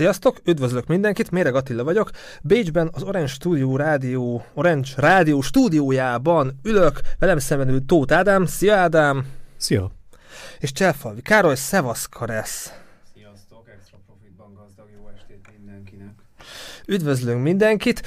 Sziasztok, üdvözlök mindenkit, Méreg Attila vagyok. Bécsben az Orange Studio Rádió, Orange Rádió stúdiójában ülök, velem szemben ül Tóth Ádám. Szia Ádám! Szia! És Cselfalvi Károly, Szevasz Karesz. Sziasztok, extra profitban gazdag jó estét mindenkinek. Üdvözlünk mindenkit!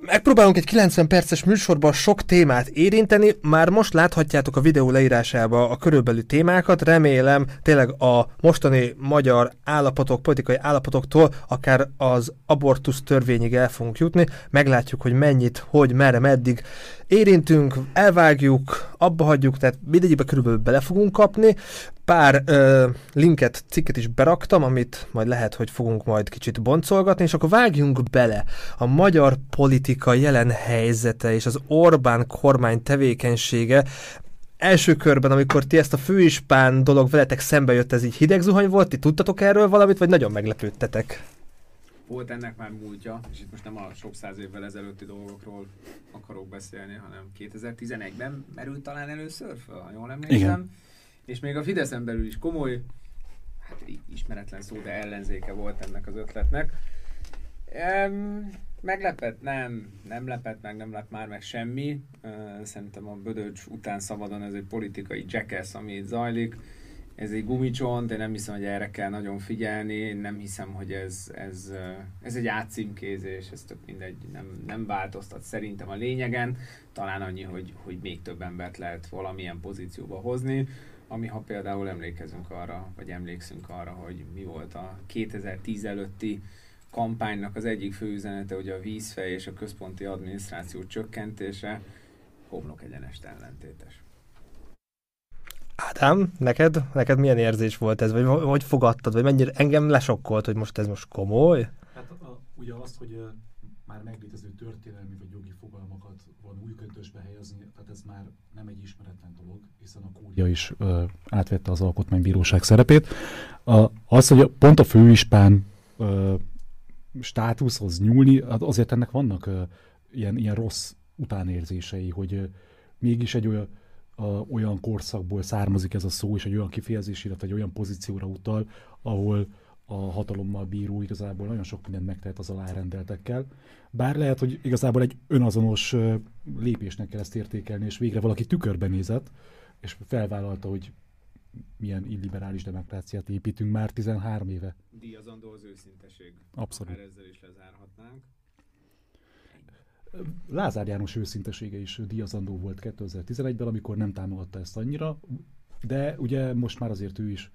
Megpróbálunk egy 90 perces műsorban sok témát érinteni, már most láthatjátok a videó leírásába a körülbelül témákat, remélem tényleg a mostani magyar állapotok, politikai állapotoktól akár az abortusz törvényig el fogunk jutni, meglátjuk, hogy mennyit, hogy, merre, meddig érintünk, elvágjuk, abba hagyjuk, tehát mindegyikbe körülbelül bele fogunk kapni. Pár ö, linket, cikket is beraktam, amit majd lehet, hogy fogunk majd kicsit boncolgatni, és akkor vágjunk bele a magyar politika jelen helyzete és az Orbán kormány tevékenysége. Első körben, amikor ti ezt a főispán dolog veletek szembe jött, ez így hideg zuhany volt, ti tudtatok erről valamit, vagy nagyon meglepődtetek? Volt ennek már múltja, és itt most nem a sok száz évvel ezelőtti dolgokról akarok beszélni, hanem 2011-ben merült talán először föl, ha jól emlékszem. Igen. És még a Fideszen belül is komoly, hát ismeretlen szó, de ellenzéke volt ennek az ötletnek. Um, meglepett? Nem, nem lepett meg, nem lett már meg semmi. Uh, szerintem a Bödöcs után szabadon ez egy politikai jackass, ami itt zajlik ez egy gumicsont, én nem hiszem, hogy erre kell nagyon figyelni, én nem hiszem, hogy ez, ez, ez egy átcímkézés, ez tök mindegy, nem, nem változtat szerintem a lényegen, talán annyi, hogy, hogy még több embert lehet valamilyen pozícióba hozni, ami ha például emlékezünk arra, vagy emlékszünk arra, hogy mi volt a 2010 előtti kampánynak az egyik fő üzenete, hogy a vízfej és a központi adminisztráció csökkentése homlok egyenest ellentétes. Ádám, neked, neked milyen érzés volt ez, vagy hogy fogadtad, vagy mennyire engem lesokkolt, hogy most ez most komoly? Hát a, ugye azt, hogy már meglétező történelmi vagy jogi fogalmakat van új köntösbe helyezni, tehát ez már nem egy ismeretlen dolog, hiszen a kúria is uh, átvette az alkotmánybíróság szerepét. Uh, az, hogy pont a főispán uh, státuszhoz nyúlni, hát azért ennek vannak uh, ilyen, ilyen rossz utánérzései, hogy uh, mégis egy olyan a, olyan korszakból származik ez a szó, és egy olyan kifejezés, illetve egy olyan pozícióra utal, ahol a hatalommal bíró igazából nagyon sok mindent megtehet az alárendeltekkel. Bár lehet, hogy igazából egy önazonos lépésnek kell ezt értékelni, és végre valaki tükörbe nézett, és felvállalta, hogy milyen illiberális demokráciát építünk már 13 éve. Díjazandó az őszinteség. Abszolút. Már ezzel is lezárhatnánk. Lázár János őszintesége is díjazandó volt 2011-ben, amikor nem támogatta ezt annyira, de ugye most már azért ő is,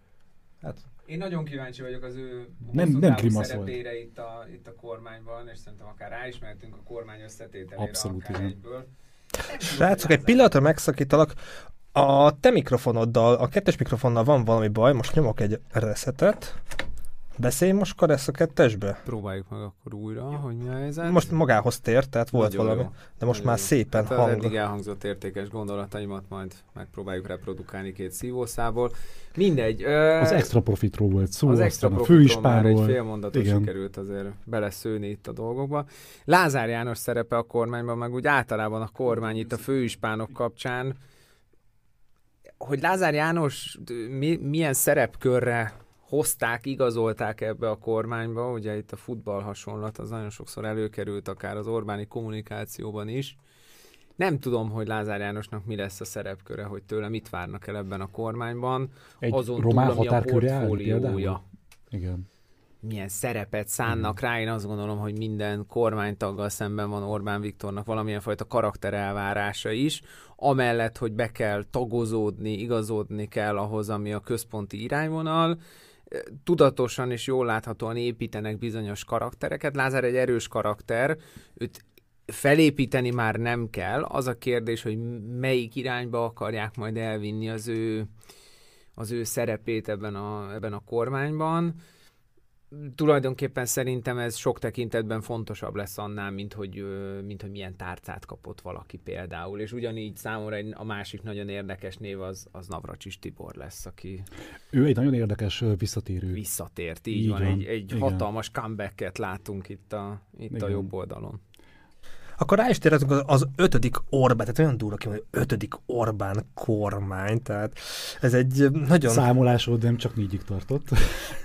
hát én nagyon kíváncsi vagyok az ő nem, nem szerepére itt a, itt a kormányban, és szerintem akár ráismertünk a kormány összetételére Abszolút, akár igen. egyből. Srácok, egy pillanatra megszakítalak. A te mikrofonoddal, a kettes mikrofonnal van valami baj, most nyomok egy reszetet. Beszélj most Karesz a kettesbe? Próbáljuk meg akkor újra, hogy mi a helyzet. Most magához tért, tehát volt Nagyon valami, jó. de most Nagyon már jó. szépen hát hang. Az eddig elhangzott értékes gondolataimat majd megpróbáljuk reprodukálni két szívószából. Mindegy. Ö... Az extra profitról volt szó, az extra a főispánról. Már egy fél mondatot Igen. sikerült azért beleszőni itt a dolgokba. Lázár János szerepe a kormányban, meg úgy általában a kormány itt a főispánok kapcsán, hogy Lázár János mi, milyen szerepkörre hozták, igazolták ebbe a kormányba, ugye itt a futball hasonlat az nagyon sokszor előkerült akár az Orbáni kommunikációban is. Nem tudom, hogy Lázár Jánosnak mi lesz a szerepköre, hogy tőle mit várnak el ebben a kormányban. Egy azon román túl, ami a portfóliója. Igen. Milyen szerepet szánnak Igen. rá, én azt gondolom, hogy minden kormánytaggal szemben van Orbán Viktornak valamilyen fajta karakterelvárása is, amellett, hogy be kell tagozódni, igazodni kell ahhoz, ami a központi irányvonal, tudatosan és jól láthatóan építenek bizonyos karaktereket. Lázár egy erős karakter, őt felépíteni már nem kell. Az a kérdés, hogy melyik irányba akarják majd elvinni az ő, az ő szerepét ebben a, ebben a kormányban tulajdonképpen szerintem ez sok tekintetben fontosabb lesz annál, mint hogy, mint hogy milyen tárcát kapott valaki például. És ugyanígy számomra egy, a másik nagyon érdekes név az, az Navracsis Tibor lesz, aki... Ő egy nagyon érdekes visszatérő. Visszatért, így, így van. van. Egy, egy hatalmas comebacket látunk itt a, itt a jobb oldalon. Akkor rá is térhetünk az, az ötödik Orbán, tehát olyan durva ki, hogy ötödik Orbán kormány, tehát ez egy nagyon... Számolásod nem csak négyig tartott.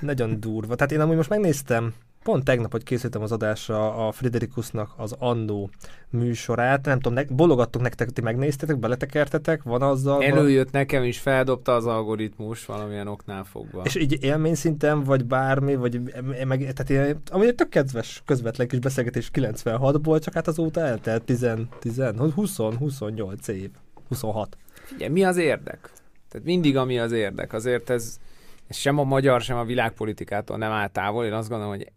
nagyon durva. Tehát én amúgy most megnéztem pont tegnap, hogy készítettem az adásra a Friderikusnak az Annó műsorát, nem tudom, ne, bologattunk nektek, ti megnéztetek, beletekertetek, van azzal... Előjött nekem is, feldobta az algoritmus valamilyen oknál fogva. És így élmény szinten, vagy bármi, vagy meg, tehát ami egy tök kedves, közvetlen kis beszélgetés 96-ból, csak hát azóta eltelt 10, 10 20, 28 év, 26. Figyelj, mi az érdek? Tehát mindig ami az érdek. Azért ez, ez sem a magyar, sem a világpolitikától nem áll távol. Én azt gondolom, hogy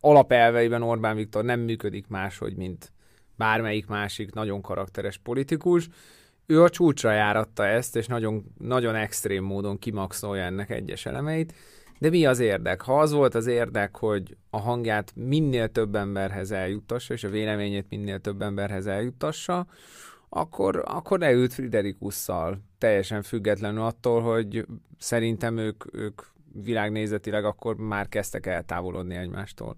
alapelveiben Orbán Viktor nem működik máshogy, mint bármelyik másik nagyon karakteres politikus. Ő a csúcsra járatta ezt, és nagyon, nagyon extrém módon kimaxolja ennek egyes elemeit. De mi az érdek? Ha az volt az érdek, hogy a hangját minél több emberhez eljuttassa, és a véleményét minél több emberhez eljuttassa, akkor, akkor leült Friderikusszal, teljesen függetlenül attól, hogy szerintem ők, ők világnézetileg akkor már kezdtek eltávolodni egymástól.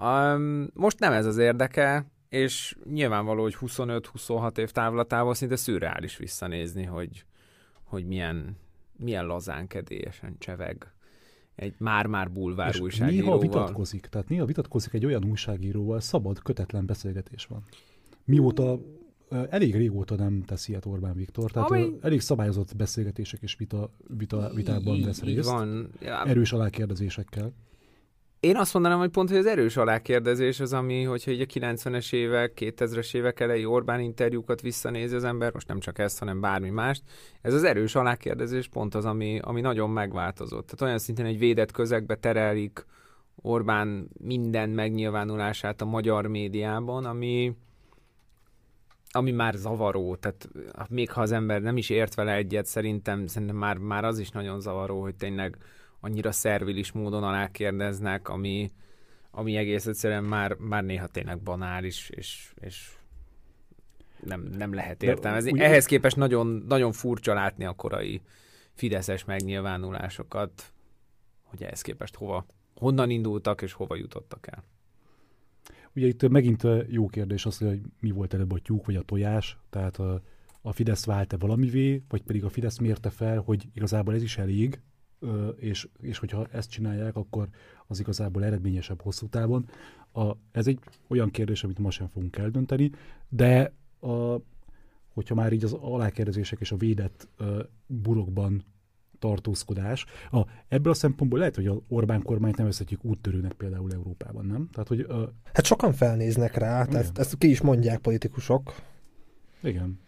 Um, most nem ez az érdeke, és nyilvánvaló, hogy 25-26 év távlatával szinte szürreális visszanézni, hogy, hogy milyen, milyen lazán kedélyesen cseveg egy már-már bulvár és újságíróval. néha vitatkozik, tehát néha vitatkozik egy olyan újságíróval, szabad, kötetlen beszélgetés van. Mióta elég régóta nem teszi ilyet Orbán Viktor, tehát Ami... elég szabályozott beszélgetések és vita, vita, vitában vesz részt. Van. Ja. Erős alákérdezésekkel. Én azt mondanám, hogy pont, hogy az erős alákérdezés az, ami, hogyha így a 90-es évek, 2000-es évek elejé Orbán interjúkat visszanézi az ember, most nem csak ezt, hanem bármi mást, ez az erős alákérdezés pont az, ami, ami nagyon megváltozott. Tehát olyan szinten egy védett közegbe terelik Orbán minden megnyilvánulását a magyar médiában, ami, ami már zavaró, tehát még ha az ember nem is ért vele egyet, szerintem, szerintem már, már az is nagyon zavaró, hogy tényleg annyira szervilis módon alá kérdeznek, ami, ami egész egyszerűen már, már néha tényleg banális, és, és nem, nem lehet értelmezni. Ugye... Ehhez képest nagyon, nagyon furcsa látni a korai fideszes megnyilvánulásokat, hogy ehhez képest hova, honnan indultak és hova jutottak el. Ugye itt megint jó kérdés az, hogy mi volt előbb a tyúk vagy a tojás, tehát a, Fidesz vált-e valamivé, vagy pedig a Fidesz mérte fel, hogy igazából ez is elég, és, és hogyha ezt csinálják, akkor az igazából eredményesebb hosszú távon. A, ez egy olyan kérdés, amit ma sem fogunk eldönteni, de a, hogyha már így az alákérdezések és a védett uh, burokban tartózkodás. A, ebből a szempontból lehet, hogy az Orbán kormányt nevezhetjük úttörőnek például Európában, nem? Tehát, hogy, uh, hát sokan felnéznek rá, tehát ezt ki is mondják politikusok. Igen.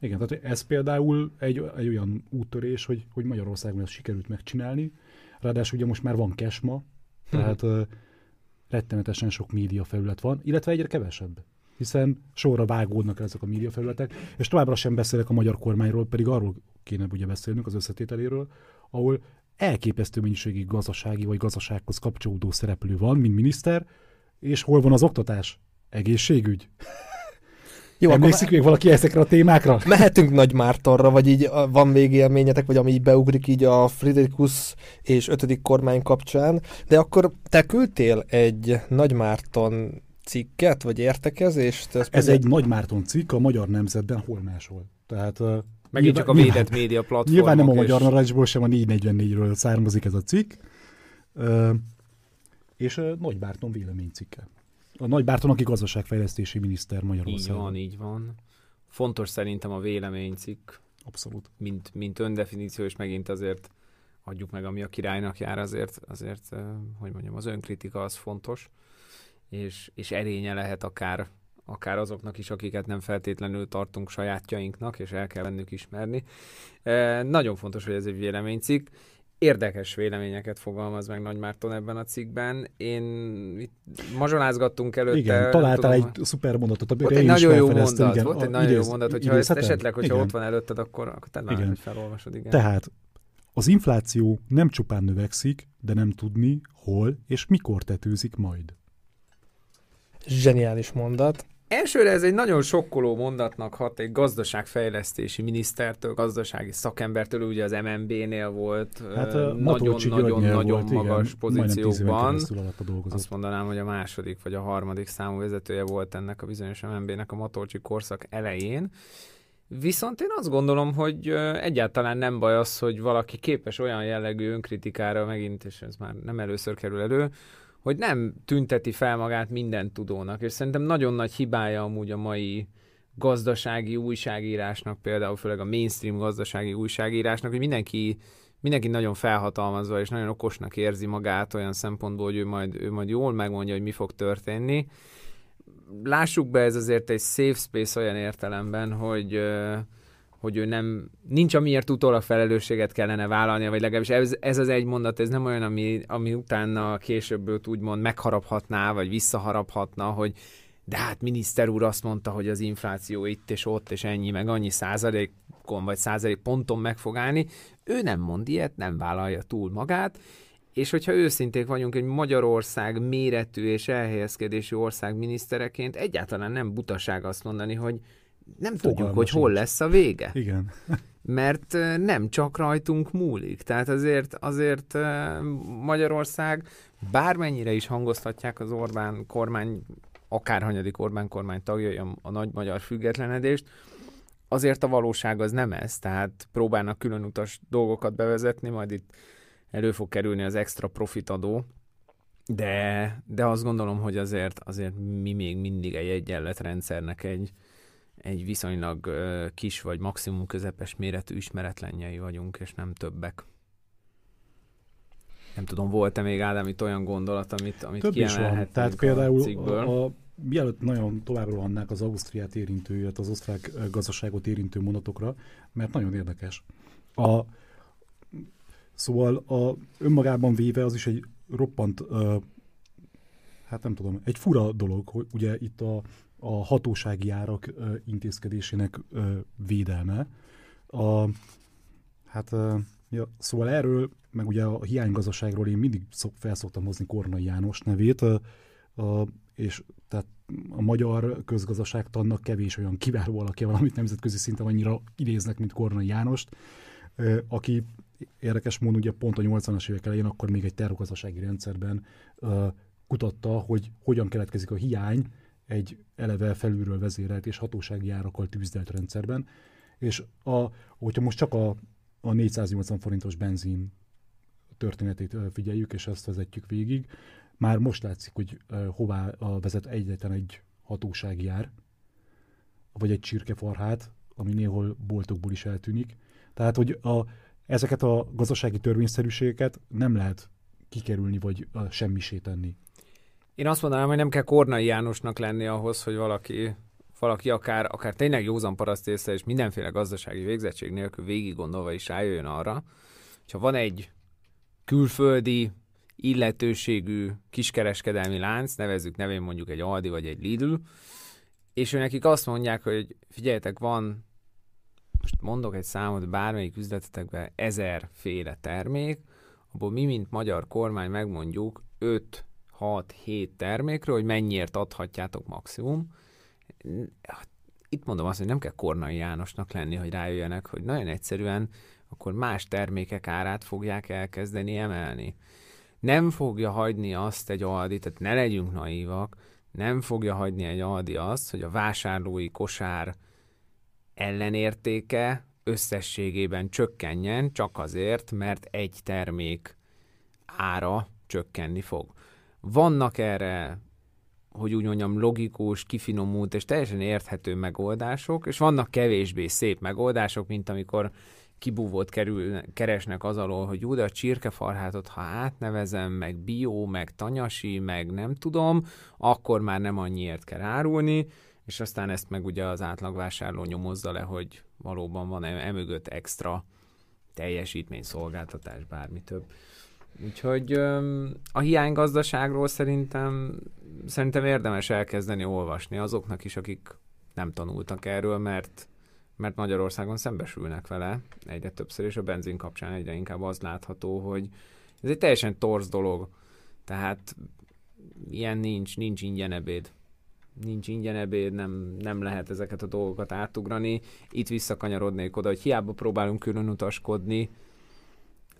Igen, tehát ez például egy, egy olyan úttörés, hogy, hogy Magyarországon ezt sikerült megcsinálni. Ráadásul ugye most már van kesma, tehát uh, rettenetesen sok média felület van, illetve egyre kevesebb hiszen sorra vágódnak ezek a médiafelületek, és továbbra sem beszélek a magyar kormányról, pedig arról kéne ugye beszélnünk az összetételéről, ahol elképesztő mennyiségi gazdasági vagy gazdasághoz kapcsolódó szereplő van, mint miniszter, és hol van az oktatás? Egészségügy? Jó, Emlékszik még valaki ezekre a témákra? Mehetünk Nagy Mártonra, vagy így van végélményetek, vagy ami így beugrik így a Friedrichus és ötödik kormány kapcsán, de akkor te küldtél egy Nagy Márton cikket, vagy értekezést? Ez Ez egy Nagy Márton cikk a Magyar Nemzetben, hol máshol. Tehát Megint nyilván, csak a védett média platform. Nyilván nem a Magyar Narancsból, sem a 444-ről származik ez a cikk. És Nagy Bárton véleménycikke. A Nagy Bárton, aki gazdaságfejlesztési miniszter Magyarországon. Így van, így van. Fontos szerintem a véleménycikk. Abszolút. Mint, mint öndefiníció, és megint azért adjuk meg, ami a királynak jár, azért, azért hogy mondjam, az önkritika az fontos és, és erénye lehet akár, akár azoknak is, akiket nem feltétlenül tartunk sajátjainknak, és el kell bennük ismerni. E, nagyon fontos, hogy ez egy véleménycikk. Érdekes véleményeket fogalmaz meg Nagy Márton ebben a cikkben. Én itt mazsolázgattunk előtte. Igen, találtál tudom, egy szuper mondatot, volt egy nagyon jó mondat, igen, volt egy nagyon idéz, jó mondat, hogyha ezt esetleg, hogyha igen. ott van előtted, akkor, akkor te igen. hogy felolvasod. Igen. Tehát az infláció nem csupán növekszik, de nem tudni, hol és mikor tetőzik majd. Zseniális mondat. Elsőre ez egy nagyon sokkoló mondatnak hat egy gazdaságfejlesztési minisztertől, gazdasági szakembertől, ugye az MNB-nél volt hát, nagyon-nagyon-nagyon magas igen, pozícióban. Azt mondanám, hogy a második vagy a harmadik számú vezetője volt ennek a bizonyos MNB-nek a Matolcsi korszak elején. Viszont én azt gondolom, hogy egyáltalán nem baj az, hogy valaki képes olyan jellegű önkritikára megint, és ez már nem először kerül elő, hogy nem tünteti fel magát minden tudónak, és szerintem nagyon nagy hibája amúgy a mai gazdasági újságírásnak, például főleg a mainstream gazdasági újságírásnak, hogy mindenki mindenki nagyon felhatalmazva és nagyon okosnak érzi magát olyan szempontból, hogy ő majd, ő majd jól megmondja, hogy mi fog történni. Lássuk be, ez azért egy safe space olyan értelemben, hogy hogy ő nem, nincs amiért utólag felelősséget kellene vállalnia, vagy legalábbis ez, ez az egy mondat, ez nem olyan, ami, ami utána később őt úgymond megharaphatná, vagy visszaharaphatna, hogy de hát miniszter úr azt mondta, hogy az infláció itt és ott, és ennyi, meg annyi százalékon, vagy százalék ponton meg fog állni. Ő nem mond ilyet, nem vállalja túl magát, és hogyha őszinték vagyunk, egy Magyarország méretű és elhelyezkedésű ország minisztereként, egyáltalán nem butaság azt mondani, hogy nem Fogalma tudjuk, hogy hol lesz a vége. Igen. Mert nem csak rajtunk múlik. Tehát azért, azért Magyarország bármennyire is hangoztatják az Orbán kormány, akárhanyadik Orbán kormány tagjai a, nagy magyar függetlenedést, azért a valóság az nem ez, tehát próbálnak külön utas dolgokat bevezetni, majd itt elő fog kerülni az extra profit adó, de, de azt gondolom, hogy azért, azért mi még mindig egy egyenletrendszernek egy, egy viszonylag kis vagy maximum közepes méretű ismeretlenjei vagyunk, és nem többek. Nem tudom, volt-e még Ádám itt olyan gondolat, amit, amit Több is van. Tehát például a, a, mielőtt nagyon tovább rohannák az Ausztriát érintő, illetve az osztrák gazdaságot érintő mondatokra, mert nagyon érdekes. A, szóval a, önmagában véve az is egy roppant, uh, hát nem tudom, egy fura dolog, hogy ugye itt a a hatósági árak intézkedésének védelme. A, hát, ja, szóval erről, meg ugye a hiánygazdaságról én mindig szok, felszoktam hozni Kornai János nevét, és tehát a magyar közgazdaságtannak kevés olyan kiváló alakja van, amit nemzetközi szinten annyira idéznek, mint Kornai Jánost, aki érdekes módon ugye pont a 80-as évek elején akkor még egy tervgazdasági rendszerben kutatta, hogy hogyan keletkezik a hiány, egy eleve felülről vezérelt és hatósági árakkal tűzdelt rendszerben, és a, hogyha most csak a, a 480 forintos benzin történetét figyeljük, és ezt vezetjük végig, már most látszik, hogy hová vezet egyetlen egy hatósági ár, vagy egy csirkefarhát, ami néhol boltokból is eltűnik. Tehát, hogy a, ezeket a gazdasági törvényszerűségeket nem lehet kikerülni, vagy semmisé tenni. Én azt mondanám, hogy nem kell Kornai Jánosnak lenni ahhoz, hogy valaki, valaki akár, akár tényleg józan paraszt észre, és mindenféle gazdasági végzettség nélkül végig gondolva is rájöjjön arra, hogyha van egy külföldi illetőségű kiskereskedelmi lánc, nevezzük nevén mondjuk egy Aldi vagy egy Lidl, és ő nekik azt mondják, hogy figyeljetek, van, most mondok egy számot, bármelyik üzletetekben ezerféle termék, abból mi, mint magyar kormány megmondjuk 5 6-7 termékről, hogy mennyiért adhatjátok maximum. Itt mondom azt, hogy nem kell Kornai Jánosnak lenni, hogy rájöjjenek, hogy nagyon egyszerűen akkor más termékek árát fogják elkezdeni emelni. Nem fogja hagyni azt egy Aldi, tehát ne legyünk naívak, nem fogja hagyni egy Aldi azt, hogy a vásárlói kosár ellenértéke összességében csökkenjen, csak azért, mert egy termék ára csökkenni fog. Vannak erre, hogy úgy mondjam, logikus, kifinomult és teljesen érthető megoldások, és vannak kevésbé szép megoldások, mint amikor kibúvót kerül, keresnek az alól, hogy de a csirkefarhátot, ha átnevezem, meg bio, meg tanyasi, meg nem tudom, akkor már nem annyiért kell árulni, és aztán ezt meg ugye az átlagvásárló nyomozza le, hogy valóban van emögött extra teljesítmény, szolgáltatás, bármi több. Úgyhogy a hiánygazdaságról szerintem, szerintem érdemes elkezdeni olvasni azoknak is, akik nem tanultak erről, mert mert Magyarországon szembesülnek vele egyre többször, és a benzin kapcsán egyre inkább az látható, hogy ez egy teljesen torz dolog. Tehát ilyen nincs, nincs ingyen ebéd. Nincs ingyen ebéd, nem, nem lehet ezeket a dolgokat átugrani. Itt visszakanyarodnék oda, hogy hiába próbálunk külön utaskodni,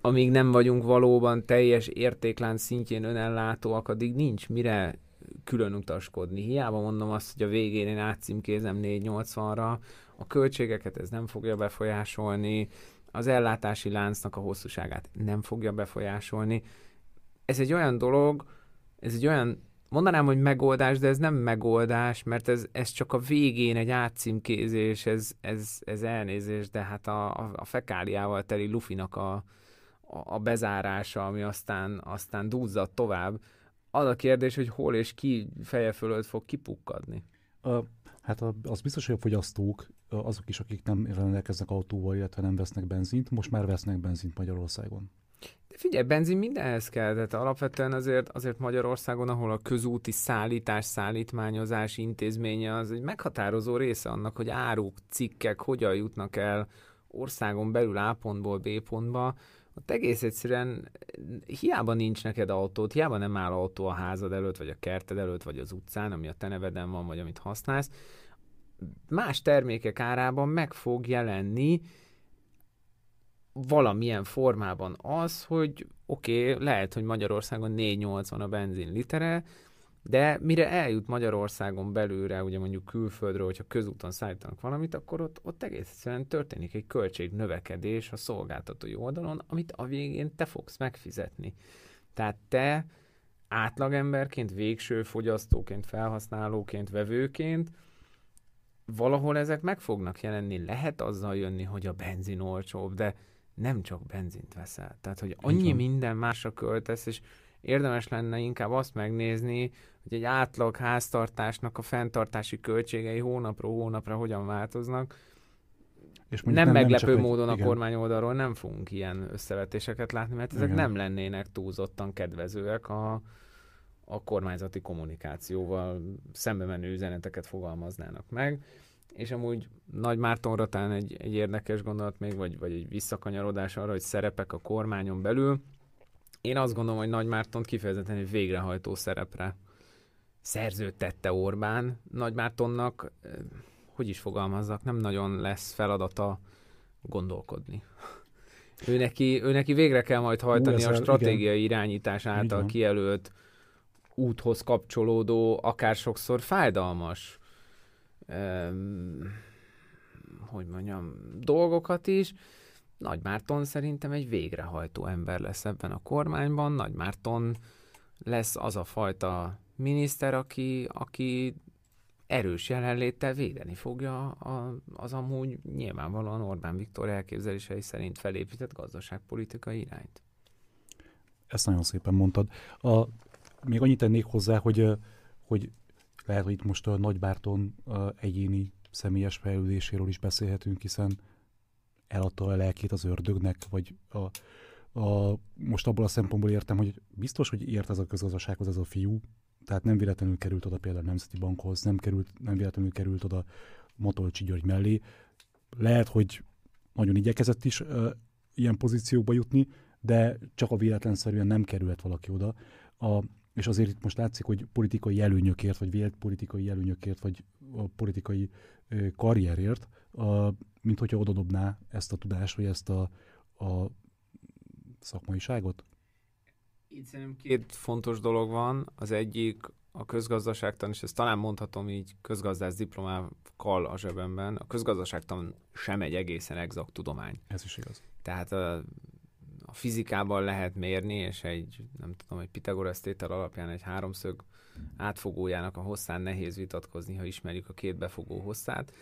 amíg nem vagyunk valóban teljes értéklánc szintjén önellátóak, addig nincs mire külön utaskodni. Hiába mondom azt, hogy a végén én átcímkézem 480-ra, a költségeket ez nem fogja befolyásolni, az ellátási láncnak a hosszúságát nem fogja befolyásolni. Ez egy olyan dolog, ez egy olyan, mondanám, hogy megoldás, de ez nem megoldás, mert ez, ez csak a végén egy átcímkézés, ez, ez, ez elnézés, de hát a, a, fekáliával teli lufinak a, a, bezárása, ami aztán, aztán dúzzad tovább. Az a kérdés, hogy hol és ki feje fölött fog kipukkadni. Hát az biztos, hogy a fogyasztók, azok is, akik nem rendelkeznek autóval, illetve nem vesznek benzint, most már vesznek benzint Magyarországon. De figyelj, benzin mindenhez kell, tehát alapvetően azért, azért Magyarországon, ahol a közúti szállítás, szállítmányozás intézménye az egy meghatározó része annak, hogy áruk, cikkek hogyan jutnak el országon belül A pontból B pontba, ott egész egyszerűen hiába nincs neked autót, hiába nem áll autó a házad előtt, vagy a kerted előtt, vagy az utcán, ami a te neveden van, vagy amit használsz, más termékek árában meg fog jelenni valamilyen formában az, hogy oké, okay, lehet, hogy Magyarországon 4,80 a benzin litere, de mire eljut Magyarországon belőle, ugye mondjuk külföldről, hogyha közúton szállítanak valamit, akkor ott, ott egész egyszerűen történik egy költségnövekedés a szolgáltatói oldalon, amit a végén te fogsz megfizetni. Tehát te átlagemberként, végső fogyasztóként, felhasználóként, vevőként valahol ezek meg fognak jelenni. Lehet azzal jönni, hogy a benzin olcsóbb, de nem csak benzint veszel. Tehát, hogy annyi minden másra költesz, és érdemes lenne inkább azt megnézni, hogy egy átlag háztartásnak a fenntartási költségei hónapról hónapra hogyan változnak. És nem, nem meglepő nem módon egy, a kormány oldalról nem fogunk ilyen összevetéseket látni, mert ezek igen. nem lennének túlzottan kedvezőek a, a kormányzati kommunikációval szembe menő üzeneteket fogalmaznának meg. És amúgy Nagy Mártonra talán egy, egy érdekes gondolat még, vagy, vagy egy visszakanyarodás arra, hogy szerepek a kormányon belül. Én azt gondolom, hogy Nagy Mártont kifejezetten egy végrehajtó szerepre szerződtette Orbán. Nagy Mártonnak, hogy is fogalmazzak, nem nagyon lesz feladata gondolkodni. ő, neki, ő neki végre kell majd hajtani Ú, a stratégiai igen. irányítás által igen. kijelölt úthoz kapcsolódó, akár sokszor fájdalmas um, hogy mondjam, dolgokat is. Nagy Márton szerintem egy végrehajtó ember lesz ebben a kormányban. Nagy Márton lesz az a fajta miniszter, aki, aki erős jelenléttel védeni fogja az amúgy nyilvánvalóan Orbán Viktor elképzelései szerint felépített gazdaságpolitikai irányt. Ezt nagyon szépen mondtad. A, még annyit tennék hozzá, hogy, hogy lehet, hogy itt most a Nagybárton egyéni személyes fejlődéséről is beszélhetünk, hiszen eladta a lelkét az ördögnek, vagy a, a, most abból a szempontból értem, hogy biztos, hogy ért ez a közgazdasághoz ez a fiú, tehát nem véletlenül került oda például a Nemzeti Bankhoz, nem, került, nem véletlenül került oda Matolcsi György mellé. Lehet, hogy nagyon igyekezett is uh, ilyen pozícióba jutni, de csak a véletlenszerűen nem került valaki oda. A, és azért itt most látszik, hogy politikai előnyökért, vagy vélt politikai előnyökért, vagy a politikai ö, karrierért, a, mint hogyha odadobná ezt a tudást, vagy ezt a, a szakmaiságot? Itt szerintem két fontos dolog van. Az egyik a közgazdaságtan, és ezt talán mondhatom így közgazdász diplomával a zsebemben, a közgazdaságtan sem egy egészen exakt tudomány. Ez is igaz. Tehát a a fizikában lehet mérni, és egy, nem tudom, egy Pitagoras tétel alapján egy háromszög átfogójának a hosszán nehéz vitatkozni, ha ismerjük a két befogó hosszát,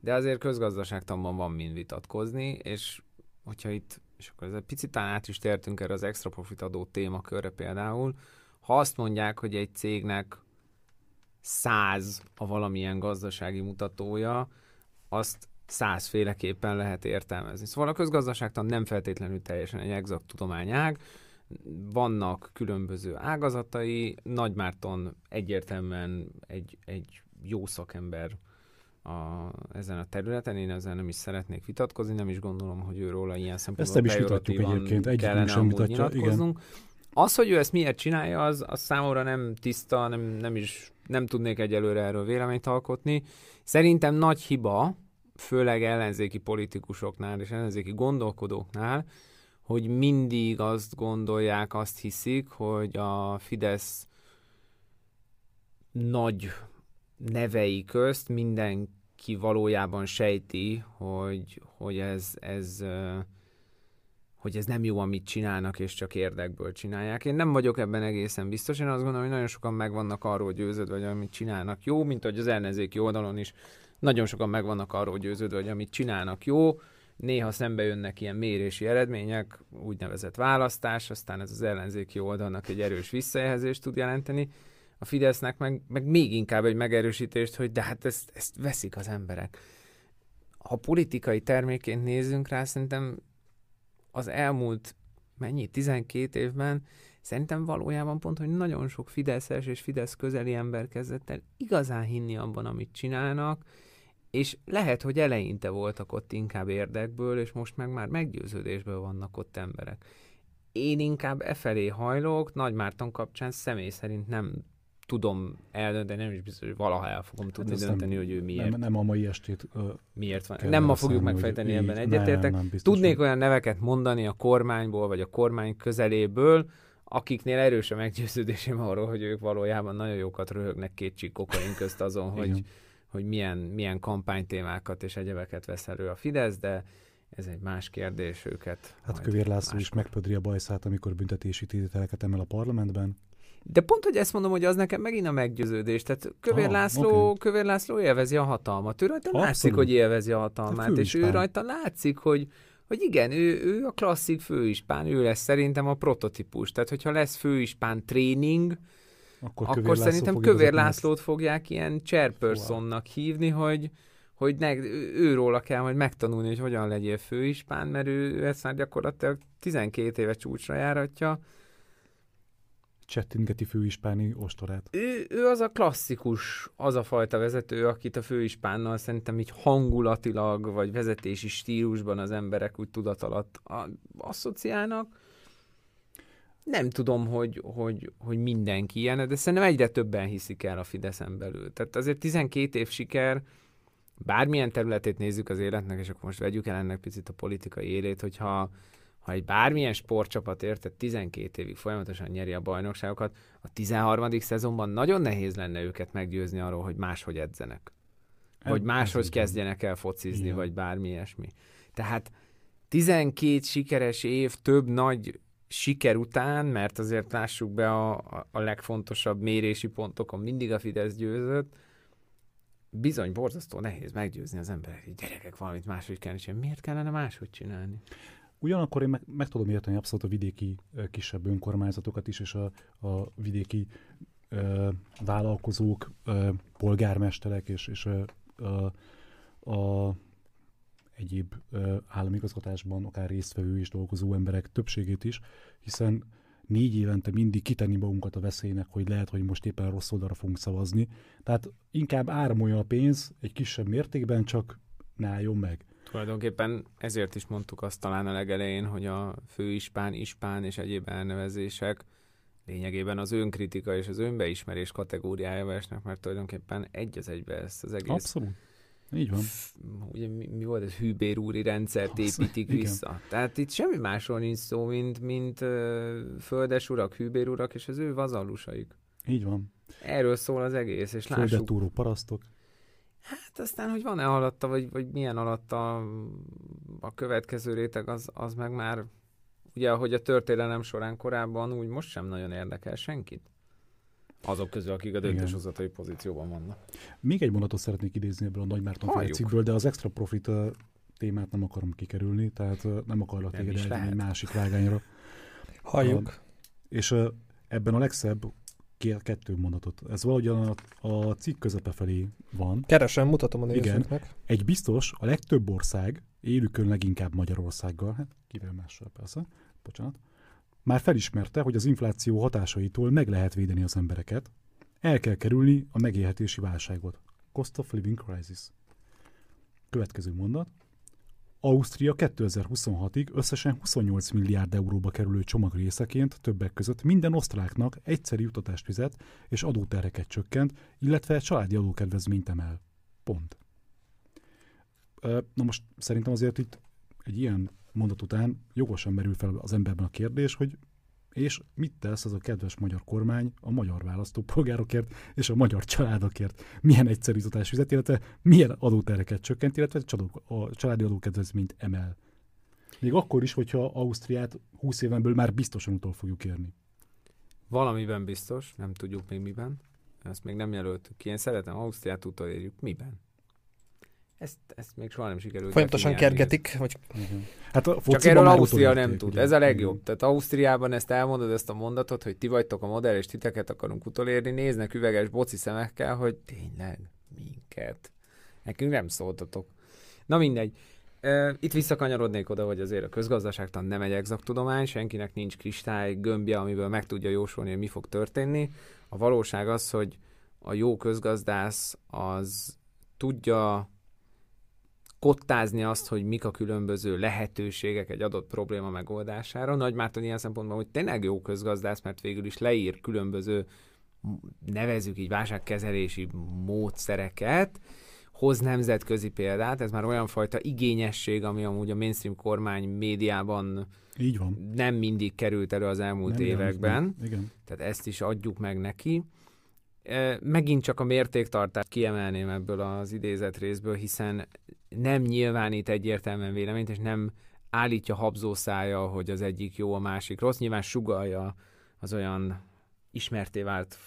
de azért közgazdaságtanban van mind vitatkozni, és hogyha itt, és akkor ez egy picit át is tértünk erre az extra profit adó témakörre például, ha azt mondják, hogy egy cégnek száz a valamilyen gazdasági mutatója, azt százféleképpen lehet értelmezni. Szóval a közgazdaságtan nem feltétlenül teljesen egy exakt tudományág, vannak különböző ágazatai, Nagy Márton egyértelműen egy, egy jó szakember a, ezen a területen, én ezzel nem is szeretnék vitatkozni, nem is gondolom, hogy őról ilyen szempontból Ezt nem is vitatjuk egyébként, egyikünk sem vitatja, igen. Az, hogy ő ezt miért csinálja, az, az számomra nem tiszta, nem, nem is nem tudnék egyelőre erről véleményt alkotni. Szerintem nagy hiba, főleg ellenzéki politikusoknál és ellenzéki gondolkodóknál, hogy mindig azt gondolják, azt hiszik, hogy a Fidesz nagy nevei közt mindenki valójában sejti, hogy, hogy ez, ez hogy ez nem jó, amit csinálnak, és csak érdekből csinálják. Én nem vagyok ebben egészen biztos. Én azt gondolom, hogy nagyon sokan megvannak arról győződve, hogy amit csinálnak jó, mint hogy az ellenzéki oldalon is nagyon sokan megvannak arról győződve, hogy amit csinálnak jó, néha szembe jönnek ilyen mérési eredmények, úgynevezett választás, aztán ez az ellenzéki oldalnak egy erős visszajelzést tud jelenteni, a Fidesznek meg, meg még inkább egy megerősítést, hogy de hát ezt, ezt veszik az emberek. Ha politikai terméként nézzünk rá, szerintem az elmúlt mennyi, 12 évben szerintem valójában pont, hogy nagyon sok Fideszes és Fidesz közeli ember kezdett el igazán hinni abban, amit csinálnak, és lehet, hogy eleinte voltak ott inkább érdekből, és most meg már meggyőződésből vannak ott emberek. Én inkább e felé hajlok, Nagy Márton kapcsán személy szerint nem tudom eldönteni, nem is biztos, hogy valaha el fogom hát tudni hát dönteni, nem, hogy ő miért. Nem, nem a mai estét uh, miért van. Nem ma fogjuk megfejteni, ebben egyetértek. Tudnék hogy... olyan neveket mondani a kormányból, vagy a kormány közeléből, akiknél erős a meggyőződésem arról, hogy ők valójában nagyon jókat röhögnek két csík kokain közt azon, hogy, hogy milyen, milyen kampánytémákat és egyebeket vesz elő a Fidesz, de ez egy más kérdés őket. Hát Kövér László is megpödri a bajszát, amikor büntetési tételeket emel a parlamentben. De pont, hogy ezt mondom, hogy az nekem megint a meggyőződés. Tehát Kövér, ah, László, okay. Kövér László élvezi a hatalmat. Ő rajta Abszolút. látszik, hogy élvezi a hatalmát, és ő rajta látszik, hogy, hogy igen, ő, ő a klasszik főispán, ő lesz szerintem a prototípus. Tehát, hogyha lesz főispán tréning, akkor, akkor Kövér szerintem Kövér Lászlót fogják ilyen chairpersonnak hívni, hogy, hogy ne, őróla kell majd megtanulni, hogy hogyan legyél főispán, mert ő, ő ezt már gyakorlatilag 12 éve csúcsra járatja csettingeti főispáni ostorát. Ő, ő az a klasszikus, az a fajta vezető, akit a főispánnal szerintem így hangulatilag, vagy vezetési stílusban az emberek úgy tudat alatt asszociálnak. Nem tudom, hogy, hogy, hogy mindenki ilyen, de szerintem egyre többen hiszik el a Fideszen belül. Tehát azért 12 év siker, bármilyen területét nézzük az életnek, és akkor most vegyük el ennek picit a politikai élét, hogyha ha egy bármilyen sportcsapat érted 12 évig folyamatosan nyeri a bajnokságokat, a 13. szezonban nagyon nehéz lenne őket meggyőzni arról, hogy máshogy edzenek. Vagy máshogy kezdjenek el focizni, Igen. vagy bármi ilyesmi. Tehát 12 sikeres év, több nagy siker után, mert azért lássuk be a, a legfontosabb mérési pontokon mindig a Fidesz győzött, bizony borzasztó nehéz meggyőzni az emberek, hogy gyerekek valamit máshogy kell csinálni. Miért kellene máshogy csinálni? Ugyanakkor én meg, meg tudom érteni abszolút a vidéki kisebb önkormányzatokat is, és a, a vidéki ö, vállalkozók, ö, polgármesterek és, és ö, a, a egyéb ö, államigazgatásban akár résztvevő és dolgozó emberek többségét is, hiszen négy évente mindig kitenni magunkat a veszélynek, hogy lehet, hogy most éppen rossz oldalra fogunk szavazni. Tehát inkább áramolja a pénz egy kisebb mértékben, csak ne álljon meg. Tulajdonképpen ezért is mondtuk azt talán a legelején, hogy a főispán, ispán és egyéb elnevezések lényegében az önkritika és az önbeismerés kategóriájába esnek, mert tulajdonképpen egy az egybe ezt az egész. Abszolút. Így van. Ugye mi, mi volt ez? Hűbérúri rendszert építik Igen. vissza. Tehát itt semmi másról nincs szó, mint, mint uh, földes urak, hűbérurak és az ő vazallusaik. Így van. Erről szól az egész, és lássuk. Földetúró parasztok. Aztán, hogy van-e alatta, vagy, vagy milyen alatta a következő réteg, az, az meg már, ugye, ahogy a történelem során korábban, úgy most sem nagyon érdekel senkit. Azok közül, akik a döntéshozatai pozícióban vannak. Még egy mondatot szeretnék idézni ebből a Nagy Márton cikkből, de az extra profit témát nem akarom kikerülni, tehát nem akarlak téged egy másik vágányra. Halljuk. Uh, és uh, ebben a legszebb kettő mondatot. Ez valahogyan a, a cikk közepe felé van. Keresem, mutatom a nézőknek. Igen. Egy biztos, a legtöbb ország, élükön leginkább Magyarországgal, hát kivel mással persze, bocsánat, már felismerte, hogy az infláció hatásaitól meg lehet védeni az embereket, el kell kerülni a megélhetési válságot. Cost of living crisis. Következő mondat. Ausztria 2026-ig összesen 28 milliárd euróba kerülő csomag részeként többek között minden osztráknak egyszeri jutatást fizet és adóterheket csökkent, illetve családi adókedvezményt emel. Pont. Na most szerintem azért itt egy ilyen mondat után jogosan merül fel az emberben a kérdés, hogy és mit tesz az a kedves magyar kormány a magyar választópolgárokért és a magyar családokért? Milyen egyszerűztatás fizet, illetve milyen adótereket csökkent, illetve a családi adókedvezményt emel? Még akkor is, hogyha Ausztriát 20 éven belül már biztosan utol fogjuk érni. Valamiben biztos, nem tudjuk még miben. Ezt még nem jelöltük ki. Én szeretem Ausztriát utolérjük. Miben? Ezt, ezt még soha nem sikerült. Folyamatosan kergetik. Vagy... Hát a Csak erről Ausztria nem tud. Ugye? Ez a legjobb. Igen. Tehát Ausztriában ezt elmondod, ezt a mondatot, hogy ti vagytok a modell, és titeket akarunk utolérni, néznek üveges boci szemekkel, hogy tényleg minket. Nekünk nem szóltatok. Na mindegy. Itt visszakanyarodnék oda, hogy azért a közgazdaságtan nem egy exakt tudomány, senkinek nincs kristály gömbje, amiből meg tudja jósolni, hogy mi fog történni. A valóság az, hogy a jó közgazdász az tudja kottázni azt, hogy mik a különböző lehetőségek egy adott probléma megoldására. Nagy Márton ilyen szempontból, hogy tényleg jó közgazdász, mert végül is leír különböző nevezük így válságkezelési módszereket, hoz nemzetközi példát, ez már olyan fajta igényesség, ami amúgy a mainstream kormány médiában így van. nem mindig került elő az elmúlt nem években. Igen. Tehát ezt is adjuk meg neki. Megint csak a mértéktartást kiemelném ebből az idézet részből, hiszen nem nyilvánít egyértelműen véleményt, és nem állítja habzószája, hogy az egyik jó, a másik rossz. Nyilván sugalja az olyan ismerté vált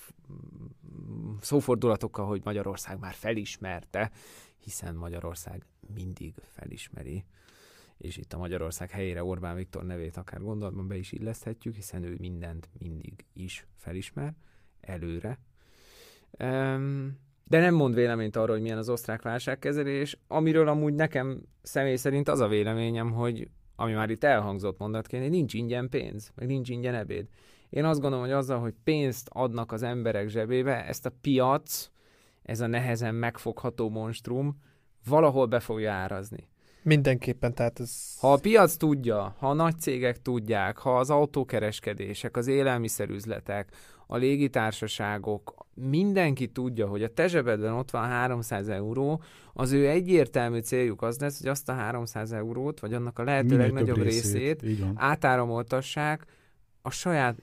szófordulatokkal, hogy Magyarország már felismerte, hiszen Magyarország mindig felismeri és itt a Magyarország helyére Orbán Viktor nevét akár gondolatban be is illeszthetjük, hiszen ő mindent mindig is felismer, előre. De nem mond véleményt arról, hogy milyen az osztrák válságkezelés, amiről amúgy nekem személy szerint az a véleményem, hogy ami már itt elhangzott mondatként, hogy nincs ingyen pénz, meg nincs ingyen ebéd. Én azt gondolom, hogy azzal, hogy pénzt adnak az emberek zsebébe, ezt a piac, ez a nehezen megfogható monstrum valahol be fogja árazni. Mindenképpen, tehát ez... Ha a piac tudja, ha a nagy cégek tudják, ha az autókereskedések, az élelmiszerüzletek, a légitársaságok, mindenki tudja, hogy a te zsebedben ott van 300 euró, az ő egyértelmű céljuk az lesz, hogy azt a 300 eurót, vagy annak a lehető Minél legnagyobb részét, részét átáramoltassák a saját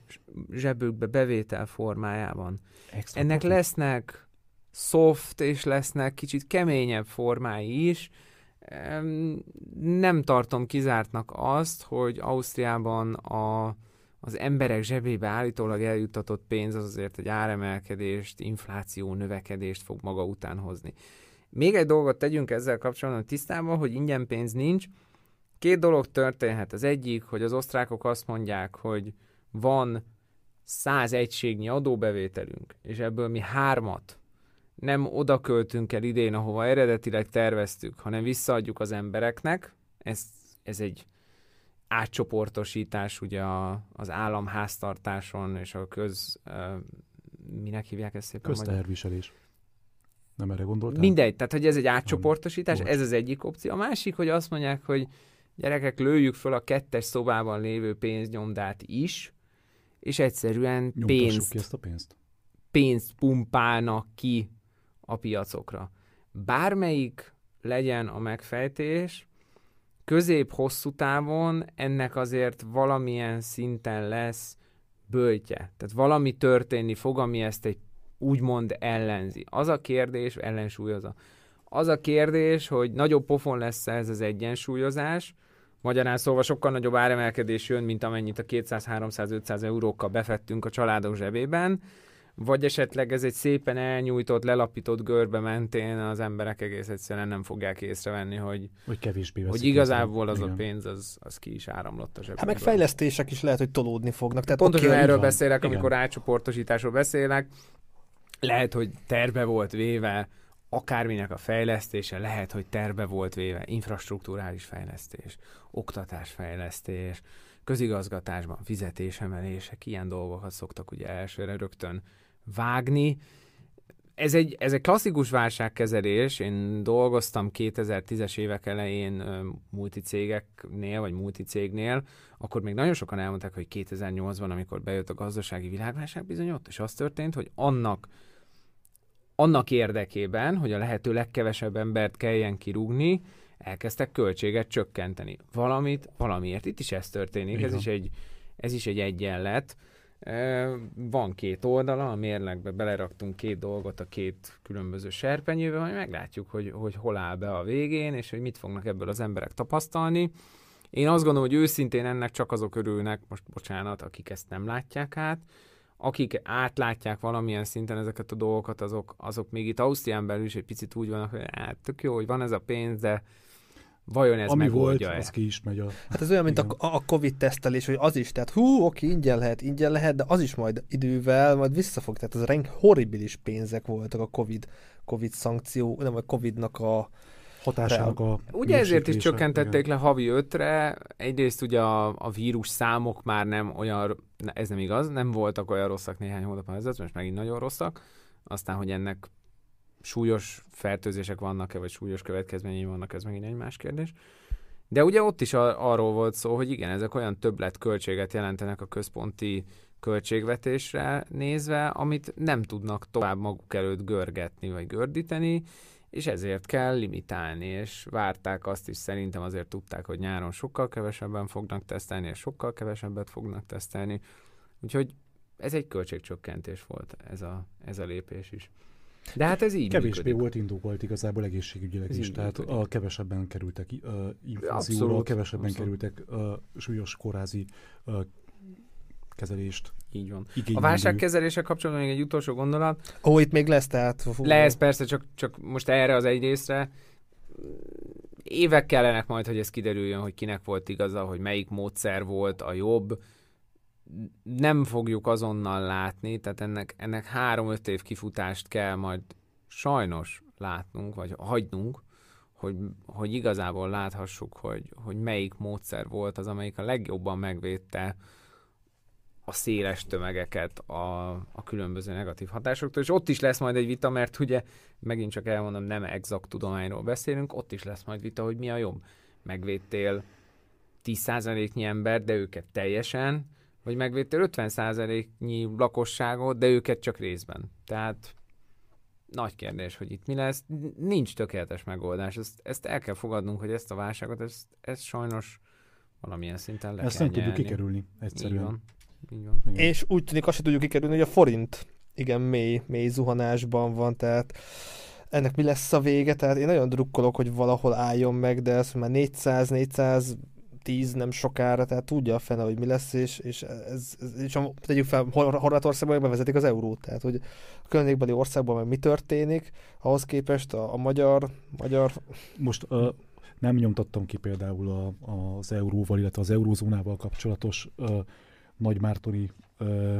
zsebükbe bevétel formájában. Extra Ennek profit. lesznek soft és lesznek kicsit keményebb formái is. Nem tartom kizártnak azt, hogy Ausztriában a, az emberek zsebébe állítólag eljutatott pénz az azért egy áremelkedést, infláció növekedést fog maga után hozni. Még egy dolgot tegyünk ezzel kapcsolatban tisztában, hogy ingyen pénz nincs. Két dolog történhet. Az egyik, hogy az osztrákok azt mondják, hogy van 100 egységnyi adóbevételünk, és ebből mi hármat nem oda költünk el idén, ahova eredetileg terveztük, hanem visszaadjuk az embereknek, ez, ez egy átcsoportosítás ugye a, az államháztartáson és a köz... Minek hívják ezt szépen? Közteherviselés. Nem erre gondoltál? Mindegy, tehát hogy ez egy átcsoportosítás, ez az egyik opció. A másik, hogy azt mondják, hogy gyerekek, lőjük föl a kettes szobában lévő pénznyomdát is, és egyszerűen pénzt, ki ezt a pénzt? pénzt pumpálnak ki a piacokra. Bármelyik legyen a megfejtés, közép-hosszú távon ennek azért valamilyen szinten lesz böltje. Tehát valami történni fog, ami ezt egy úgymond ellenzi. Az a kérdés, ellensúlyozza. Az a kérdés, hogy nagyobb pofon lesz ez az egyensúlyozás, Magyarán szóval sokkal nagyobb áremelkedés jön, mint amennyit a 200-300-500 eurókkal befettünk a családok zsebében, vagy esetleg ez egy szépen elnyújtott, lelapított görbe mentén az emberek egész egyszerűen nem fogják észrevenni, hogy, hogy, kevésbé hogy igazából az Igen. a pénz, az, az ki is áramlott a zsebben. Hát meg fejlesztések is lehet, hogy tolódni fognak. Tehát Pontosan okay, erről van. beszélek, Igen. amikor átcsoportosításról beszélek. Lehet, hogy terve volt véve akárminek a fejlesztése, lehet, hogy terve volt véve, infrastruktúrális fejlesztés, oktatásfejlesztés, közigazgatásban fizetésemelések, ilyen dolgokat szoktak ugye elsőre rögtön vágni. Ez egy, ez egy klasszikus válságkezelés. Én dolgoztam 2010-es évek elején multicégeknél, vagy multicégnél, akkor még nagyon sokan elmondták, hogy 2008-ban, amikor bejött a gazdasági világválság, bizony ott is az történt, hogy annak annak érdekében, hogy a lehető legkevesebb embert kelljen kirúgni, elkezdtek költséget csökkenteni. Valamit, valamiért. Itt is ez történik, ez is, egy, ez is egy egyenlet. Van két oldala, a mérlegbe beleraktunk két dolgot a két különböző serpenyőbe, majd meglátjuk, hogy, hogy hol áll be a végén, és hogy mit fognak ebből az emberek tapasztalni. Én azt gondolom, hogy őszintén ennek csak azok örülnek, most bocsánat, akik ezt nem látják át, akik átlátják valamilyen szinten ezeket a dolgokat, azok, azok még itt Ausztrián belül is egy picit úgy vannak, hogy hát tök jó, hogy van ez a pénz, de vajon ez Ami megoldja volt, az ki is megy a... Hát ez olyan, mint a, a Covid tesztelés, hogy az is, tehát hú, oké, ingyen lehet, ingyen lehet, de az is majd idővel majd visszafog. Tehát az renk horribilis pénzek voltak a Covid, Covid szankció, nem a Covidnak a hatásának a Ugye ezért is csökkentették igen. le havi ötre, egyrészt ugye a, a vírus számok már nem olyan, ez nem igaz, nem voltak olyan rosszak néhány hónapban ezelőtt, most megint nagyon rosszak, aztán, hogy ennek súlyos fertőzések vannak-e, vagy súlyos következményei vannak, ez megint egy más kérdés. De ugye ott is a, arról volt szó, hogy igen, ezek olyan többlet költséget jelentenek a központi költségvetésre nézve, amit nem tudnak tovább maguk előtt görgetni vagy gördíteni, és ezért kell limitálni, és várták azt is, szerintem azért tudták, hogy nyáron sokkal kevesebben fognak tesztelni, és sokkal kevesebbet fognak tesztelni, úgyhogy ez egy költségcsökkentés volt ez a, ez a lépés is. De hát ez így Kevésbé működik. volt indokolt igazából egészségügyileg ez is, tehát a kevesebben kerültek uh, inflációra, kevesebben abszolút. kerültek uh, súlyos kórházi uh, kezelést. Így van. Igénylő. A válságkezelése kapcsolatban még egy utolsó gondolat. Ó, itt még lesz, tehát... Fú. Lesz, persze, csak, csak most erre az egy részre. Évek kellenek majd, hogy ez kiderüljön, hogy kinek volt igaza, hogy melyik módszer volt a jobb. Nem fogjuk azonnal látni, tehát ennek, ennek három-öt év kifutást kell majd sajnos látnunk, vagy hagynunk, hogy, hogy igazából láthassuk, hogy, hogy melyik módszer volt az, amelyik a legjobban megvédte a széles tömegeket a, a különböző negatív hatásoktól, és ott is lesz majd egy vita, mert ugye megint csak elmondom, nem exakt tudományról beszélünk, ott is lesz majd vita, hogy mi a jobb. Megvédtél 10%-nyi ember, de őket teljesen, vagy megvédtél 50%-nyi lakosságot, de őket csak részben. Tehát nagy kérdés, hogy itt mi lesz. Nincs tökéletes megoldás. Ezt, ezt el kell fogadnunk, hogy ezt a válságot, ezt, ezt sajnos valamilyen szinten le Ezt kell nem nyelni. tudjuk kikerülni egyszerűen. Így van. Így van. Igen. És úgy tűnik, azt sem tudjuk kikerülni, hogy a forint igen mély, mély zuhanásban van, tehát ennek mi lesz a vége, tehát én nagyon drukkolok, hogy valahol álljon meg, de ez már 400, 400 10 nem sokára, tehát tudja a fene, hogy mi lesz, és, és, ez, ez, és tegyük fel, Horvátországban bevezetik az eurót, tehát hogy a környékbeli országban meg mi történik, ahhoz képest a, a magyar, magyar... Most uh, nem nyomtattam ki például a, az euróval, illetve az eurózónával kapcsolatos uh, Nagymártoni uh,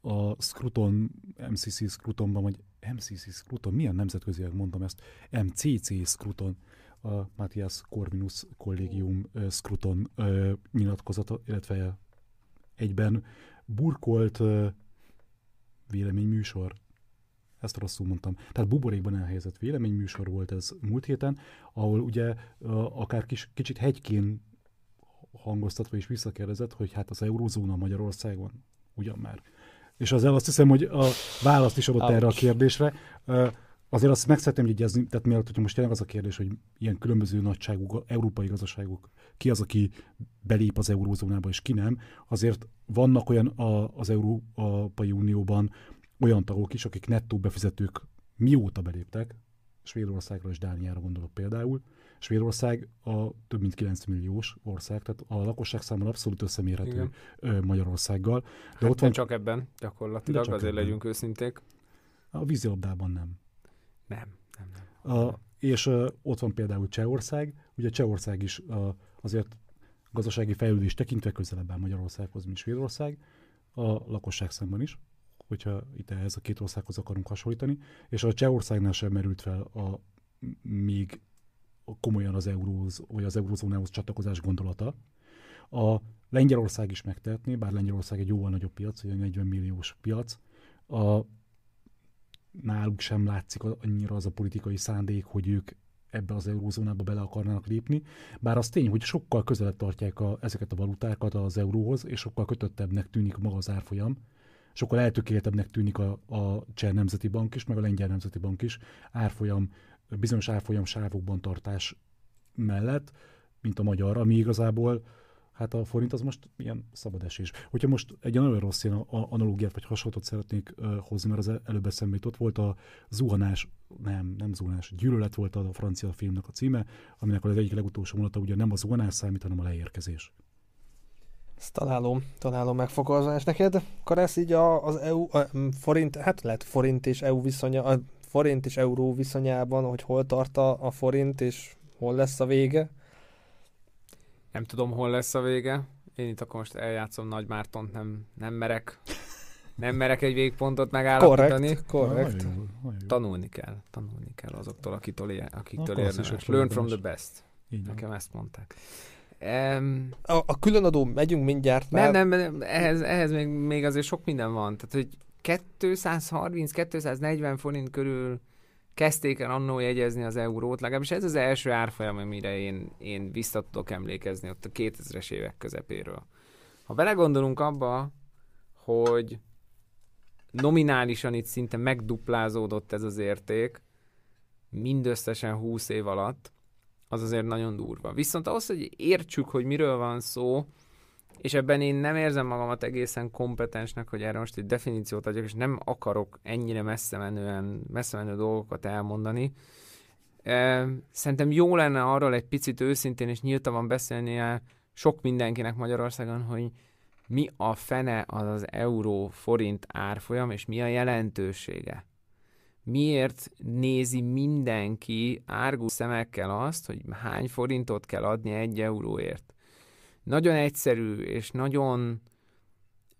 a Scruton, MCC Scrutonban, vagy MCC Scruton, milyen nemzetközileg mondom ezt, MCC Scruton, a Matthias Corvinus kollégium uh, Scruton nyilatkozata, illetve egyben burkolt véleményműsor, ezt rosszul mondtam. Tehát buborékban elhelyezett véleményműsor volt ez múlt héten, ahol ugye akár kis, kicsit hegykén hangoztatva is visszakérdezett, hogy hát az eurózóna Magyarországon ugyan már. És azért azt hiszem, hogy a választ is adott Ouch. erre a kérdésre. Azért azt meg szeretném jegyezni, tehát mielőtt, hogy most tényleg az a kérdés, hogy ilyen különböző nagyságú európai gazdaságok, ki az, aki belép az eurózónába, és ki nem, azért vannak olyan a, az Európai Unióban olyan tagok is, akik nettó befizetők mióta beléptek, Svédországra és Dániára gondolok például, Svédország a több mint 9 milliós ország, tehát a lakosság számára abszolút összemérhető Igen. Magyarországgal. De hát ott van csak ebben gyakorlatilag, csak azért ebben. legyünk őszinték. A vízilabdában nem. Nem, nem, nem. A, és uh, ott van például Csehország, ugye Csehország is uh, azért gazdasági fejlődés tekintve közelebb áll Magyarországhoz, mint Svédország, a lakosság szemben is, hogyha itt ehhez a két országhoz akarunk hasonlítani, és a Csehországnál sem merült fel a még komolyan az euróz, vagy az eurózónához csatlakozás gondolata. A Lengyelország is megtehetné, bár Lengyelország egy jóval nagyobb piac, egy 40 milliós piac. A, náluk sem látszik annyira az a politikai szándék, hogy ők ebbe az eurózónába bele akarnának lépni, bár az tény, hogy sokkal közelebb tartják a, ezeket a valutákat az euróhoz, és sokkal kötöttebbnek tűnik maga az árfolyam, sokkal eltökéltebbnek tűnik a, a Cseh Nemzeti Bank is, meg a Lengyel Nemzeti Bank is árfolyam bizonyos árfolyam sávokban tartás mellett, mint a magyar, ami igazából Hát a forint az most ilyen szabad esés. Hogyha most egy nagyon rossz ilyen analógiát vagy hasonlót szeretnék hozni, mert az előbb eszembe ott volt a zuhanás, nem, nem zuhanás, gyűlölet volt a francia filmnek a címe, aminek az egyik legutolsó mondata ugye nem a zuhanás számít, hanem a leérkezés. Ezt találom, találom megfogalmazás neked. Karesz így a, az EU, a forint, hát lehet forint és EU viszonya, a forint és euró viszonyában, hogy hol tart a, a forint és hol lesz a vége? Nem tudom, hol lesz a vége. Én itt akkor most eljátszom Nagy Mártont, nem, nem merek nem merek egy végpontot megállapítani. Korrekt, korrekt. Tanulni kell, tanulni kell azoktól, akitől, ér, akiktől érdemes. Learn from the best. Így Nekem ezt mondták. Um, a, a különadó megyünk mindjárt. Nem, nem, nem ehhez, ehhez még, még azért sok minden van. Tehát, hogy 230-240 forint körül kezdték el annó jegyezni az eurót, legalábbis ez az első árfolyam, amire én, én vissza tudok emlékezni ott a 2000-es évek közepéről. Ha belegondolunk abba, hogy nominálisan itt szinte megduplázódott ez az érték, mindösszesen 20 év alatt, az azért nagyon durva. Viszont ahhoz, hogy értsük, hogy miről van szó, és ebben én nem érzem magamat egészen kompetensnek, hogy erre most egy definíciót adjak, és nem akarok ennyire messze menően, messze menő dolgokat elmondani. Szerintem jó lenne arról egy picit őszintén és nyíltan beszélni sok mindenkinek Magyarországon, hogy mi a fene az az euró-forint árfolyam, és mi a jelentősége. Miért nézi mindenki árgus szemekkel azt, hogy hány forintot kell adni egy euróért? Nagyon egyszerű, és nagyon,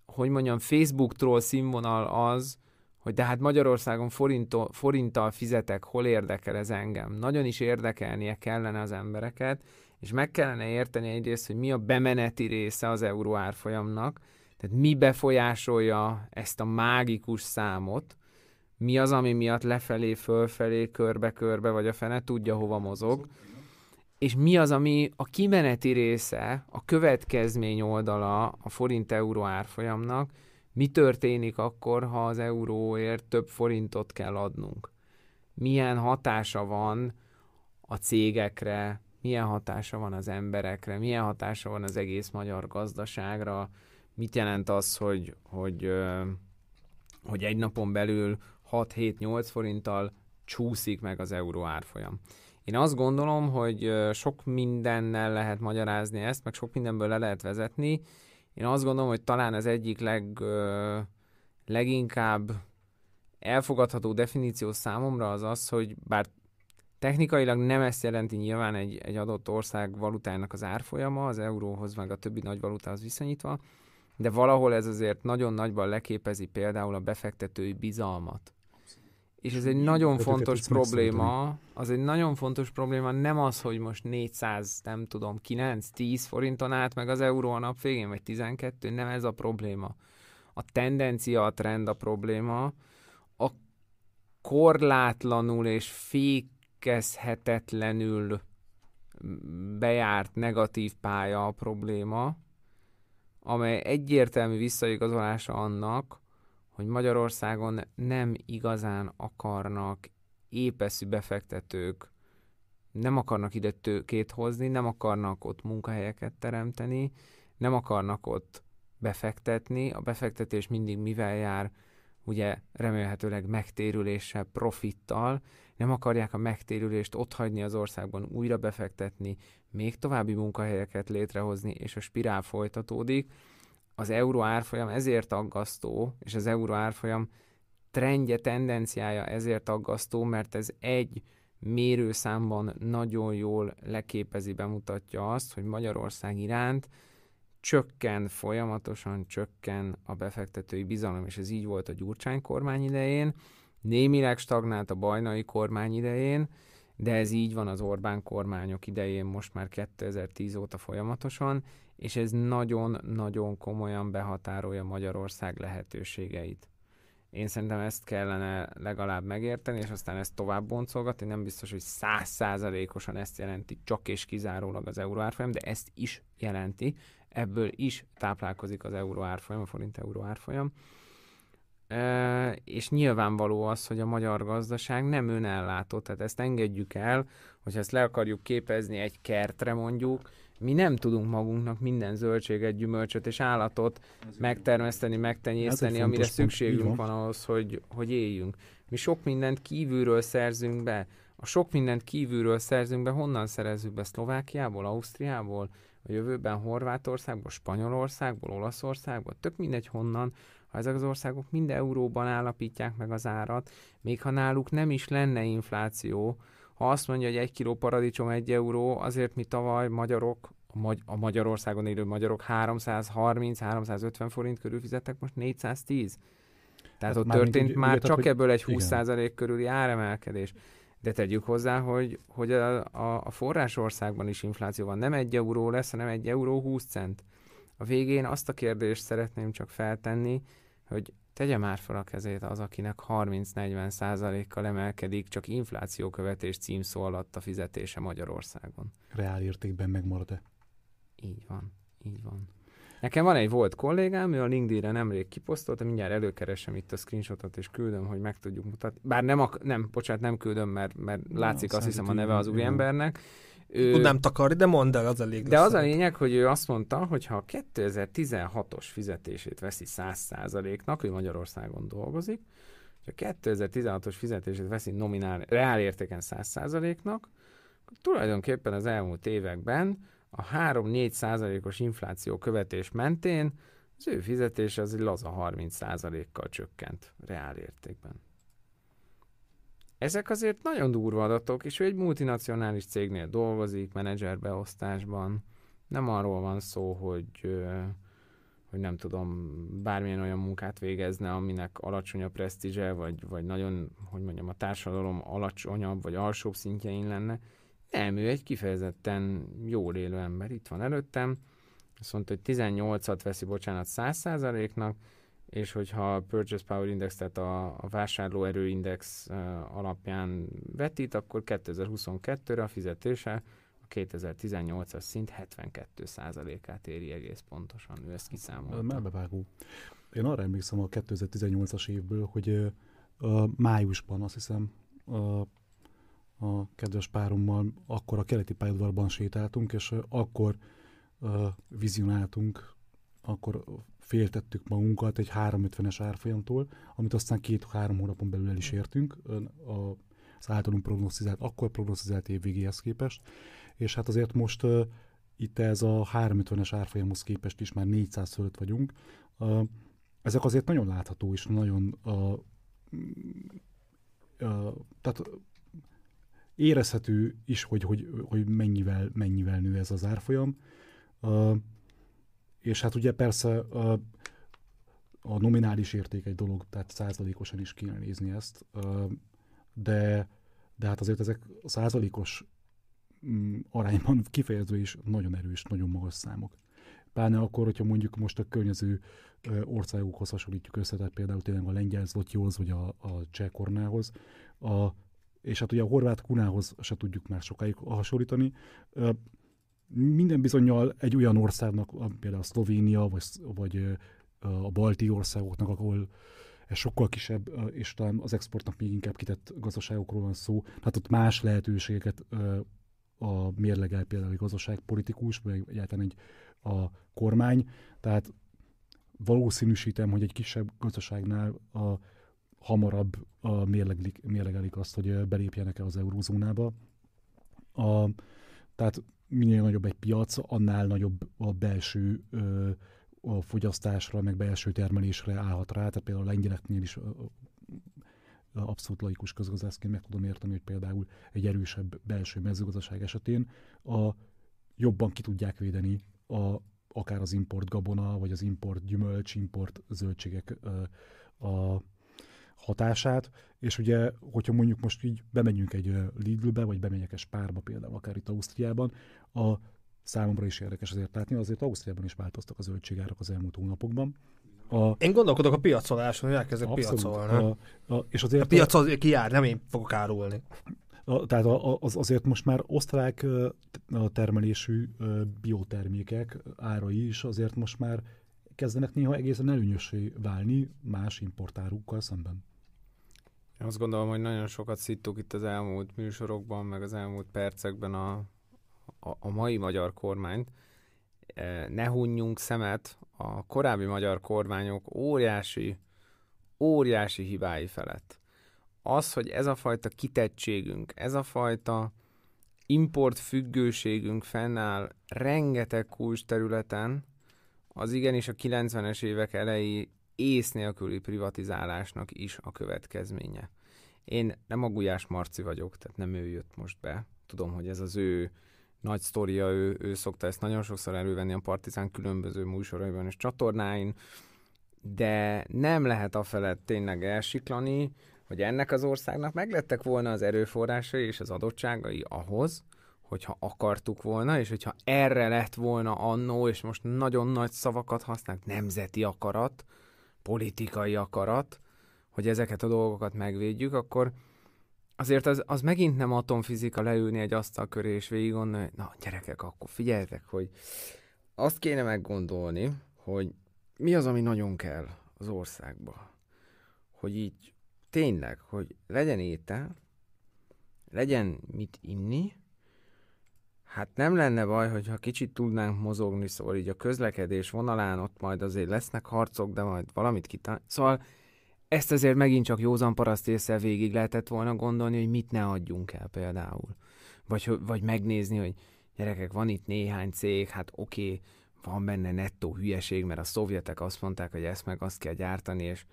hogy mondjam, Facebook troll színvonal az, hogy de hát Magyarországon forinttal, forinttal fizetek, hol érdekel ez engem. Nagyon is érdekelnie kellene az embereket, és meg kellene érteni egyrészt, hogy mi a bemeneti része az euró árfolyamnak, tehát mi befolyásolja ezt a mágikus számot, mi az, ami miatt lefelé, fölfelé, körbe-körbe, vagy a fene tudja, hova mozog és mi az, ami a kimeneti része, a következmény oldala a forint-euró árfolyamnak, mi történik akkor, ha az euróért több forintot kell adnunk? Milyen hatása van a cégekre, milyen hatása van az emberekre, milyen hatása van az egész magyar gazdaságra, mit jelent az, hogy, hogy, hogy egy napon belül 6-7-8 forinttal csúszik meg az euró árfolyam. Én azt gondolom, hogy sok mindennel lehet magyarázni ezt, meg sok mindenből le lehet vezetni. Én azt gondolom, hogy talán az egyik leg, leginkább elfogadható definíció számomra az az, hogy bár technikailag nem ezt jelenti nyilván egy, egy adott ország valutájának az árfolyama, az euróhoz meg a többi nagy valutához viszonyítva, de valahol ez azért nagyon nagyban leképezi például a befektetői bizalmat és ez egy nagyon fontos probléma, az egy nagyon fontos probléma, nem az, hogy most 400, nem tudom, 9, 10 forinton át meg az euró a nap végén, vagy 12, nem ez a probléma. A tendencia, a trend a probléma, a korlátlanul és fékezhetetlenül bejárt negatív pálya a probléma, amely egyértelmű visszaigazolása annak, hogy Magyarországon nem igazán akarnak épeszű befektetők, nem akarnak ide tőkét hozni, nem akarnak ott munkahelyeket teremteni, nem akarnak ott befektetni. A befektetés mindig mivel jár, ugye remélhetőleg megtérüléssel, profittal, nem akarják a megtérülést otthagyni az országban, újra befektetni, még további munkahelyeket létrehozni, és a spirál folytatódik az euró árfolyam ezért aggasztó, és az euró árfolyam trendje, tendenciája ezért aggasztó, mert ez egy mérőszámban nagyon jól leképezi, bemutatja azt, hogy Magyarország iránt csökken, folyamatosan csökken a befektetői bizalom, és ez így volt a Gyurcsány kormány idején, némileg stagnált a bajnai kormány idején, de ez így van az Orbán kormányok idején most már 2010 óta folyamatosan, és ez nagyon-nagyon komolyan behatárolja Magyarország lehetőségeit. Én szerintem ezt kellene legalább megérteni, és aztán ezt tovább boncolgatni. Nem biztos, hogy százszázalékosan ezt jelenti csak és kizárólag az euró árfolyam, de ezt is jelenti. Ebből is táplálkozik az euró árfolyam, a forint euró árfolyam. E, és nyilvánvaló az, hogy a magyar gazdaság nem önellátó, tehát ezt engedjük el, hogyha ezt le akarjuk képezni egy kertre mondjuk, mi nem tudunk magunknak minden zöldséget, gyümölcsöt és állatot megtermeszteni, megtenyészteni, amire szükségünk van ahhoz, hogy, hogy éljünk. Mi sok mindent kívülről szerzünk be. A sok mindent kívülről szerzünk be, honnan szerezzük be? Szlovákiából, Ausztriából, a jövőben Horvátországból, Spanyolországból, Olaszországból, tök mindegy honnan, ha ezek az országok mind euróban állapítják meg az árat, még ha náluk nem is lenne infláció, ha azt mondja, hogy egy kiló paradicsom egy euró, azért mi tavaly magyarok, a, Magy- a Magyarországon élő magyarok 330-350 forint körül fizettek, most 410. Tehát hát ott történt úgy, már csak hogy... ebből egy 20% igen. körüli áremelkedés. De tegyük hozzá, hogy, hogy a, a, a forrásországban is infláció van. Nem egy euró lesz, hanem egy euró 20 cent. A végén azt a kérdést szeretném csak feltenni, hogy tegye már fel a kezét az, akinek 30-40 százalékkal emelkedik, csak inflációkövetés címszó alatt a fizetése Magyarországon. Reál értékben megmarad-e? Így van, így van. Nekem van egy volt kollégám, ő a LinkedIn-re nemrég kiposztolta, mindjárt előkeresem itt a screenshotot, és küldöm, hogy meg tudjuk mutatni. Bár nem, ak- nem, bocsánat, nem küldöm, mert, mert látszik azt hiszem a neve az új embernek. Ő, Tudnám takarni, de mondd el, az a lényeg. De az a lényeg, hogy ő azt mondta, hogy ha a 2016-os fizetését veszi 100%-nak, ő Magyarországon dolgozik, ha a 2016-os fizetését veszi nominál, reál értéken 100%-nak, akkor tulajdonképpen az elmúlt években a 3-4 százalékos infláció követés mentén az ő fizetése az egy laza 30 százalékkal csökkent reál értékben. Ezek azért nagyon durva adatok, és ő egy multinacionális cégnél dolgozik, menedzserbeosztásban. Nem arról van szó, hogy, hogy nem tudom, bármilyen olyan munkát végezne, aminek alacsony a presztízse, vagy, vagy nagyon, hogy mondjam, a társadalom alacsonyabb, vagy alsóbb szintjein lenne. Nem, ő egy kifejezetten jól élő ember. Itt van előttem. Azt mondta, hogy 18-at veszi, bocsánat, 100%-nak, és hogyha a Purchase Power Index, tehát a, a vásárlóerőindex alapján vetít, akkor 2022-re a fizetése a 2018-as szint 72%-át éri egész pontosan. Ő ezt kiszámolta. Melbevágó. Én arra emlékszem a 2018-as évből, hogy uh, májusban azt hiszem uh, a kedves párommal akkor a keleti pályaudvarban sétáltunk, és akkor uh, vizionáltunk, akkor féltettük magunkat egy 350-es árfolyamtól, amit aztán két-három hónapon belül el is értünk az általunk prognosztizált, akkor prognosztizált év végéhez képest, és hát azért most uh, itt ez a 350-es árfolyamhoz képest is már 400 fölött vagyunk. Uh, ezek azért nagyon látható és nagyon uh, uh, tehát érezhető is, hogy, hogy, hogy mennyivel, mennyivel nő ez az árfolyam. Uh, és hát ugye persze a, a nominális érték egy dolog, tehát százalékosan is kéne nézni ezt, de, de hát azért ezek százalékos mm, arányban kifejező is nagyon erős, nagyon magas számok. Pláne akkor, hogyha mondjuk most a környező országokhoz hasonlítjuk össze, tehát például tényleg a lengyel zlotjóhoz, vagy a, a cseh kornához, a, és hát ugye a horvát kunához se tudjuk már sokáig hasonlítani minden bizonyal egy olyan országnak, például a Szlovénia, vagy, vagy a balti országoknak, ahol ez sokkal kisebb, és talán az exportnak még inkább kitett gazdaságokról van szó, hát ott más lehetőségeket a mérlegel például egy gazdaságpolitikus, vagy egyáltalán egy a kormány, tehát valószínűsítem, hogy egy kisebb gazdaságnál a, hamarabb a mérleglik, mérlegelik azt, hogy belépjenek-e az eurózónába. A, tehát minél nagyobb egy piac, annál nagyobb a belső ö, a fogyasztásra, meg belső termelésre állhat rá. Tehát például a lengyeleknél is ö, abszolút laikus közgazdászként meg tudom érteni, hogy például egy erősebb belső mezőgazdaság esetén a, jobban ki tudják védeni a, akár az import gabona, vagy az import gyümölcs, import zöldségek a, hatását, és ugye, hogyha mondjuk most így bemegyünk egy Lidlbe, vagy bemegyek egy Spárba például, akár itt Ausztriában, a számomra is érdekes azért látni, azért Ausztriában is változtak a zöldségárak az elmúlt hónapokban. A, én gondolkodok a piacoláson, hogy elkezdek piacolni. A, a, és azért a piac az kijár, nem én fogok árulni. A, tehát az, azért most már osztrák termelésű biotermékek árai is azért most már kezdenek néha egészen előnyösé válni más importárukkal szemben. Azt gondolom, hogy nagyon sokat szittuk itt az elmúlt műsorokban, meg az elmúlt percekben a, a, a mai magyar kormányt, ne hunjunk szemet a korábbi magyar kormányok óriási, óriási hibái felett. Az, hogy ez a fajta kitettségünk, ez a fajta import függőségünk fennáll rengeteg kulcs területen, az igenis a 90-es évek elejé ész nélküli privatizálásnak is a következménye. Én nem a Gulyás Marci vagyok, tehát nem ő jött most be. Tudom, hogy ez az ő nagy sztoria, ő, ő szokta ezt nagyon sokszor elővenni a Partizán különböző műsoraiban és csatornáin, de nem lehet afelett tényleg elsiklani, hogy ennek az országnak meglettek volna az erőforrásai és az adottságai ahhoz, hogyha akartuk volna, és hogyha erre lett volna annó, és most nagyon nagy szavakat használnak, nemzeti akarat, politikai akarat, hogy ezeket a dolgokat megvédjük, akkor azért az, az megint nem atomfizika leülni egy asztal köré és végig gondolni, na gyerekek, akkor figyeljetek, hogy azt kéne meggondolni, hogy mi az, ami nagyon kell az országba. Hogy így tényleg, hogy legyen étel, legyen mit inni, Hát nem lenne baj, hogyha kicsit tudnánk mozogni, szóval így a közlekedés vonalán ott majd azért lesznek harcok, de majd valamit kitán. Szóval ezt azért megint csak józan paraszt észre végig lehetett volna gondolni, hogy mit ne adjunk el például. Vagy, vagy megnézni, hogy gyerekek, van itt néhány cég, hát oké, okay, van benne nettó hülyeség, mert a szovjetek azt mondták, hogy ezt meg azt kell gyártani, és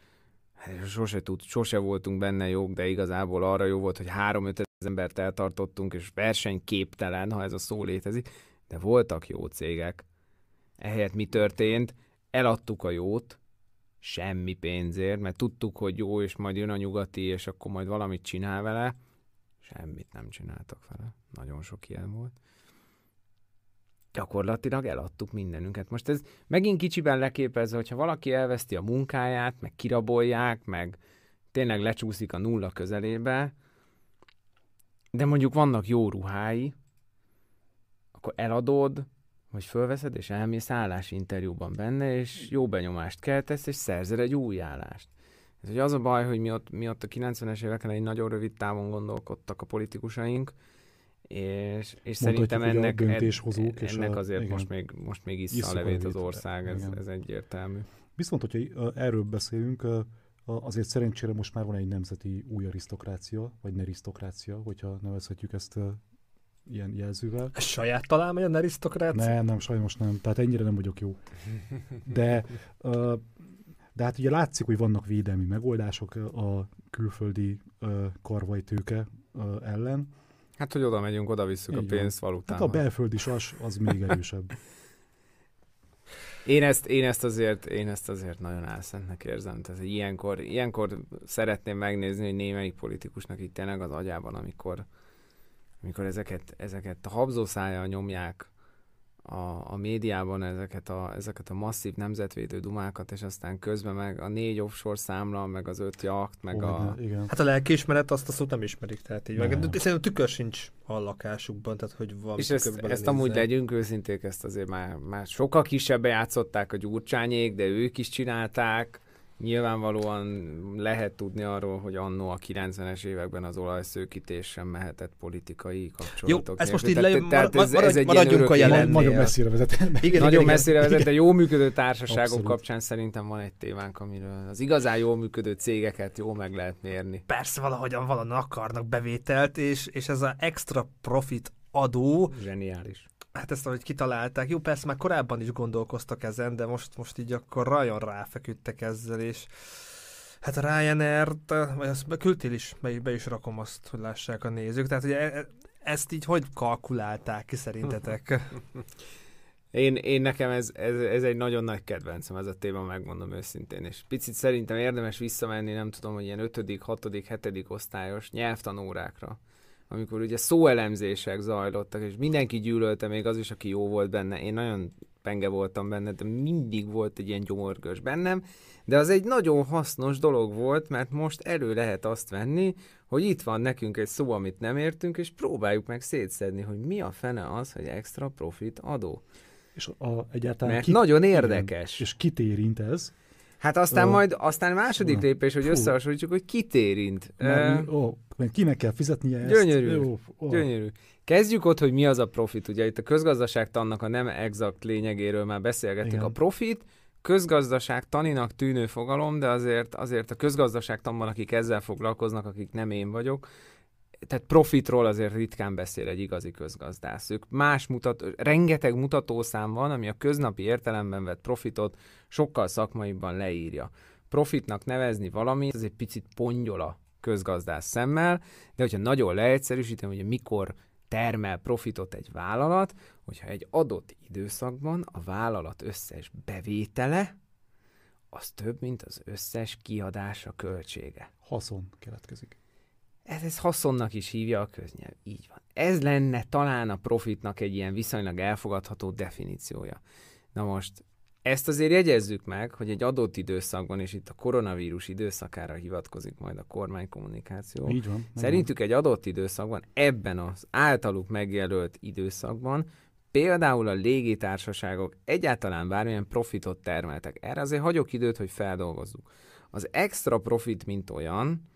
hát sose, tud, sose voltunk benne jók, de igazából arra jó volt, hogy három-öt embert eltartottunk, és versenyképtelen, ha ez a szó létezik, de voltak jó cégek. Ehelyett mi történt? Eladtuk a jót, semmi pénzért, mert tudtuk, hogy jó, és majd jön a nyugati, és akkor majd valamit csinál vele. Semmit nem csináltak vele. Nagyon sok ilyen volt. Gyakorlatilag eladtuk mindenünket. Most ez megint kicsiben leképezve, hogyha valaki elveszti a munkáját, meg kirabolják, meg tényleg lecsúszik a nulla közelébe, de mondjuk vannak jó ruhái, akkor eladod, vagy fölveszed, és elmész állásinterjúban benne, és jó benyomást keltesz, és szerzel egy új állást. Ez hogy az a baj, hogy mi ott, mi ott a 90-es éveken egy nagyon rövid távon gondolkodtak a politikusaink, és, és szerintem ennek, ed, ennek azért igen. most még, most még issza a levét az ország, ez, ez egyértelmű. Viszont, hogyha erről beszélünk, azért szerencsére most már van egy nemzeti új arisztokrácia, vagy nerisztokrácia, hogyha nevezhetjük ezt ilyen jelzővel. Ez saját talán vagy a nerisztokrácia? Nem, nem, sajnos nem. Tehát ennyire nem vagyok jó. De, de hát ugye látszik, hogy vannak védelmi megoldások a külföldi karvai tőke ellen. Hát, hogy oda megyünk, oda visszük Így a pénzt valután. Hát a belföldi sas az még erősebb. Én ezt, én ezt azért, én ezt azért nagyon álszentnek érzem. Tehát ilyenkor, ilyenkor szeretném megnézni, hogy némelyik politikusnak itt tényleg az agyában, amikor, amikor ezeket, ezeket a habzószája nyomják a, a médiában ezeket a, ezeket a masszív nemzetvédő dumákat, és aztán közben meg a négy offshore számla, meg az öt jakt, meg Ó, a... Igen. Hát a lelkiismeret azt a szót nem ismerik, tehát így. Meg, szerintem tükör sincs a lakásukban, tehát hogy van És ezt, ezt amúgy legyünk őszinték, ezt azért már, már sokkal kisebben játszották a gyurcsányék, de ők is csinálták, Nyilvánvalóan lehet tudni arról, hogy annó a 90-es években az olajszőkítés sem mehetett politikai kapcsolatok. Jó, ezt most így le, tehát ez, ez egy maradjunk a jelennél. Nagyon messzire vezet. Igen, nagyon igen, messzire igen. vezet, de jó működő társaságok Abszolút. kapcsán szerintem van egy témánk, amiről az igazán jól működő cégeket jól meg lehet mérni. Persze valahogyan valahol akarnak bevételt, és, és ez az extra profit adó. Zseniális hát ezt ahogy kitalálták, jó, persze már korábban is gondolkoztak ezen, de most, most így akkor rajon ráfeküdtek ezzel, és hát a Ryanair-t, vagy azt küldtél is, be, be is rakom azt, hogy lássák a nézők, tehát ugye e, ezt így hogy kalkulálták ki szerintetek? Én, én nekem ez, ez, ez, egy nagyon nagy kedvencem, ez a téma, megmondom őszintén, és picit szerintem érdemes visszamenni, nem tudom, hogy ilyen 5., 6., 7. osztályos nyelvtanórákra, amikor ugye szóelemzések zajlottak, és mindenki gyűlölte, még az is, aki jó volt benne. Én nagyon penge voltam benne, de mindig volt egy ilyen gyomorgös bennem, de az egy nagyon hasznos dolog volt, mert most elő lehet azt venni, hogy itt van nekünk egy szó, amit nem értünk, és próbáljuk meg szétszedni, hogy mi a fene az, hogy extra profit adó. És a, egyáltalán mert kit, nagyon érdekes. Igen, és kit érint ez? Hát aztán uh, majd, aztán második uh, lépés, hogy összehasonlítjuk, hogy kit érint. Mert, uh, ó, kinek kell fizetnie ezt. Gyönyörű, jó, ó. gyönyörű. Kezdjük ott, hogy mi az a profit. Ugye itt a közgazdaságtannak a nem exakt lényegéről már beszélgettünk. Igen. A profit közgazdaság taninak tűnő fogalom, de azért, azért a közgazdaságtanban, akik ezzel foglalkoznak, akik nem én vagyok, tehát profitról azért ritkán beszél egy igazi közgazdász. Ők más mutató, rengeteg mutatószám van, ami a köznapi értelemben vett profitot sokkal szakmaiban leírja. Profitnak nevezni valamit, az egy picit pongyol a közgazdász szemmel, de hogyha nagyon leegyszerűsítem, hogy mikor termel profitot egy vállalat, hogyha egy adott időszakban a vállalat összes bevétele, az több, mint az összes kiadása költsége. Haszon keletkezik. Ez, ez haszonnak is hívja a köznyelv. Így van. Ez lenne talán a profitnak egy ilyen viszonylag elfogadható definíciója. Na most ezt azért jegyezzük meg, hogy egy adott időszakban, és itt a koronavírus időszakára hivatkozik majd a kormánykommunikáció. Így van. Szerintük egy adott időszakban, ebben az általuk megjelölt időszakban például a légitársaságok egyáltalán bármilyen profitot termeltek. Erre azért hagyok időt, hogy feldolgozzuk. Az extra profit, mint olyan,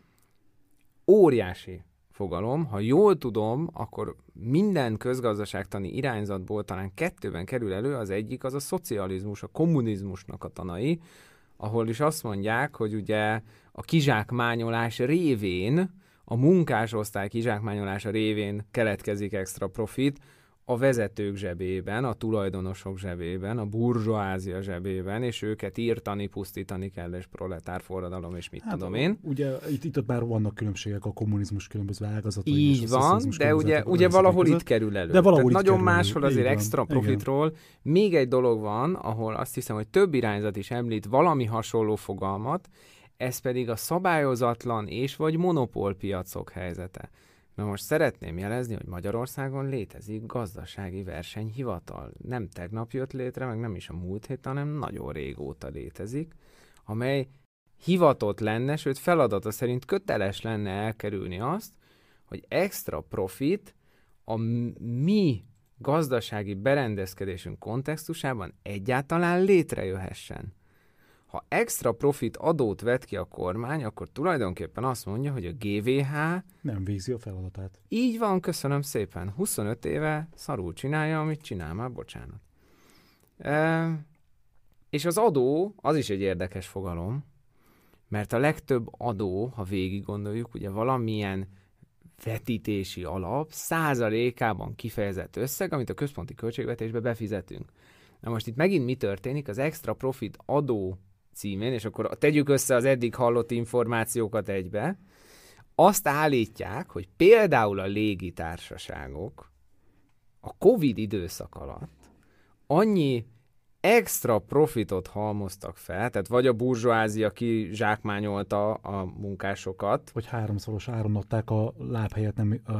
óriási fogalom. Ha jól tudom, akkor minden közgazdaságtani irányzatból talán kettőben kerül elő, az egyik az a szocializmus, a kommunizmusnak a tanai, ahol is azt mondják, hogy ugye a kizsákmányolás révén, a munkásosztály kizsákmányolása révén keletkezik extra profit, a vezetők zsebében, a tulajdonosok zsebében, a burzsóázia zsebében, és őket írtani, pusztítani kell, és proletár forradalom, és mit hát, tudom én. Ugye itt, itt már vannak különbségek a kommunizmus különböző ágazatai. Így és van, de ugye, ugye valahol között. itt kerül elő. De valahol Tehát itt nagyon kerül máshol azért Igen. extra profitról. Igen. Még egy dolog van, ahol azt hiszem, hogy több irányzat is említ valami hasonló fogalmat, ez pedig a szabályozatlan és vagy monopólpiacok helyzete. Na most szeretném jelezni, hogy Magyarországon létezik gazdasági versenyhivatal. Nem tegnap jött létre, meg nem is a múlt hét, hanem nagyon régóta létezik, amely hivatott lenne, sőt feladata szerint köteles lenne elkerülni azt, hogy extra profit a mi gazdasági berendezkedésünk kontextusában egyáltalán létrejöhessen. Ha extra profit adót vet ki a kormány, akkor tulajdonképpen azt mondja, hogy a GVH nem végzi a feladatát. Így van, köszönöm szépen. 25 éve szarul csinálja, amit csinál már, bocsánat. E, és az adó, az is egy érdekes fogalom, mert a legtöbb adó, ha végig gondoljuk, ugye valamilyen vetítési alap százalékában kifejezett összeg, amit a központi költségvetésbe befizetünk. Na most itt megint mi történik? Az extra profit adó címén, és akkor tegyük össze az eddig hallott információkat egybe, azt állítják, hogy például a légitársaságok a Covid időszak alatt annyi extra profitot halmoztak fel, tehát vagy a burzsóázia ki zsákmányolta a munkásokat. Vagy háromszoros áron adták a lábhelyet, nem a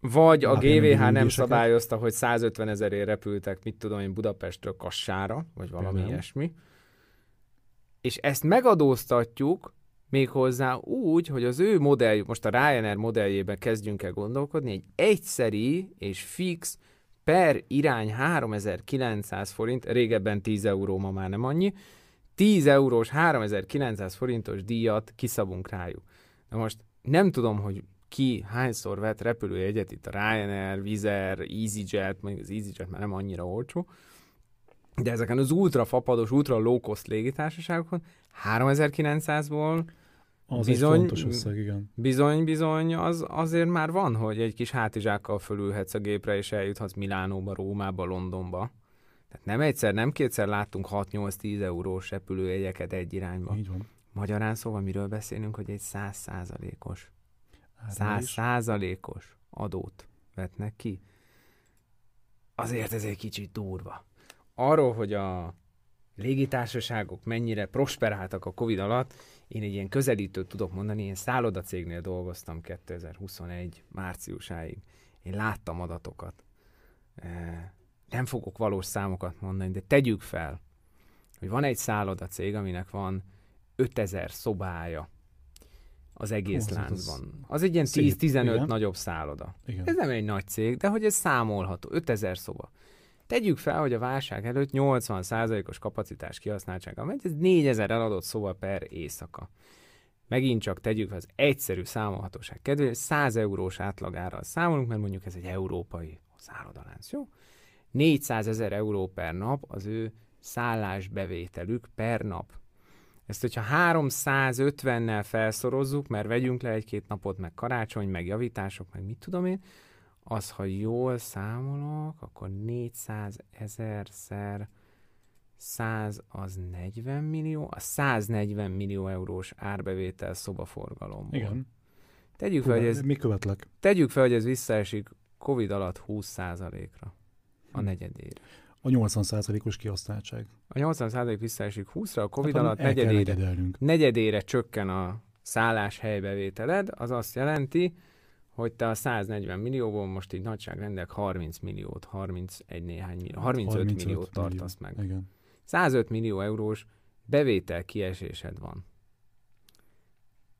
vagy a GVH nem szabályozta, hogy 150 ezerért repültek, mit tudom én, Budapestről Kassára, vagy valami Például. ilyesmi és ezt megadóztatjuk méghozzá úgy, hogy az ő modelljük, most a Ryanair modelljében kezdjünk el gondolkodni, egy egyszeri és fix per irány 3900 forint, régebben 10 euró, ma már nem annyi, 10 eurós 3900 forintos díjat kiszabunk rájuk. Na most nem tudom, hogy ki hányszor vett repülőjegyet itt a Ryanair, Vizer, EasyJet, mondjuk az EasyJet már nem annyira olcsó, de ezeken az ultra fapados, ultra low cost légitársaságokon 3900-ból az bizony, egy fontos összeg, igen. Bizony, bizony, az azért már van, hogy egy kis hátizsákkal fölülhetsz a gépre, és eljuthatsz Milánóba, Rómába, Londonba. Tehát nem egyszer, nem kétszer láttunk 6-8-10 eurós repülőjegyeket egy irányba. Így van. Magyarán szóval miről beszélünk, hogy egy 100 százalékos, 100 százalékos adót vetnek ki. Azért ez egy kicsit durva arról, hogy a légitársaságok mennyire prosperáltak a Covid alatt, én egy ilyen közelítőt tudok mondani, én szállodacégnél dolgoztam 2021 márciusáig. Én láttam adatokat. Nem fogok valós számokat mondani, de tegyük fel, hogy van egy szállodacég, aminek van 5000 szobája az egész oh, láncban. Az egy ilyen 10-15 nagyobb szálloda. Igen. Ez nem egy nagy cég, de hogy ez számolható. 5000 szoba. Tegyük fel, hogy a válság előtt 80%-os kapacitás kihasználtsága megy, ez 4000 eladott szóval per éjszaka. Megint csak tegyük az egyszerű számolhatóság kedvéért, 100 eurós átlagárral számolunk, mert mondjuk ez egy európai szállodalánc, jó? 400 ezer euró per nap az ő szállásbevételük per nap. Ezt, hogyha 350-nel felszorozzuk, mert vegyünk le egy-két napot, meg karácsony, meg javítások, meg mit tudom én, az, ha jól számolok, akkor 400 ezerszer 100 az 40 millió, a 140 millió eurós árbevétel szobaforgalomból. Igen. Tegyük fel, hogy ez, Mi követlek? tegyük fel, hogy ez visszaesik Covid alatt 20%-ra a Hm. negyedére. A 80%-os kihasználtság. A 80% visszaesik 20-ra, a Covid Hát, alatt negyedére, negyedére csökken a szállás helybevételed, az azt jelenti, hogy te a 140 millióból most így nagyságrendek 30 milliót, 31 néhány millió, 35, 35 milliót tartasz meg. Igen. 105 millió eurós bevétel kiesésed van.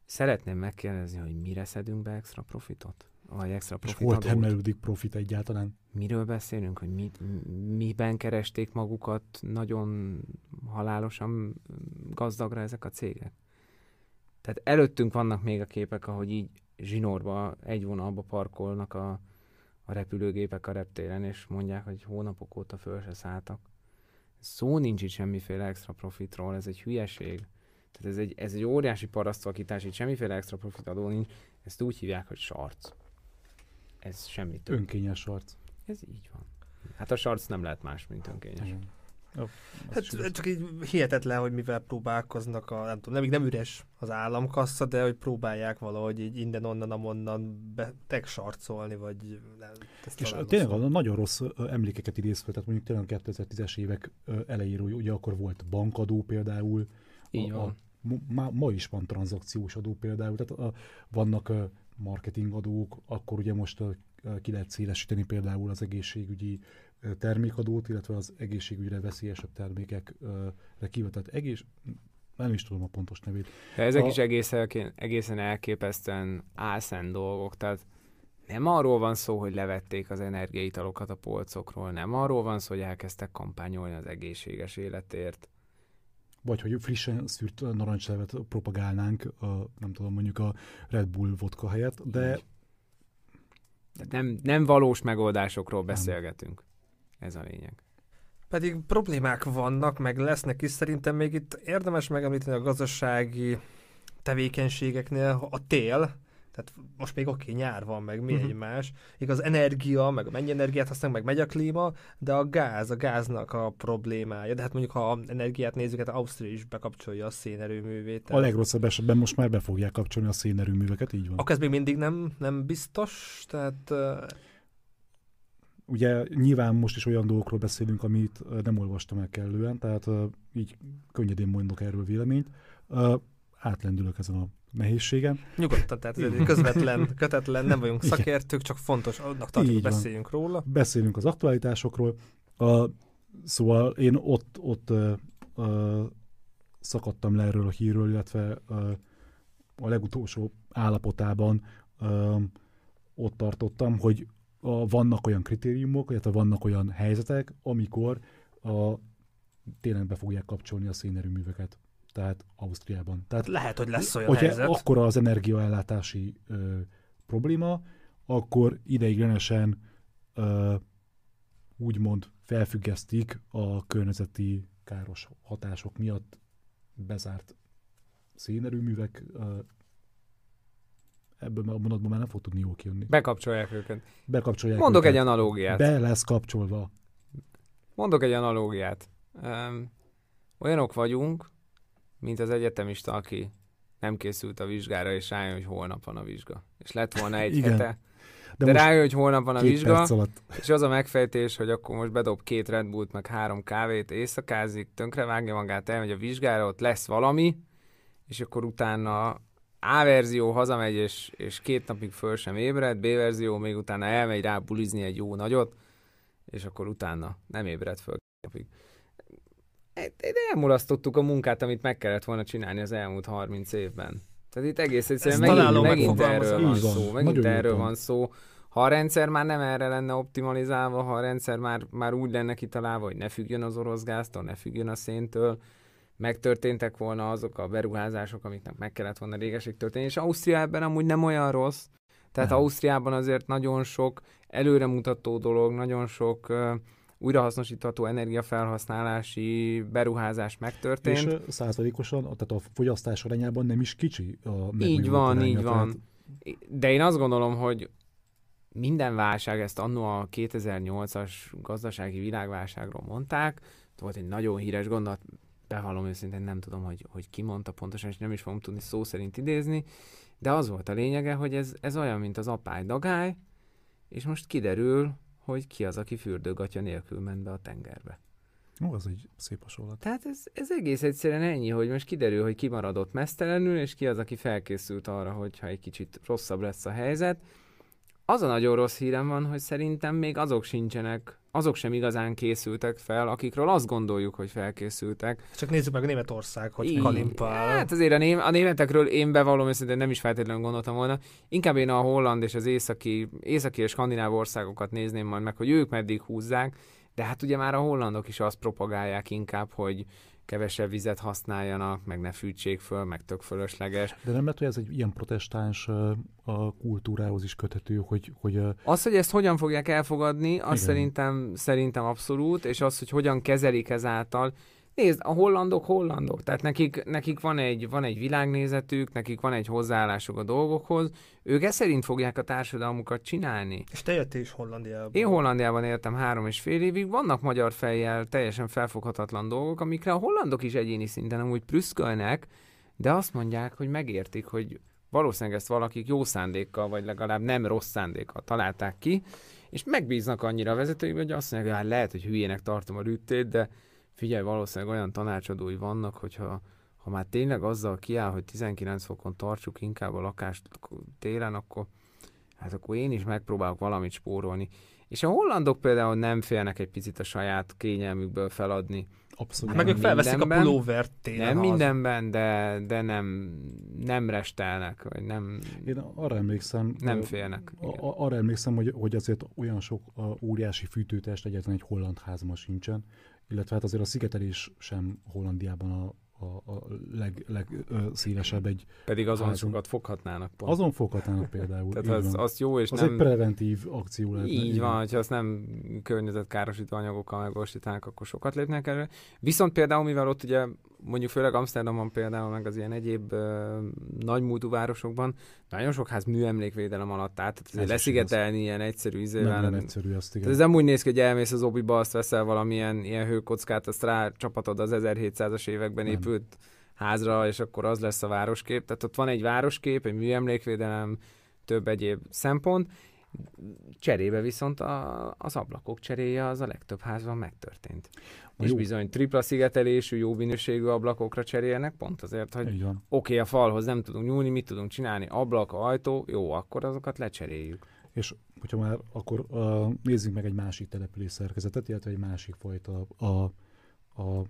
Szeretném megkérdezni, hogy mire szedünk be extra profitot? Vagy extra És profit hol adót? termelődik profit egyáltalán? Miről beszélünk, hogy mit, miben keresték magukat nagyon halálosan gazdagra ezek a cégek? Tehát előttünk vannak még a képek, ahogy így zsinórba, egy vonalba parkolnak a, a repülőgépek a reptéren, és mondják, hogy hónapok óta föl se szálltak. Szó nincs itt semmiféle extra profitról, ez egy hülyeség. Tehát ez egy, ez egy óriási parasztvakítás, itt semmiféle extra profit adó nincs. Ezt úgy hívják, hogy sarc. Ez semmi több. Önkényes arc. Ez így van. Hát a sarc nem lehet más, mint önkényes. Igen. Hát igaz. csak így hihetetlen, hogy mivel próbálkoznak, a, nem tudom, nem, nem üres az államkassa, de hogy próbálják valahogy így innen, onnan, amonnan beteg sarcolni, vagy nem, És tényleg a nagyon rossz emlékeket idéz fel, tehát mondjuk tényleg a 2010-es évek elejéről, ugye akkor volt bankadó például, Így a, van. A, ma, ma is van tranzakciós adó például, tehát a, vannak marketingadók, akkor ugye most ki lehet szélesíteni például az egészségügyi termékadót, illetve az egészségügyre veszélyesebb termékekre kivetett egész, nem is tudom a pontos nevét. De ezek A- is egészen, egészen elképesztően álszent dolgok, tehát nem arról van szó, hogy levették az energiaitalokat a polcokról, nem arról van szó, hogy elkezdtek kampányolni az egészséges életért. Vagy hogy frissen szűrt narancslevet propagálnánk, a, nem tudom, mondjuk a Red Bull vodka helyett, de. Tehát nem, nem valós megoldásokról beszélgetünk. Ez a lényeg. Pedig problémák vannak, meg lesznek is. Szerintem még itt érdemes megemlíteni a gazdasági tevékenységeknél a tél, tehát most még oké, nyár van, meg mi Mhm. egy más. Igaz, energia, meg mennyi energiát használunk, meg megy a klíma, de a gáz, a gáznak a problémája. De hát mondjuk, ha energiát nézzük, hát Ausztria is bekapcsolja a szénerőművét. a legrosszabb esetben most már be fogják kapcsolni a szénerőműveket, így van. Akkor ez még mindig nem, nem biztos, tehát uh, Ugye nyilván most is olyan dolgokról beszélünk, amit nem olvastam el kellően, tehát így könnyedén mondok erről véleményt. Átlendülök ezen a nehézségen. nyugodtan, tehát ez egy közvetlen, kötetlen, nem vagyunk szakértők, csak fontos, annak tartjuk, Így hogy van. beszéljünk róla. Beszélünk az aktualitásokról. A, szóval én ott, ott ö, ö, szakadtam le erről a hírről, illetve ö, a legutolsó állapotában ö, ott tartottam, hogy a, vannak olyan kritériumok, illetve vannak olyan helyzetek, amikor a, tényleg be fogják kapcsolni a szénerőműveket. Tehát Ausztriában. Tehát Lehet, hogy lesz olyan hogyha helyzet. akkora az energiaellátási ö, probléma, akkor ideiglenesen ö, úgymond felfüggesztik a környezeti káros hatások miatt bezárt szénerőművek. Ö, ebből a mondatban már nem fog tudni jól kijönni. Bekapcsolják őket. Bekapcsolják Mondok egy őket. analógiát. Be lesz kapcsolva. Mondok egy analógiát. Um, olyanok vagyunk, mint az egyetemista, aki nem készült a vizsgára, és rájön, hogy holnap van a vizsga. És lett volna egy Igen. hete, de, De, rájön, hogy holnap van a vizsga, és az a megfejtés, hogy akkor most bedob két Red Bullt, meg három kávét, éjszakázik, tönkrevágja magát, elmegy a vizsgára, ott lesz valami, és akkor utána A verzió hazamegy, és, és két napig föl sem ébred, B verzió még utána elmegy rá bulizni egy jó nagyot, és akkor utána nem ébred föl két napig. E- e- Elmulasztottuk a munkát, amit meg kellett volna csinálni az elmúlt 30 évben. Tehát itt egész egyszerűen Ezt megint, megint erről van van. szó, megint Nagyon erről van szó, ha a rendszer már nem erre lenne optimalizálva, ha a rendszer már, már úgy lenne kitalálva, hogy ne függjön az orosz gáztól, ne függjön a széntől, megtörténtek volna azok a beruházások, amiknek meg kellett volna régeség történni, és Ausztria ebben amúgy nem olyan rossz, tehát nem. Ausztriában azért nagyon sok előremutató dolog, nagyon sok uh, újrahasznosítható energiafelhasználási beruházás megtörtént. És százalékosan, tehát a fogyasztás arányában nem is kicsi a Így van, aránya, így van. De én azt gondolom, hogy minden válság, ezt annó a 2008-as gazdasági világválságról mondták, volt egy nagyon híres gondolat, bevallom őszintén nem tudom, hogy, hogy ki mondta pontosan, és nem is fogom tudni szó szerint idézni, de az volt a lényege, hogy ez, ez olyan, mint az apály dagály, és most kiderül, hogy ki az, aki fürdőgatja nélkül ment be a tengerbe. Ó, az egy szép hasonlat. Tehát ez, ez egész egyszerűen ennyi, hogy most kiderül, hogy ki maradott mesztelenül, és ki az, aki felkészült arra, hogyha egy kicsit rosszabb lesz a helyzet, az a nagyon rossz hírem van, hogy szerintem még azok sincsenek, azok sem igazán készültek fel, akikről azt gondoljuk, hogy felkészültek. Csak nézzük meg a Németország, hogy kalimpál. Hát azért a, ném, a németekről én bevallom őszintén nem is feltétlenül gondoltam volna. Inkább én a holland és az északi, északi és skandináv országokat nézném majd meg, hogy ők meddig húzzák. De hát ugye már a hollandok is azt propagálják inkább, hogy kevesebb vizet használjanak, meg ne fűtsék föl, meg tök fölösleges. De nem lehet, hogy ez egy ilyen protestáns a kultúrához is köthető, hogy... hogy az, hogy ezt hogyan fogják elfogadni, az szerintem, szerintem abszolút, és az, hogy hogyan kezelik ezáltal, Nézd, a hollandok hollandok, tehát nekik, nekik van, egy, van egy világnézetük, nekik van egy hozzáállásuk a dolgokhoz, ők ezt szerint fogják a társadalmukat csinálni. És te jöttél is Hollandiában. Én Hollandiában éltem három és fél évig, vannak magyar fejjel teljesen felfoghatatlan dolgok, amikre a hollandok is egyéni szinten amúgy prüszkölnek, de azt mondják, hogy megértik, hogy valószínűleg ezt valakik jó szándékkal, vagy legalább nem rossz szándékkal találták ki, és megbíznak annyira a vezetői, hogy azt mondják, hogy hát lehet, hogy hülyének tartom a rüttét, de figyelj, valószínűleg olyan tanácsadói vannak, hogyha ha már tényleg azzal kiáll, hogy 19 fokon tartsuk inkább a lakást télen, akkor hát akkor én is megpróbálok valamit spórolni. És a hollandok például nem félnek egy picit a saját kényelmükből feladni. Abszolút. Hát meg ők felveszik a pulóvert télen. Nem mindenben, de, de nem, nem restelnek, vagy nem... Én arra emlékszem... Nem félnek. A, arra emlékszem, hogy, hogy azért olyan sok a óriási fűtőtest egyetlen egy holland házban sincsen, illetve hát azért a szigetelés sem Hollandiában a, a, a leg, legszélesebb egy Pedig azon házon. sokat foghatnának pont. Azon foghatnának például. Tehát az, az jó, és az nem... egy preventív akció lehet. Így van, hogyha azt nem környezetkárosító anyagokkal megvalósítanak, akkor sokat lépnek elő. Viszont például, mivel ott ugye mondjuk főleg Amsterdamban például, meg az ilyen egyéb uh, nagymúltú városokban nagyon sok ház műemlékvédelem alatt áll, tehát azért leszigetelni ilyen egyszerű izével. Nem, nem egyszerű azt, igen. Ez nem úgy néz ki, hogy elmész az obiba, azt veszel valamilyen ilyen hőkockát, azt rá csapatod az 1700-as években nem. épült házra, és akkor az lesz a városkép. Tehát ott van egy városkép, egy műemlékvédelem, több egyéb szempont, Cserébe viszont a, az ablakok cseréje az a legtöbb házban megtörtént. És jó. bizony tripla szigetelésű, jó minőségű ablakokra cserélnek, pont azért, hogy oké, okay, a falhoz nem tudunk nyúlni, mit tudunk csinálni, ablak, ajtó, jó, akkor azokat lecseréljük. És hogyha már, akkor uh, nézzünk meg egy másik település szerkezetet, illetve egy másik fajta a, a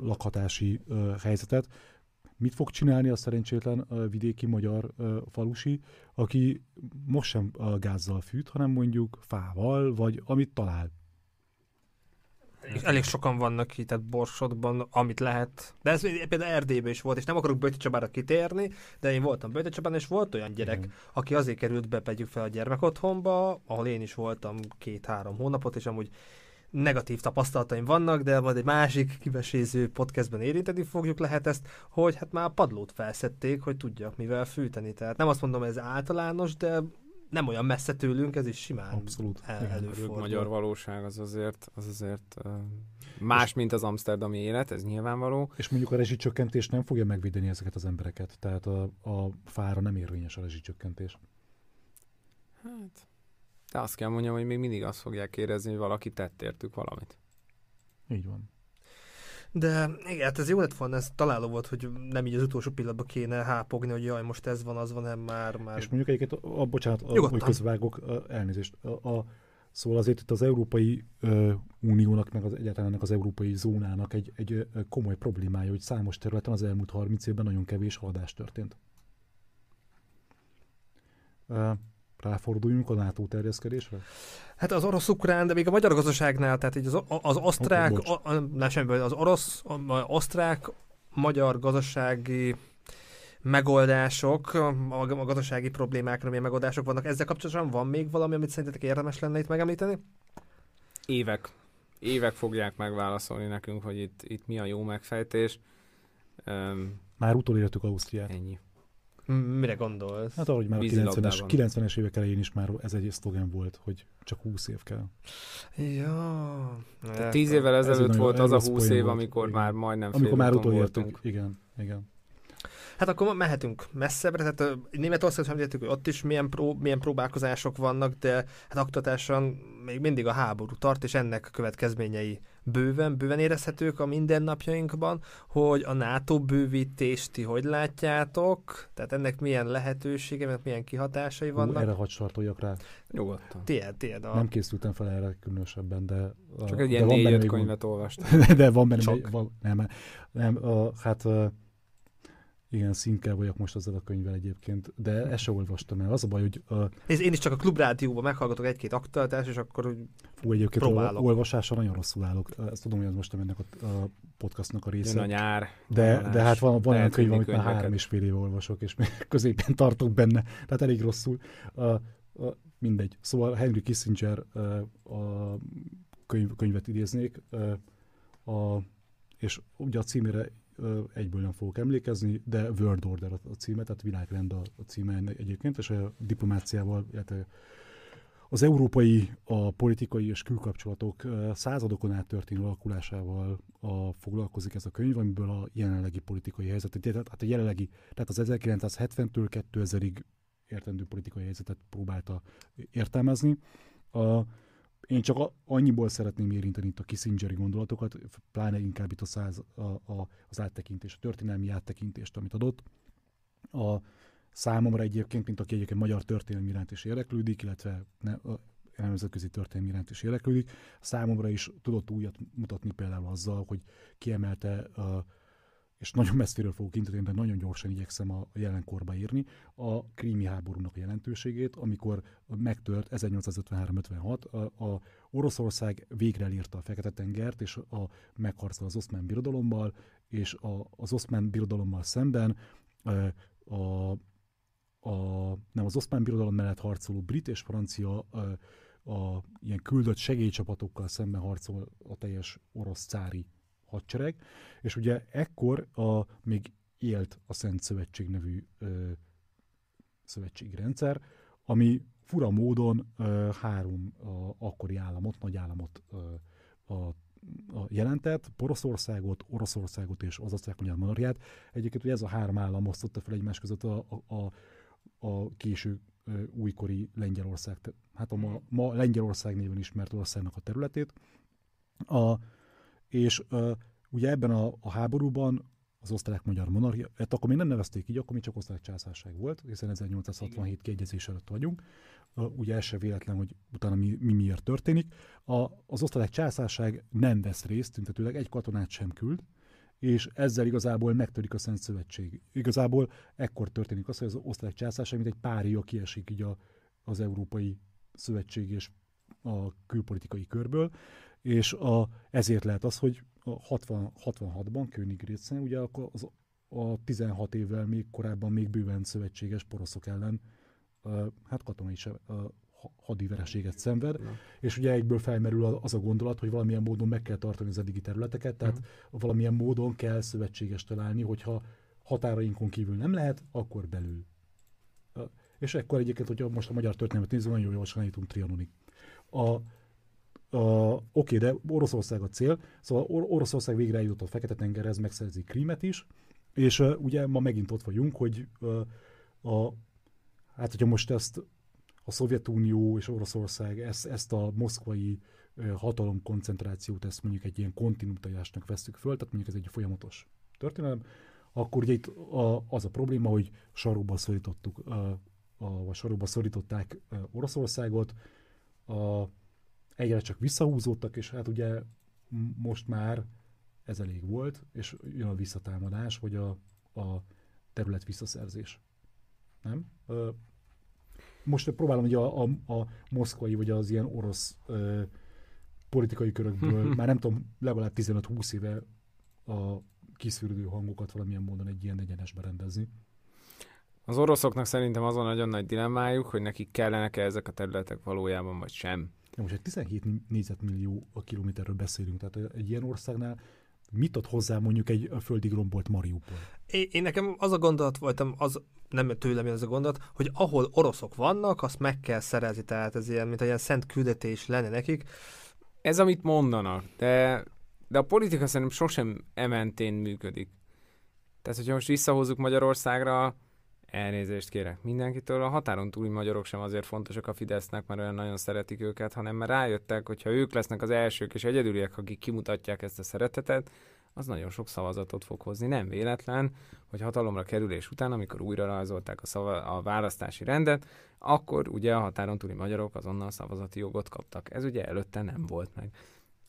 lakhatási uh, helyzetet. Mit fog csinálni a szerencsétlen uh, vidéki magyar uh, falusi, aki most sem uh, gázzal fűt, hanem mondjuk fával, vagy amit talál? Elég sokan vannak itt, tehát Borsodban, amit lehet. De ez például Erdélyben is volt, és nem akarok Böjti Csabára kitérni, de én voltam Böjti Csabán, és volt olyan gyerek, Igen. aki azért került be, pegyük fel a gyermekotthonba, ahol én is voltam két-három hónapot, és amúgy negatív tapasztalataim vannak, de majd egy másik kiveséző podcastben érinteni fogjuk lehet ezt, hogy hát már a padlót felszették, hogy tudjak mivel fűteni. Tehát nem azt mondom, ez általános, de nem olyan messze tőlünk, ez is simán Abszolút. El, előfordul. magyar valóság az azért, az azért uh, más, mint az amsterdami élet, ez nyilvánvaló. És mondjuk a rezsicsökkentés nem fogja megvédeni ezeket az embereket, tehát a, a fára nem érvényes a rezsicsökkentés. Hát, de azt kell mondjam, hogy még mindig azt fogják érezni, hogy valaki tett értük valamit. Így van. De igen, hát ez jó lett volna, ez találó volt, hogy nem így az utolsó pillanatban kéne hápogni, hogy jaj, most ez van, az van, nem már, már... És mondjuk egyébként, a, bocsánat, a, hogy közvágok, elnézést, a, a, szóval azért itt az Európai ö, Uniónak, meg az, egyáltalán ennek az Európai Zónának egy, egy ö, komoly problémája, hogy számos területen az elmúlt 30 évben nagyon kevés haladás történt. Ráforduljunk a NATO terjeszkedésre? Hát az orosz-ukrán, de még a magyar gazdaságnál, tehát így az, az osztrák, okay, a, a, semmi, az orosz, az osztrák, magyar gazdasági megoldások, a, a gazdasági problémákra milyen megoldások vannak. Ezzel kapcsolatban van még valami, amit szerintetek érdemes lenne itt megemlíteni? Évek. Évek fogják megválaszolni nekünk, hogy itt, itt mi a jó megfejtés. Um, Már utolértük Ausztriát. Ennyi. Mire gondolsz? Hát ahogy már a 90-es, 90-es évek elején is már ez egy szlogen volt, hogy csak 20 év kell. Ja. Tehát 10 évvel ezelőtt volt az a 20 év, amikor igen. már majdnem Amikor már utolértünk. Igen, igen. Hát akkor mehetünk messzebbre, tehát Németország sem hogy ott is milyen, pró, milyen próbálkozások vannak, de hát aktatásan még mindig a háború tart, és ennek következményei bőven, bőven érezhetők a mindennapjainkban, hogy a NATO bővítést ti hogy látjátok, tehát ennek milyen lehetősége, ennek milyen kihatásai vannak. Hú, erre hadd sartoljak rá. Nyugodtan. Tiéd, tiéd. A... Nem készültem fel erre különösebben, de... Csak egy ilyen négy-öt könyvet olvastam. de van benne, Csak. van, nem, nem, a, hát igen, szintkel vagyok most azzal a könyvvel egyébként, de ezt sem olvastam el. Az a baj, hogy... A... Én is csak a klubrádióban meghallgatok egy-két aktualitást, és akkor úgy Fú, egyébként próbálok. olvasásra nagyon rosszul állok. Ezt tudom, hogy ez most ennek a, a podcastnak a része. Jön a nyár. De, de hát van, van olyan könyv, amit már három és fél éve olvasok, és még középen tartok benne. Tehát elég rosszul. A, a, mindegy. Szóval Henry Kissinger a könyv, könyvet idéznék, a, és ugye a címére egyből nem fogok emlékezni, de World Order a címe, tehát világrend a, címe egyébként, és a diplomáciával, illetve az európai, a politikai és külkapcsolatok századokon át történő alakulásával a, foglalkozik ez a könyv, amiből a jelenlegi politikai helyzet, tehát a jelenlegi, tehát az 1970-től 2000-ig értendő politikai helyzetet próbálta értelmezni. A, én csak annyiból szeretném érinteni itt a Kissingeri gondolatokat, pláne inkább itt a száz, a, a, az áttekintés, a történelmi áttekintést, amit adott. A számomra egyébként, mint aki egyébként magyar történelmi iránt is érdeklődik, illetve ne, a nemzetközi történelmi iránt is érdeklődik, számomra is tudott újat mutatni például azzal, hogy kiemelte a, és nagyon messziről fogok indítani, de nagyon gyorsan igyekszem a jelenkorba írni, a krími háborúnak a jelentőségét, amikor megtört 1853-56, a, a Oroszország végre elírta a Fekete-tengert, és a, megharcol az oszmán birodalommal, és a, az oszmán birodalommal szemben a, a, a, nem az oszmán birodalom mellett harcoló brit és francia a, a ilyen küldött segélycsapatokkal szemben harcol a teljes orosz cári hadsereg, és ugye ekkor a, még élt a Szent Szövetség nevű ö, szövetségi rendszer, ami fura módon ö, három a, akkori államot, nagy államot ö, a, a jelentett, Poroszországot, Oroszországot és az osztrák magyar monarchiát. Egyébként ugye ez a három állam osztotta fel egymás között a, a, a, a késő újkori Lengyelország, hát a ma, ma Lengyelország néven ismert országnak a területét. A, és uh, ugye ebben a, a háborúban az osztrák-magyar monarchia, hát akkor még nem nevezték így, akkor még csak osztrák császárság volt, hiszen 1867 kiegyezés előtt vagyunk. Ugye ez se véletlen, hogy utána mi, mi miért történik. A, az osztrák császárság nem vesz részt, tüntetőleg egy katonát sem küld, és ezzel igazából megtörik a Szent Szövetség. Igazából ekkor történik az, hogy az osztrák császárság, mint egy párja kiesik így a, az Európai Szövetség és a külpolitikai körből, és a, ezért lehet az, hogy a 60, 66-ban Königgrätzen, ugye akkor az, a 16 évvel még korábban még bőven szövetséges poroszok ellen hát katonai se, hadivereséget szenved, Na. és ugye egyből felmerül az a gondolat, hogy valamilyen módon meg kell tartani az eddigi területeket, tehát uh-huh. valamilyen módon kell szövetséges találni, hogyha határainkon kívül nem lehet, akkor belül. És ekkor egyébként, hogyha most a magyar történelmet nézzük, nagyon jól jutunk Trianonig. A, Uh, Oké, de Oroszország a cél, szóval Or- Oroszország végre eljutott a Fekete-tengerhez, megszerzi Krímet is, és uh, ugye ma megint ott vagyunk, hogy uh, a, hát hogyha most ezt a Szovjetunió és Oroszország ezt, ezt a moszkvai uh, hatalomkoncentrációt, ezt mondjuk egy ilyen kontinuitásnak veszük föl, tehát mondjuk ez egy folyamatos történelem, akkor ugye itt a, az a probléma, hogy sarokba szorítottuk, uh, a, vagy sarokba szorították uh, Oroszországot, a, egyre csak visszahúzódtak, és hát ugye most már ez elég volt, és jön a visszatámadás, vagy a, a terület visszaszerzés. Nem? Most próbálom hogy a, a, a moszkvai, vagy az ilyen orosz ö, politikai körökből, már nem tudom, legalább 15-20 éve a kiszűrődő hangokat valamilyen módon egy ilyen egyenesbe rendezni. Az oroszoknak szerintem azon nagyon nagy dilemmájuk, hogy nekik kellenek-e ezek a területek valójában, vagy sem. Ja, most egy 17 négyzetmillió a kilométerről beszélünk, tehát egy ilyen országnál mit ad hozzá mondjuk egy földig rombolt Mariupol? Én, én nekem az a gondolat voltam, az nem tőlem jön ez a gondolat, hogy ahol oroszok vannak, azt meg kell szerezni, tehát ez ilyen, mint egy ilyen szent küldetés lenne nekik. Ez, amit mondanak, de, de a politika szerintem sosem ementén működik. Tehát, hogyha most visszahozzuk Magyarországra, elnézést kérek mindenkitől, a határon túli magyarok sem azért fontosak a Fidesznek, mert olyan nagyon szeretik őket, hanem mert rájöttek, hogy ha ők lesznek az elsők és egyedüliek, akik kimutatják ezt a szeretetet, az nagyon sok szavazatot fog hozni. Nem véletlen, hogy hatalomra kerülés után, amikor újra rajzolták a, szava, a választási rendet, akkor ugye a határon túli magyarok azonnal szavazati jogot kaptak. Ez ugye előtte nem volt meg.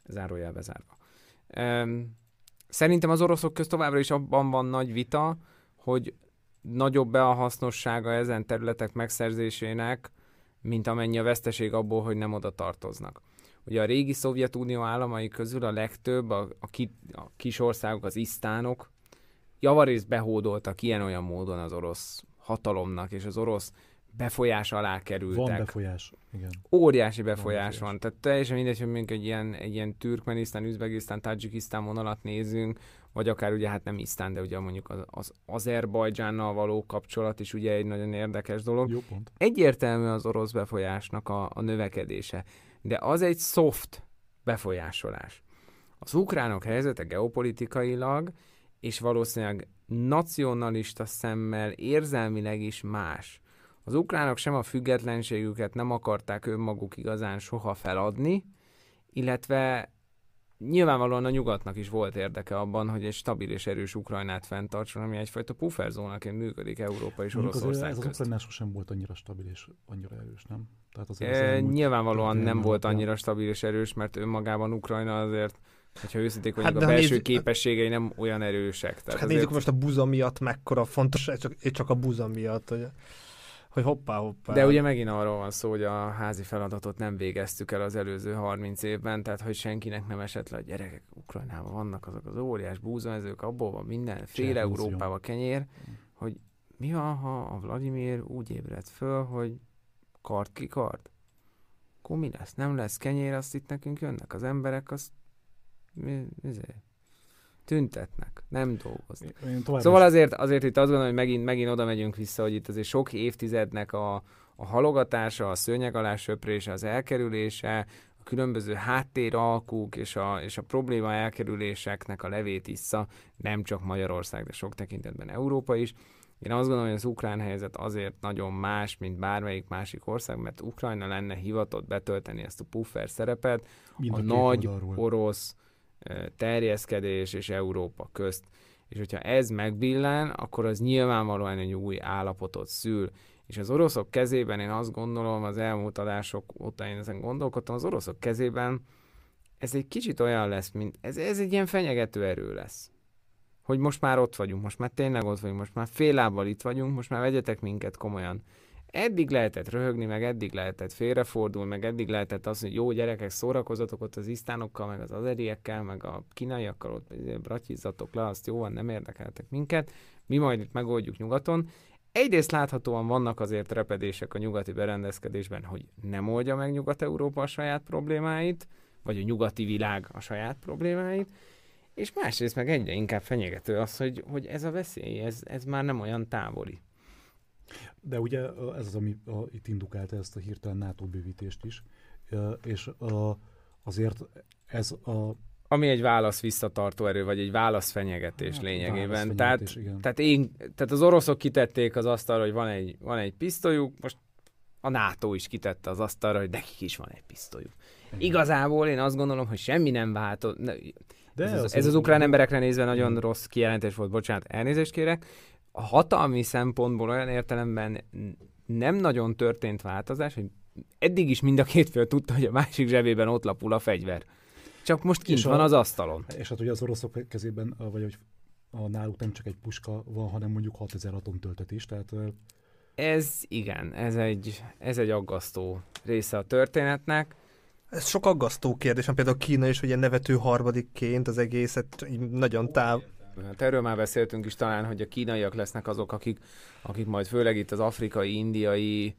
Zárójelbe zárva. Szerintem az oroszok közt továbbra is abban van nagy vita, hogy nagyobb-e a hasznossága ezen területek megszerzésének, mint amennyi a veszteség abból, hogy nem oda tartoznak. Ugye a régi Szovjetunió államai közül a legtöbb, a, a, ki, a kis országok, az isztánok javarészt behódoltak ilyen-olyan módon az orosz hatalomnak, és az orosz befolyás alá kerültek. Van befolyás, igen. Óriási befolyás van. van. Tehát teljesen mindegy, hogy mondjuk egy ilyen, egy ilyen Türkmenisztán, Üzbegisztán, Tajikisztán vonalat nézünk, vagy akár ugye hát nem Isztán, de ugye mondjuk az, az Azerbajdzsánnal való kapcsolat is ugye egy nagyon érdekes dolog. Jó pont. Egyértelmű az orosz befolyásnak a, a növekedése, de az egy soft befolyásolás. Az ukránok helyzete geopolitikailag, és valószínűleg nacionalista szemmel érzelmileg is más. Az ukránok sem a függetlenségüket nem akarták önmaguk igazán soha feladni, illetve nyilvánvalóan a nyugatnak is volt érdeke abban, hogy egy stabil és erős Ukrajnát fenntartson, ami egyfajta pufferzónaként működik Európa és Oroszország ez közt. Az Ukrajnás sosem volt annyira stabil és annyira erős, nem? Tehát azért e, nyilvánvalóan nem volt annyira stabil és erős, mert önmagában Ukrajna azért hogyha őszinték vagyunk, hát, a belső nézd, képességei nem olyan erősek. Tehát hát azért... nézzük most a buza miatt mekkora fontos, csak, csak a buza miatt, hogy hogy hoppá, hoppá. De ugye megint arról van szó, hogy a házi feladatot nem végeztük el az előző 30 évben, tehát hogy senkinek nem esett le, a gyerekek Ukrajnában vannak azok az óriás búzamezők, abból van minden, fél Európában kenyér, hogy mi van, ha a Vladimir úgy ébred föl, hogy kard ki kard? Akkor mi lesz? Nem lesz kenyér, azt itt nekünk jönnek az emberek, azt mi, mi, tüntetnek, nem dolgoznak. Szóval azért, azért itt azt gondolom, hogy megint, megint oda megyünk vissza, hogy itt azért sok évtizednek a, a halogatása, a szőnyeg alá söprése, az elkerülése, a különböző háttéralkuk és a, és a probléma elkerüléseknek a levét issza, nem csak Magyarország, de sok tekintetben Európa is. Én azt gondolom, hogy az ukrán helyzet azért nagyon más, mint bármelyik másik ország, mert Ukrajna lenne hivatott betölteni ezt a puffer szerepet, Mind a, a nagy oldalról. orosz terjeszkedés és Európa közt. És hogyha ez megbillen, akkor az nyilvánvalóan egy új állapotot szül. És az oroszok kezében, én azt gondolom, az elmúlt adások óta én ezen gondolkodtam, az oroszok kezében ez egy kicsit olyan lesz, mint ez, ez egy ilyen fenyegető erő lesz. Hogy most már ott vagyunk, most már tényleg ott vagyunk, most már fél lábbal itt vagyunk, most már vegyetek minket komolyan. Eddig lehetett röhögni, meg eddig lehetett félrefordulni, meg eddig lehetett az, hogy jó gyerekek, szórakozatok ott az isztánokkal, meg az azeriekkel, meg a kínaiakkal, ott bratyizatok le, azt jó van, nem érdekeltek minket, mi majd itt megoldjuk nyugaton. Egyrészt láthatóan vannak azért repedések a nyugati berendezkedésben, hogy nem oldja meg Nyugat-Európa a saját problémáit, vagy a nyugati világ a saját problémáit, és másrészt meg egyre inkább fenyegető az, hogy, hogy ez a veszély, ez, ez már nem olyan távoli. De ugye ez az, ami a, itt indukálta ezt a hirtelen NATO bővítést is, és a, azért ez a ami egy válasz visszatartó erő, vagy egy válaszfenyegetés hát, lényegében. Tehát, tehát, én, tehát az oroszok kitették az asztalra, hogy van egy, van egy pisztolyuk, most a NATO is kitette az asztalra, hogy nekik is van egy pisztolyuk. Igen. Igazából én azt gondolom, hogy semmi nem változott. De ez, az, ez az ukrán emberekre nézve nagyon rossz kijelentés volt, bocsánat, elnézést kérek, a hatalmi szempontból olyan értelemben nem nagyon történt változás, hogy eddig is mind a két fél tudta, hogy a másik zsebében ott lapul a fegyver. Csak most kint és van a, az asztalon. És hát ugye az oroszok kezében, vagy hogy a náluk nem csak egy puska van, hanem mondjuk 6000 atomtöltetés, tehát Ez igen, ez egy, ez egy aggasztó része a történetnek. Ez sok aggasztó kérdés, például Kína is ugye nevető harmadikként az egészet nagyon táv. Hát erről már beszéltünk is talán, hogy a kínaiak lesznek azok, akik, akik majd főleg itt az afrikai, indiai,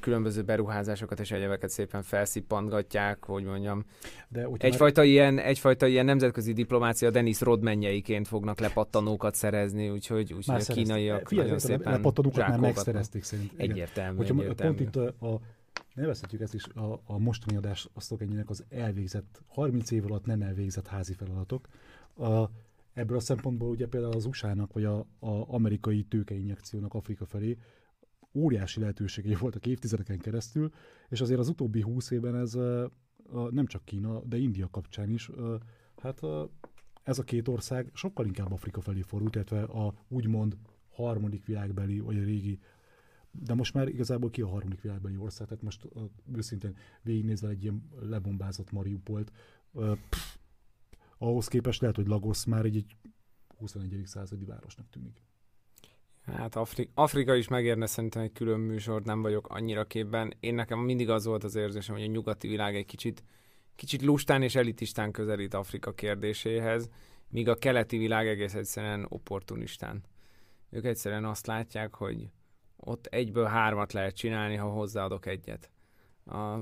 különböző beruházásokat és egyebeket szépen felszippantgatják, hogy mondjam. De egyfajta, már... ilyen, egyfajta ilyen nemzetközi diplomácia Denis Rodmenjeiként fognak lepattanókat szerezni, úgyhogy, úgyhogy a kínaiak Figyelj, nagyon szépen lepattanókat már megszerezték szerint. Egyértelmű, Hogyha egyértelmű. Pont itt a, a nevezhetjük ezt is a, a mostani adás azt ennyinek az elvégzett, 30 év alatt nem elvégzett házi feladatok. A, ebből a szempontból ugye például az USA-nak, vagy a, a amerikai tőkeinjekciónak Afrika felé óriási lehetőségei voltak évtizedeken keresztül, és azért az utóbbi húsz évben ez nem csak Kína, de India kapcsán is, hát ez a két ország sokkal inkább Afrika felé fordult, illetve a úgymond harmadik világbeli, vagy a régi de most már igazából ki a harmadik világbeli ország, tehát most őszintén végignézve egy ilyen lebombázott Mariupolt, pff, ahhoz képest lehet, hogy Lagos már egy, egy 21. századi városnak tűnik. Hát Afri- Afrika is megérne szerintem egy külön műsort, nem vagyok annyira képben. Én nekem mindig az volt az érzésem, hogy a nyugati világ egy kicsit, kicsit lustán és elitistán közelít Afrika kérdéséhez, míg a keleti világ egész egyszerűen opportunistán. Ők egyszerűen azt látják, hogy ott egyből hármat lehet csinálni, ha hozzáadok egyet. A,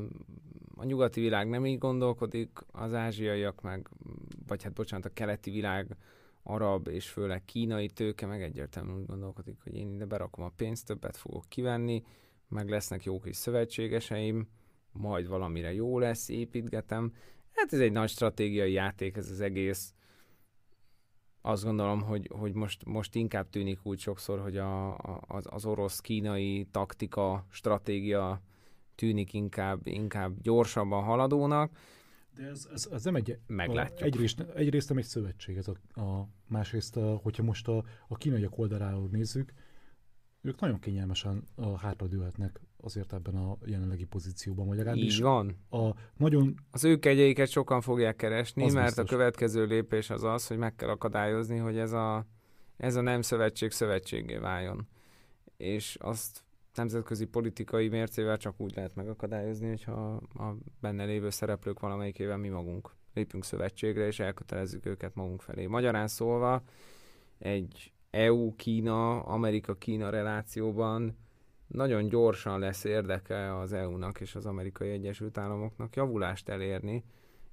a nyugati világ nem így gondolkodik, az ázsiaiak meg, vagy hát bocsánat, a keleti világ arab és főleg kínai tőke meg egyértelműen úgy gondolkodik, hogy én ide berakom a pénzt, többet fogok kivenni, meg lesznek jó kis szövetségeseim, majd valamire jó lesz, építgetem. Hát ez egy nagy stratégiai játék ez az egész. Azt gondolom, hogy, hogy most, most inkább tűnik úgy sokszor, hogy a, a, az, orosz-kínai taktika, stratégia tűnik inkább, inkább gyorsabban haladónak, de ez, ez, ez nem egy... Meglátjuk. A, egyrészt, egyrészt nem egy szövetség, ez a, a másrészt, a, hogyha most a, a kínaiak oldaláról nézzük, ők nagyon kényelmesen a hátradőhetnek azért ebben a jelenlegi pozícióban, vagy legalábbis Így van. A nagyon... Az ő kegyeiket sokan fogják keresni, az mert biztos. a következő lépés az az, hogy meg kell akadályozni, hogy ez a, ez a nem szövetség szövetségé váljon. És azt nemzetközi politikai mércével csak úgy lehet megakadályozni, hogyha a benne lévő szereplők valamelyikével mi magunk lépünk szövetségre, és elkötelezzük őket magunk felé. Magyarán szólva, egy EU-Kína, Amerika-Kína relációban nagyon gyorsan lesz érdeke az EU-nak és az Amerikai Egyesült Államoknak javulást elérni,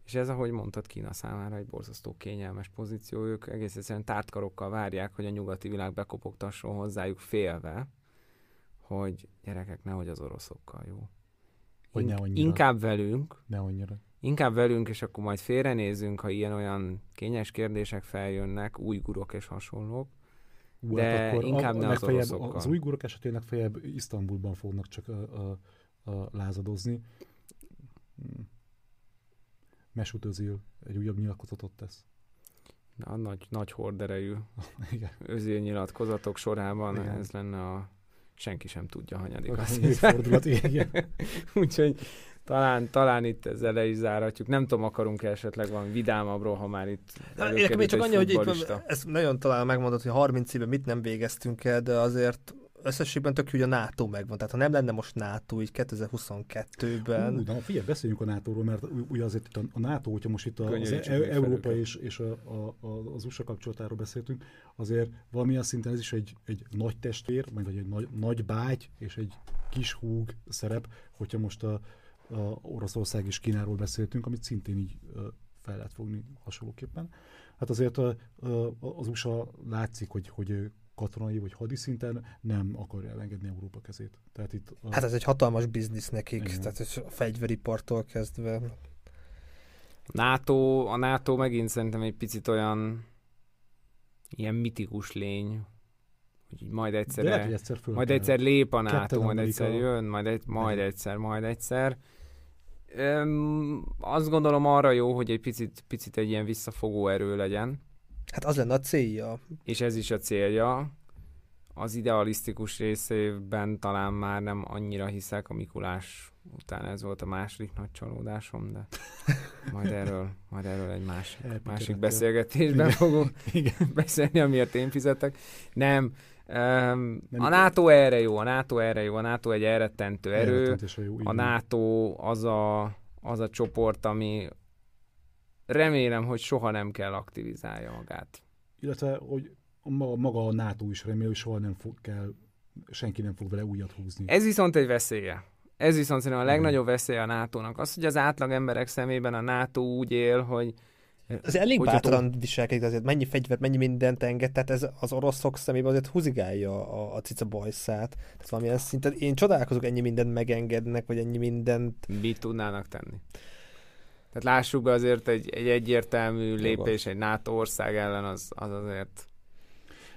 és ez, ahogy mondtad, Kína számára egy borzasztó kényelmes pozíció. Ők egész egyszerűen tártkarokkal várják, hogy a nyugati világ bekopogtasson hozzájuk félve, hogy gyerekek, nehogy az oroszokkal, jó? Hogy ne annyira. Inkább velünk. Ne annyira. Inkább velünk, és akkor majd félrenézünk, ha ilyen-olyan kényes kérdések feljönnek, újgurok és hasonlók. Ú, de hát akkor inkább a, ne az oroszokkal. Az újgurok esetén legfeljebb Isztambulban fognak csak a, a, a lázadozni. Hmm. Mesut Özil egy újabb nyilatkozatot tesz. Na, nagy, nagy horderejű Özil nyilatkozatok sorában Igen. ez lenne a senki sem tudja, hanyadik az évfordulat, igen. Úgyhogy talán, talán itt ezzel le is záratjuk. Nem tudom, akarunk -e esetleg valami vidámabbról, ha már itt Nekem még csak annyi, hogy itt, ez nagyon talán megmondott, hogy 30 éve mit nem végeztünk el, de azért összességben tök hogy a NATO megvan. Tehát ha nem lenne most NATO így 2022-ben... Hú, de figyelj, beszéljünk a NATO-ról, mert ugye azért itt a, a NATO, hogyha most itt a, az e- Európa és, és a, a, a, az USA kapcsolatáról beszéltünk, azért valamilyen szinten ez is egy, egy nagy testvér, vagy egy nagy, nagy bágy és egy kis húg szerep, hogyha most a, a Oroszország és Kínáról beszéltünk, amit szintén így fel lehet fogni hasonlóképpen. Hát azért az USA látszik, hogy, hogy katonai vagy hadiszinten nem akarja elengedni Európa kezét. Tehát itt a... Hát ez egy hatalmas biznisz nekik, Igen. tehát a fegyveripartól kezdve. NATO, a NATO megint szerintem egy picit olyan ilyen mitikus lény, hogy majd egyszer, lehet, hogy egyszer, majd egyszer lép a NATO, majd egyszer jön, majd, egy, majd egyszer, majd egyszer. Öm, azt gondolom arra jó, hogy egy picit, picit egy ilyen visszafogó erő legyen. Hát az lenne a célja. És ez is a célja. Az idealisztikus részében talán már nem annyira hiszek a Mikulás után ez volt a második nagy csalódásom, de majd erről, majd erről egy másik, másik beszélgetésben Igen. fogunk Igen. beszélni, amiért én fizetek. Nem, Um, a NATO erre jó, a NATO erre jó, a NATO egy elrettentő erő, jó, a NATO az a, az a csoport, ami remélem, hogy soha nem kell aktivizálja magát. Illetve, hogy maga a NATO is remél, hogy soha nem fog kell, senki nem fog vele újat húzni. Ez viszont egy veszélye. Ez viszont szerintem a legnagyobb veszélye a NATO-nak. Az, hogy az átlag emberek szemében a NATO úgy él, hogy ez elég bátran tó... viselkedik azért, mennyi fegyvert, mennyi mindent enged, tehát ez az oroszok szemében azért húzigálja a, a cica bajszát. Tehát valamilyen szinten én csodálkozok, ennyi mindent megengednek, vagy ennyi mindent... Mit tudnának tenni? Tehát lássuk be azért egy, egy egyértelmű lépés egy NATO ország ellen, az, az azért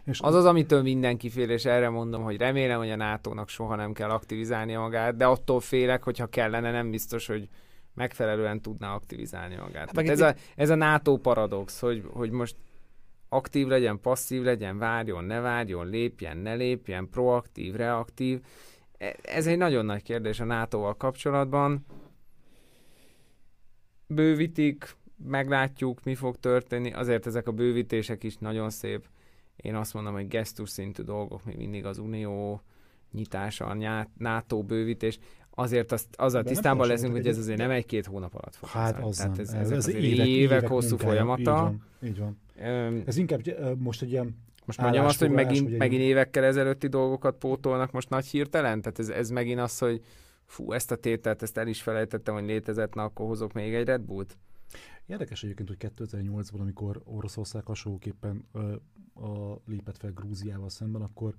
és az az, amitől mindenki fél, és erre mondom, hogy remélem, hogy a NATO-nak soha nem kell aktivizálnia magát, de attól félek, hogyha kellene, nem biztos, hogy megfelelően tudná aktivizálni magát. Hát ez, a, ez a NATO paradox, hogy, hogy most aktív legyen, passzív legyen, várjon, ne várjon, lépjen, ne lépjen, proaktív, reaktív. E, ez egy nagyon nagy kérdés a NATO-val kapcsolatban. Bővítik, meglátjuk, mi fog történni. Azért ezek a bővítések is nagyon szép én azt mondom, hogy gesztus szintű dolgok, még mindig az Unió nyitása, a NATO bővítés, azért azt, azzal tisztában leszünk, hogy ez azért nem egy-két hónap alatt fog Hát az Tehát ez, ez, ez évek, évek, évek hosszú munkája. folyamata. Így van, így van. Ez inkább most egy ilyen most mondjam azt, hogy megint, megint évekkel ezelőtti dolgokat pótolnak most nagy hirtelen? Tehát ez, ez megint az, hogy fú, ezt a tételt, ezt el is felejtettem, hogy létezett, na akkor hozok még egy Red Bullt? Érdekes egyébként, hogy 2008-ban, amikor Oroszország hasonlóképpen ö, a, lépett fel Grúziával szemben, akkor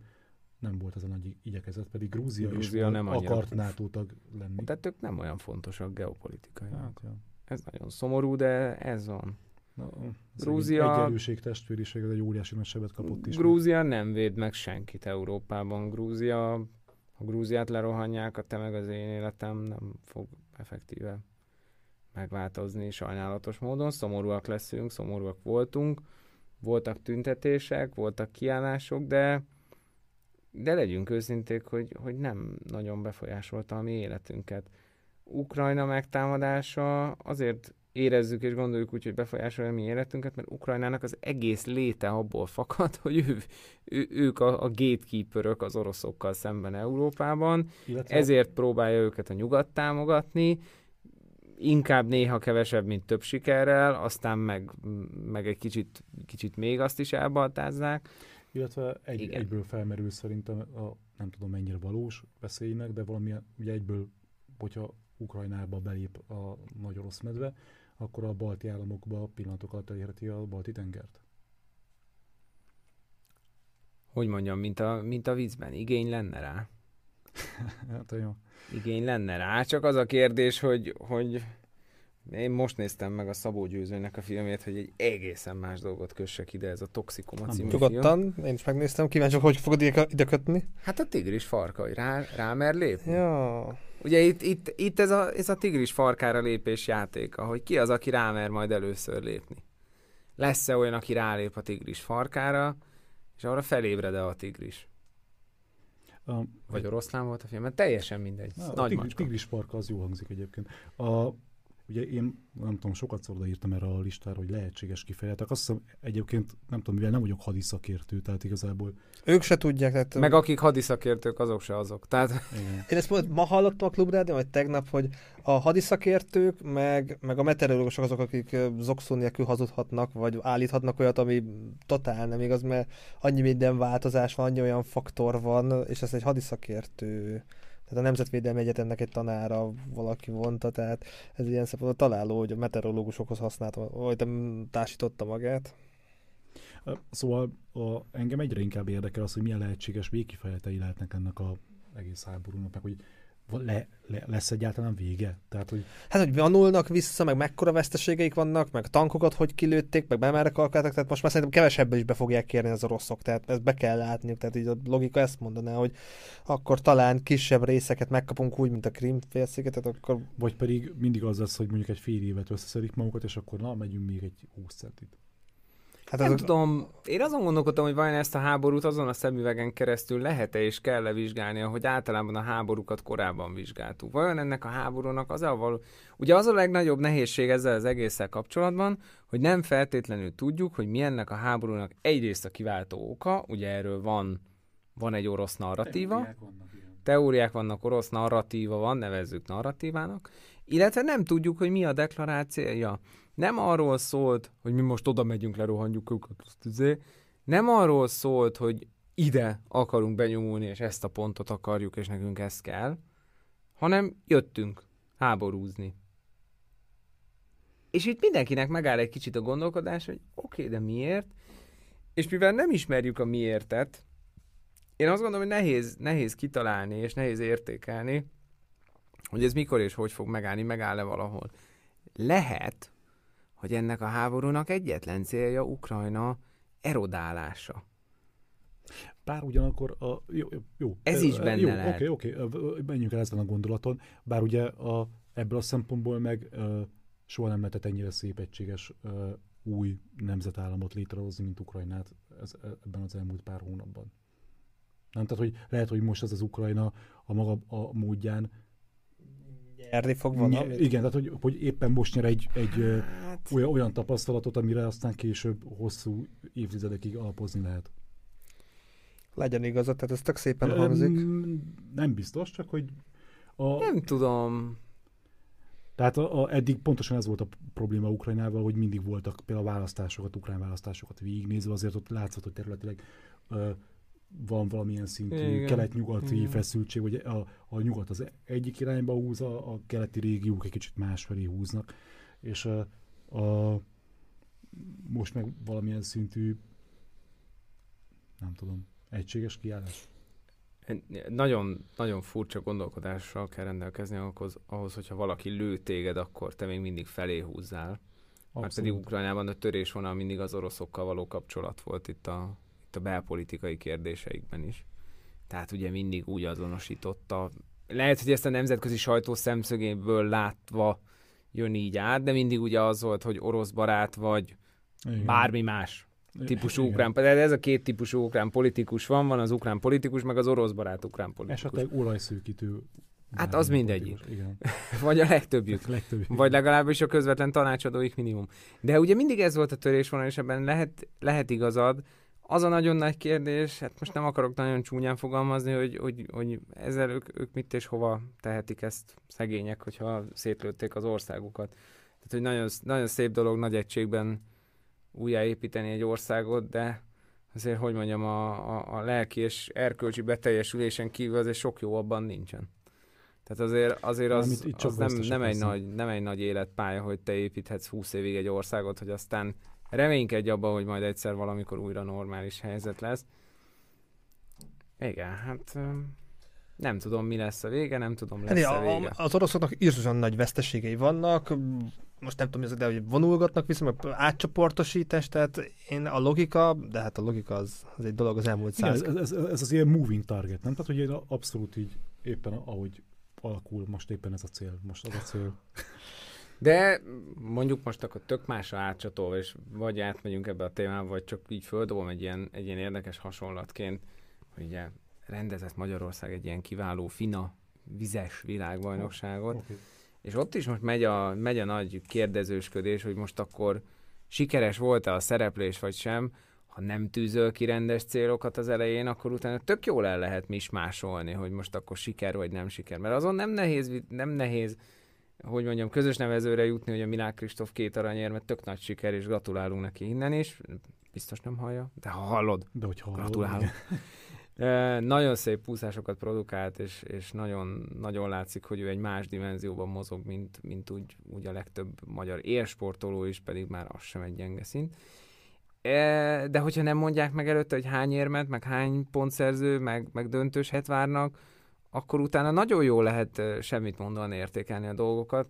nem volt ez a nagy igyekezet, pedig Grúzia, Grúzia is nem akart NATO tag lenni. Tehát ők nem olyan fontosak geopolitikai. Hát, ja. Ez nagyon szomorú, de ez van. Na, Grúzia... Egyenlőség, testvériség, ez egy óriási nagy sebet kapott is. Grúzia nem véd meg senkit Európában. Grúzia, ha Grúziát lerohanják, a te meg az én életem nem fog effektíve megváltozni sajnálatos módon. Szomorúak leszünk, szomorúak voltunk, voltak tüntetések, voltak kiállások, de de legyünk őszinték, hogy, hogy nem nagyon befolyásolta a mi életünket. Ukrajna megtámadása azért érezzük és gondoljuk úgy, hogy befolyásolja mi életünket, mert Ukrajnának az egész léte abból fakad, hogy ő, ő, ők a, a gatekeeperök az oroszokkal szemben Európában, Illetve... ezért próbálja őket a nyugat támogatni, inkább néha kevesebb, mint több sikerrel, aztán meg, meg egy kicsit, kicsit még azt is elbaltázzák. Illetve egy, egyből felmerül szerintem, a, nem tudom mennyire valós veszélynek, de valamilyen, ugye egyből, hogyha Ukrajnába belép a nagy orosz medve, akkor a balti államokba pillanatok alatt elérheti a balti tengert. Hogy mondjam, mint a, mint a vízben, igény lenne rá? hát jó igény lenne rá. Csak az a kérdés, hogy, hogy én most néztem meg a Szabó Győzőnek a filmét, hogy egy egészen más dolgot kössek ide, ez a Toxikoma című Nyugodtan, én is megnéztem, kíváncsi, hogy fogod ide kötni. Hát a tigris farka, hogy rá, rá mer lépni. Ja. Ugye itt, itt, itt ez, a, ez a tigris farkára lépés játéka, hogy ki az, aki rámer majd először lépni. Lesz-e olyan, aki rálép a tigris farkára, és arra felébred-e a tigris? A, Vagy oroszlán volt a film, mert teljesen mindegy. Na, Nagy a tigris, tigris parka az jó hangzik egyébként. A, Ugye én nem tudom, sokat szor írtam erre a listára, hogy lehetséges kifejezetek. Azt hiszem egyébként, nem tudom, mivel nem vagyok hadiszakértő, tehát igazából... Ők se tudják. Tehát... Meg akik hadiszakértők, azok se azok. Tehát... Igen. Én ezt most ma hallottam a klubrádió, vagy tegnap, hogy a hadiszakértők, meg, meg a meteorológusok azok, akik zokszó nélkül hazudhatnak, vagy állíthatnak olyat, ami totál nem igaz, mert annyi minden változás van, annyi olyan faktor van, és ez egy hadiszakértő tehát a Nemzetvédelmi Egyetemnek egy tanára valaki mondta, tehát ez ilyen szempontból találó, hogy a meteorológusokhoz használta, vagy társította magát. Szóval a, engem egyre inkább érdekel az, hogy milyen lehetséges végkifejletei lehetnek ennek a egész háborúnak, hogy le, le, lesz egyáltalán vége? Tehát, hogy... Hát, hogy vanulnak vissza, meg mekkora veszteségeik vannak, meg tankokat hogy kilőtték, meg bemerre kalkáltak, tehát most már szerintem kevesebben is be fogják kérni az oroszok, tehát ezt be kell látniuk, tehát így a logika ezt mondaná, hogy akkor talán kisebb részeket megkapunk úgy, mint a Krim félszigetet, akkor... Vagy pedig mindig az lesz, hogy mondjuk egy fél évet összeszedik magukat, és akkor na, megyünk még egy 20 centit. Hát nem azok... tudom, én azon gondolkodtam, hogy vajon ezt a háborút azon a szemüvegen keresztül lehet-e és kell-e vizsgálni, ahogy általában a háborúkat korábban vizsgáltuk. Vajon ennek a háborúnak az a való... Ugye az a legnagyobb nehézség ezzel az egésszel kapcsolatban, hogy nem feltétlenül tudjuk, hogy mi ennek a háborúnak egyrészt a kiváltó oka, ugye erről van van egy orosz narratíva, Teóriák vannak, igen. teóriák vannak, orosz narratíva van, nevezzük narratívának, illetve nem tudjuk, hogy mi a deklarációja. Nem arról szólt, hogy mi most oda megyünk, lerohanjuk őket, izé. nem arról szólt, hogy ide akarunk benyomulni, és ezt a pontot akarjuk, és nekünk ez kell, hanem jöttünk háborúzni. És itt mindenkinek megáll egy kicsit a gondolkodás, hogy oké, okay, de miért? És mivel nem ismerjük a miértet, én azt gondolom, hogy nehéz, nehéz kitalálni, és nehéz értékelni, hogy ez mikor és hogy fog megállni, megáll-e valahol. Lehet, hogy ennek a háborúnak egyetlen célja Ukrajna erodálása. Bár ugyanakkor a, jó, jó, Ez is benne jó, lehet. Oké, oké, menjünk el ezen a gondolaton. Bár ugye a, ebből a szempontból meg soha nem lehetett ennyire szép, egységes új nemzetállamot létrehozni, mint Ukrajnát ez, ebben az elmúlt pár hónapban. Nem, tehát, hogy lehet, hogy most ez az Ukrajna a maga a módján Nyerni fog valamit? Igen, tehát hogy, hogy éppen most nyer egy, egy Hát, olyan, olyan tapasztalatot, amire aztán később hosszú évtizedekig alapozni lehet. Legyen igazad, tehát ez tök szépen hangzik. Ö, Nem biztos, csak hogy a, nem tudom. tehát a, a, eddig pontosan ez volt a probléma Ukrajnával, hogy mindig voltak például választásokat, ukrán választásokat végignézve, azért ott látszott, hogy területileg ö, van valamilyen szintű Igen, kelet-nyugati igen. feszültség, hogy a, a nyugat az egyik irányba húz, a, a keleti régiók egy kicsit másfelé húznak, és a, a, most meg valamilyen szintű nem tudom, egységes kiállás. Nagyon, nagyon furcsa gondolkodással kell rendelkezni ahhoz, ahhoz, hogyha valaki lő téged, akkor te még mindig felé húzzál. Már pedig Ukrajnában a törésvonal mindig az oroszokkal való kapcsolat volt itt a, itt a belpolitikai kérdéseikben is. Tehát ugye mindig úgy azonosította. Lehet, hogy ezt a nemzetközi sajtó szemszögéből látva jön így át, de mindig ugye az volt, hogy orosz barát vagy Igen. bármi más típusú Igen. ukrán. De ez a két típusú ukrán politikus van, van az ukrán politikus, meg az orosz barát ukrán politikus. Esetleg olajszűkítő. Hát az mindegyik. Igen. Vagy a legtöbbjük. Legtöbb. Vagy legalábbis a közvetlen tanácsadóik minimum. De ugye mindig ez volt a törésvonal, és ebben lehet, lehet igazad. Az a nagyon nagy kérdés, hát most nem akarok nagyon csúnyán fogalmazni, hogy, hogy, hogy ezzel ők, ők mit és hova tehetik ezt szegények, hogyha szétlőtték az országukat. Tehát, hogy nagyon, nagyon szép dolog nagy egységben újjáépíteni egy országot, de azért, hogy mondjam, a, a, a lelki és erkölcsi beteljesülésen kívül azért sok jó abban nincsen. Tehát azért, azért az, Mármint itt az nem, nem, egy nagy, nem egy nagy életpálya, hogy te építhetsz 20 évig egy országot, hogy aztán reménykedj abban, hogy majd egyszer valamikor újra normális helyzet lesz. Igen, hát nem tudom, mi lesz a vége, nem tudom, Hát, lesz a a, vége. az oroszoknak írtósan nagy veszteségei vannak, most nem tudom, de hogy vonulgatnak vissza, meg átcsoportosítás, tehát én a logika, de hát a logika az, az egy dolog az elmúlt Igen, száz. ez, ez, ez, az ilyen moving target, nem? Tehát, hogy én abszolút így éppen ahogy alakul, most éppen ez a cél, most az a cél. De mondjuk most akkor tök másra átcsatolva, és vagy átmegyünk ebbe a témába, vagy csak így földobom egy ilyen, egy ilyen érdekes hasonlatként, hogy ugye rendezett Magyarország egy ilyen kiváló fina vizes világbajnokságot, Okay. és ott is most megy a, megy a nagy kérdezősködés, hogy most akkor sikeres volt-e a szereplés, vagy sem, ha nem tűzöl ki rendes célokat az elején, akkor utána tök jól el lehet mi is másolni, hogy most akkor siker vagy nem siker. Mert azon nem nehéz, nem nehéz hogy mondjam, közös nevezőre jutni, hogy a Milák Kristóf két aranyér, mert tök nagy siker, és gratulálunk neki innen is. Biztos nem hallja, de ha hallod, De hogyha Gratulálok. E, nagyon szép úszásokat produkált, és, és nagyon, nagyon látszik, hogy ő egy más dimenzióban mozog, mint, mint úgy, úgy a legtöbb magyar élsportoló is, pedig már az sem egy gyenge szint. E, de hogyha nem mondják meg előtte, hogy hány érmet, meg hány pontszerző, meg, meg döntőset várnak, akkor utána nagyon jó lehet semmit mondani értékelni a dolgokat,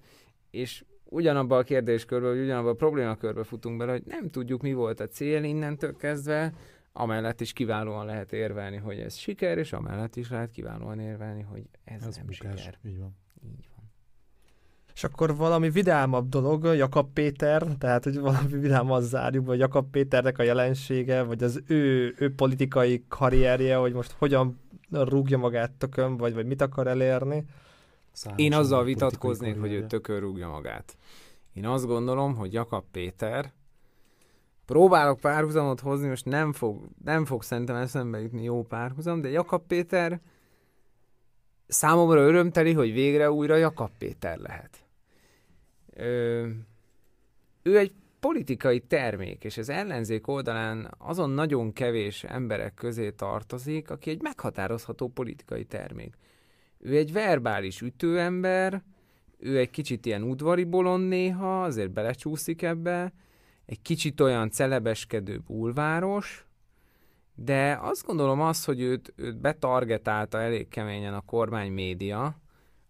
és ugyanabba a kérdéskörbe, vagy ugyanabba a problémakörbe futunk bele, hogy nem tudjuk, mi volt a cél innentől kezdve, amellett is kiválóan lehet érvelni, hogy ez siker, és amellett is lehet kiválóan érvelni, hogy ez, Ez nem bukás, siker. így van. Így van. És akkor valami vidámabb dolog, Jakab Péter, tehát hogy valami vidámmal zárjuk, vagy Jakab Péternek a jelensége, vagy az ő, ő politikai karrierje, hogy most hogyan rúgja magát tökön, vagy, vagy mit akar elérni. Számos Én azzal vitatkoznék, hogy ő tökön rúgja magát. Én azt gondolom, hogy Jakab Péter próbálok párhuzamot hozni, most nem fog, nem fog szerintem eszembe jutni jó párhuzam, de Jakab Péter számomra örömteli, hogy végre újra Jakab Péter lehet. Ő egy politikai termék, és az ellenzék oldalán azon nagyon kevés emberek közé tartozik, aki egy meghatározható politikai termék. Ő egy verbális ütőember, ő egy kicsit ilyen udvari bolond néha, azért belecsúszik ebbe, egy kicsit olyan celebeskedő bulváros, de azt gondolom az, hogy őt, őt betargetálta elég keményen a kormány média,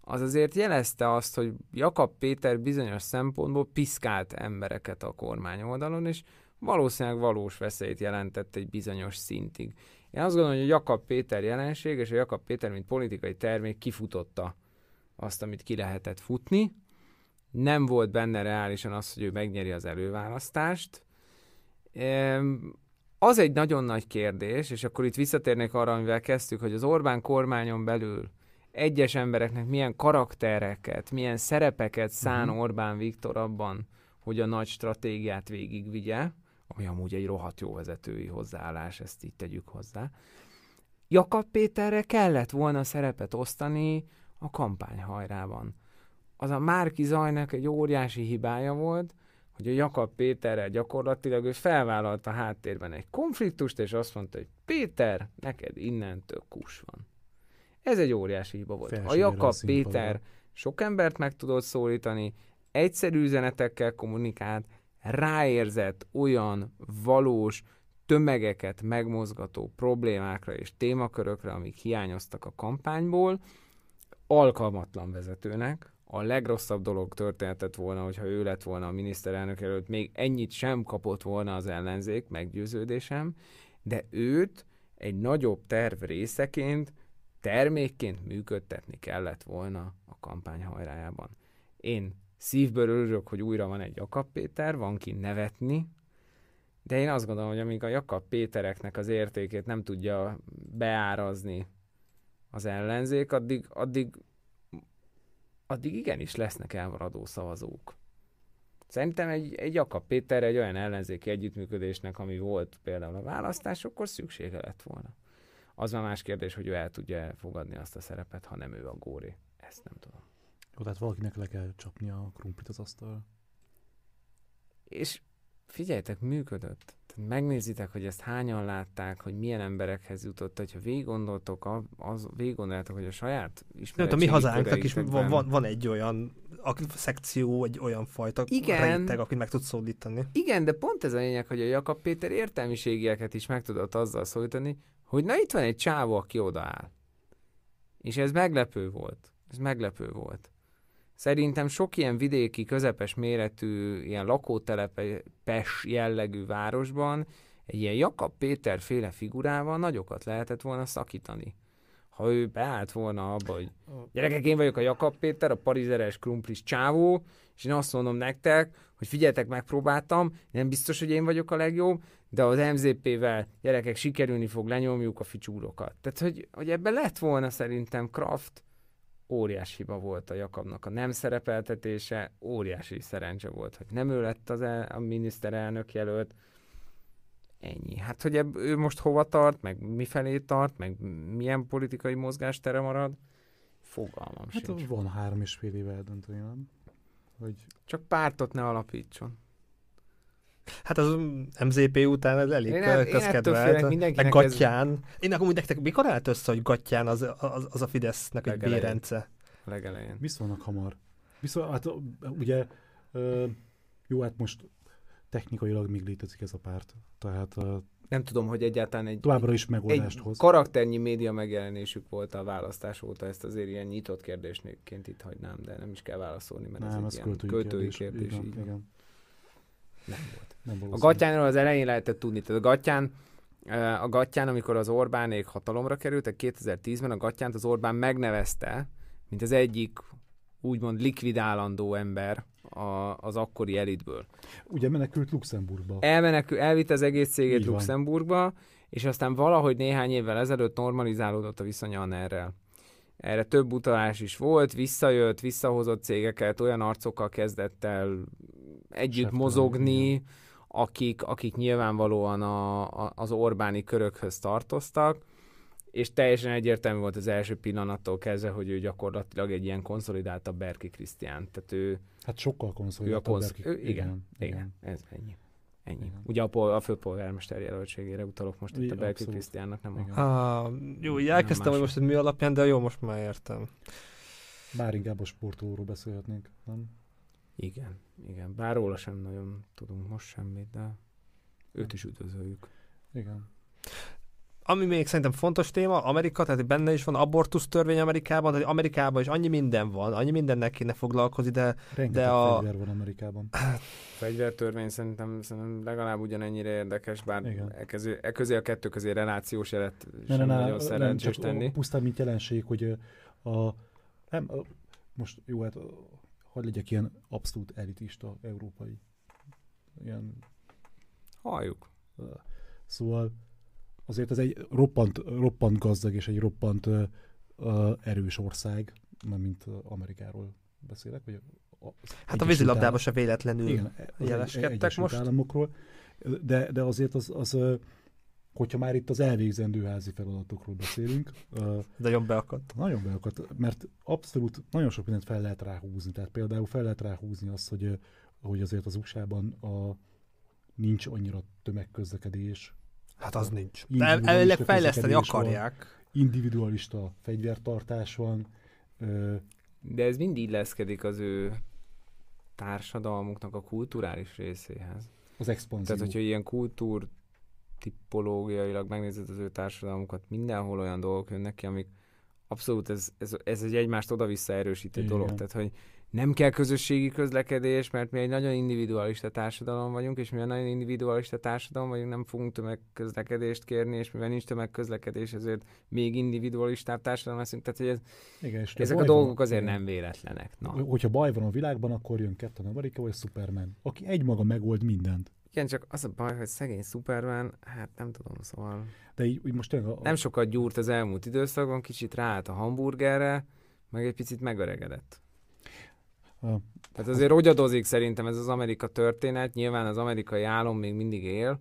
az azért jelezte azt, hogy Jakab Péter bizonyos szempontból piszkált embereket a kormány oldalon, és valószínűleg valós veszélyt jelentett egy bizonyos szintig. Én azt gondolom, hogy a Jakab Péter jelenség és a Jakab Péter, mint politikai termék kifutotta azt, amit ki lehetett futni. Nem volt benne reálisan az, hogy ő megnyeri az előválasztást. Az egy nagyon nagy kérdés, és akkor itt visszatérnék arra, amivel kezdtük, hogy az Orbán kormányon belül egyes embereknek milyen karaktereket, milyen szerepeket szán uh-huh. Orbán Viktor abban, hogy a nagy stratégiát végigvigye, ami amúgy egy rohadt jó vezetői hozzáállás, ezt így tegyük hozzá. Jakab Péterre kellett volna szerepet osztani a kampányhajrában. Az a Márki Zajnak egy óriási hibája volt, hogy a Jakab Péterrel gyakorlatilag ő felvállalta a háttérben egy konfliktust, és azt mondta, hogy Péter, neked innentől kus van. Ez egy óriási hiba volt. Felső a Jakab Péter sok embert meg tudott szólítani, egyszerű üzenetekkel kommunikált, ráérzett olyan valós, tömegeket megmozgató problémákra és témakörökre, amik hiányoztak a kampányból, alkalmatlan vezetőnek. A legrosszabb dolog történhetett volna, hogyha ő lett volna a miniszterelnök előtt, még ennyit sem kapott volna az ellenzék, meggyőződésem, de őt egy nagyobb terv részeként, termékként működtetni kellett volna a kampány hajrájában. Én szívből örülök, hogy újra van egy Jakab Péter, van ki nevetni, de én azt gondolom, hogy amíg a Jakab Pétereknek az értékét nem tudja beárazni az ellenzék, addig, addig, addig igenis lesznek elmaradó szavazók. Szerintem egy, egy Jakab Péter egy olyan ellenzéki együttműködésnek, ami volt például a választásokkor, szüksége lett volna. Az már más kérdés, hogy ő el tudja fogadni azt a szerepet, ha nem ő a góri. Ezt nem tudom. Jó, tehát valakinek le kell csapni a krumplit az asztal. És figyeljetek, működött. Tehát megnézitek, hogy ezt hányan látták, hogy milyen emberekhez jutott, hogyha végig gondoltok, az, végig gondoltok, hogy a saját ismeretségi a mi hazánknak is van, van, van, egy olyan a szekció, egy olyan fajta igen, réteg, akit meg tud szólítani. Igen, de pont ez a lényeg, hogy a Jakab Péter értelmiségieket is meg tudott azzal szólítani, hogy na itt van egy csávó, aki odaáll. És ez meglepő volt. Ez meglepő volt. Szerintem sok ilyen vidéki, közepes méretű, ilyen lakótelepes jellegű városban egy ilyen Jakab Péter féle figurával nagyokat lehetett volna szakítani. Ha ő beállt volna abba, hogy gyerekek, én vagyok a Jakab Péter, a parizeres krumplis csávó, és én azt mondom nektek, hogy figyeljetek, megpróbáltam, nem biztos, hogy én vagyok a legjobb, de az MZP-vel gyerekek sikerülni fog, lenyomjuk a ficsúrokat. Tehát, hogy, hogy ebben lett volna szerintem Kraft, óriás hiba volt a Jakabnak a nem szerepeltetése, óriási szerencse volt, hogy nem ő lett az el, a miniszterelnök jelölt. Ennyi. Hát, hogy ebb, ő most hova tart, meg mifelé tart, meg milyen politikai mozgástere marad, fogalmam hát sincs. van három és fél éve eldönteni, nem? Hogy... Csak pártot ne alapítson. Hát az MZP után ez elég én, közkedvelt. Meg Gattyán. Ez... Én akkor nektek mikor állt össze, hogy Gattyán az, az, az a Fidesznek egy bérence? Legelején. Viszonylag hamar. Viszont, hát ugye, jó, hát most technikailag még létezik ez a párt. Tehát nem tudom, hogy egyáltalán egy, továbbra is megoldást egy hoz. karakternyi média megjelenésük volt a választás óta, ezt azért ilyen nyitott kérdésként itt hagynám, de nem is kell válaszolni, mert nem, ez egy ilyen költői, költői kérdés. kérdés igen, így. Igen. Nem volt. Nem a Gattyánról az elején lehetett tudni. Tehát a Gattyán, a Gattyán, amikor az Orbánék hatalomra kerültek 2010-ben, a Gattyánt az Orbán megnevezte, mint az egyik úgymond likvidálandó ember a, az akkori elitből. Ugye menekült Luxemburgba. Elmenekül, elvitt az egész cégét Luxemburgba, és aztán valahogy néhány évvel ezelőtt normalizálódott a viszonya a NER-rel. Erre több utalás is volt, visszajött, visszahozott cégeket, olyan arcokkal kezdett el együtt Seftel, mozogni, igen akik, akik nyilvánvalóan a, a, az Orbáni körökhöz tartoztak, és teljesen egyértelmű volt az első pillanattól kezdve, hogy ő gyakorlatilag egy ilyen konszolidáltabb Berki Krisztián. Tehát ő... Hát sokkal konszolidáltabb konsz... Berki. Ő, igen, igen, igen, ez ennyi. Ennyi. Igen. Ugye a, pol, a főpolgármester jelöltségére utalok most itt a Berki Krisztiánnak, nem a... Ah, jó, így elkezdtem, hogy most mi alapján, de jó, most már értem. Bár inkább a sportolóról beszélhetnénk, nem? Igen, igen. Bár róla sem nagyon tudunk most semmit, de őt is üdvözöljük. Igen. Ami még szerintem fontos téma, Amerika, tehát benne is van abortusz törvény Amerikában, tehát Amerikában is annyi minden van, annyi mindennek kéne foglalkozni, de, Rengeteg de a... fegyver van Amerikában. Fegyvertörvény szerintem, szerintem legalább ugyanennyire érdekes, bár e, közé, e közé a kettő közé relációs jelet sem ne, ne, nagyon ne, szerencsés nem, tenni. Pusztán, mint jelenség, hogy a, nem, most jó, hát hogy legyek ilyen abszolút elitista európai. Ilyen... Halljuk. Szóval azért ez egy roppant, roppant gazdag és egy roppant uh, erős ország, mint Amerikáról beszélek, vagy a, hát a vízilabdában se véletlenül igen, jeleskedtek most. Államokról, de, de azért az, az hogyha már itt az elvégzendő házi feladatokról beszélünk. Nagyon beakadt. Nagyon beakadt, mert abszolút nagyon sok mindent fel lehet ráhúzni. Tehát például fel lehet ráhúzni azt, hogy, hogy azért az USA-ban a, nincs annyira tömegközlekedés. Hát az nincs. De elvileg fejleszteni akarják. Van, individualista fegyvertartás van. De ez mind illeszkedik az ő társadalmuknak a kulturális részéhez. Az expanzió. Tehát, hogyha ilyen kultúr tipológiailag megnézed az ő társadalmukat, mindenhol olyan dolgok jönnek ki, amik abszolút ez, ez, ez egy egymást oda-vissza erősítő dolog. Tehát, hogy nem kell közösségi közlekedés, mert mi egy nagyon individualista társadalom vagyunk, és mivel nagyon individualista társadalom vagyunk, nem fogunk tömegközlekedést kérni, és mivel nincs tömegközlekedés, ezért még individualistább társadalom leszünk. Tehát, hogy ez, Igen, és ezek a dolgok van, azért nem véletlenek. Na. Hogyha baj van a világban, akkor jön Captain America vagy Superman, aki egymaga megold mindent. Igen, csak az a baj, hogy szegény Superman, hát nem tudom, szóval... De így, így most a... Nem sokat gyúrt az elmúlt időszakban, kicsit ráállt a hamburgerre, meg egy picit megöregedett. Uh, Tehát azért hogyadozik szerintem ez az Amerika történet, nyilván az amerikai álom még mindig él,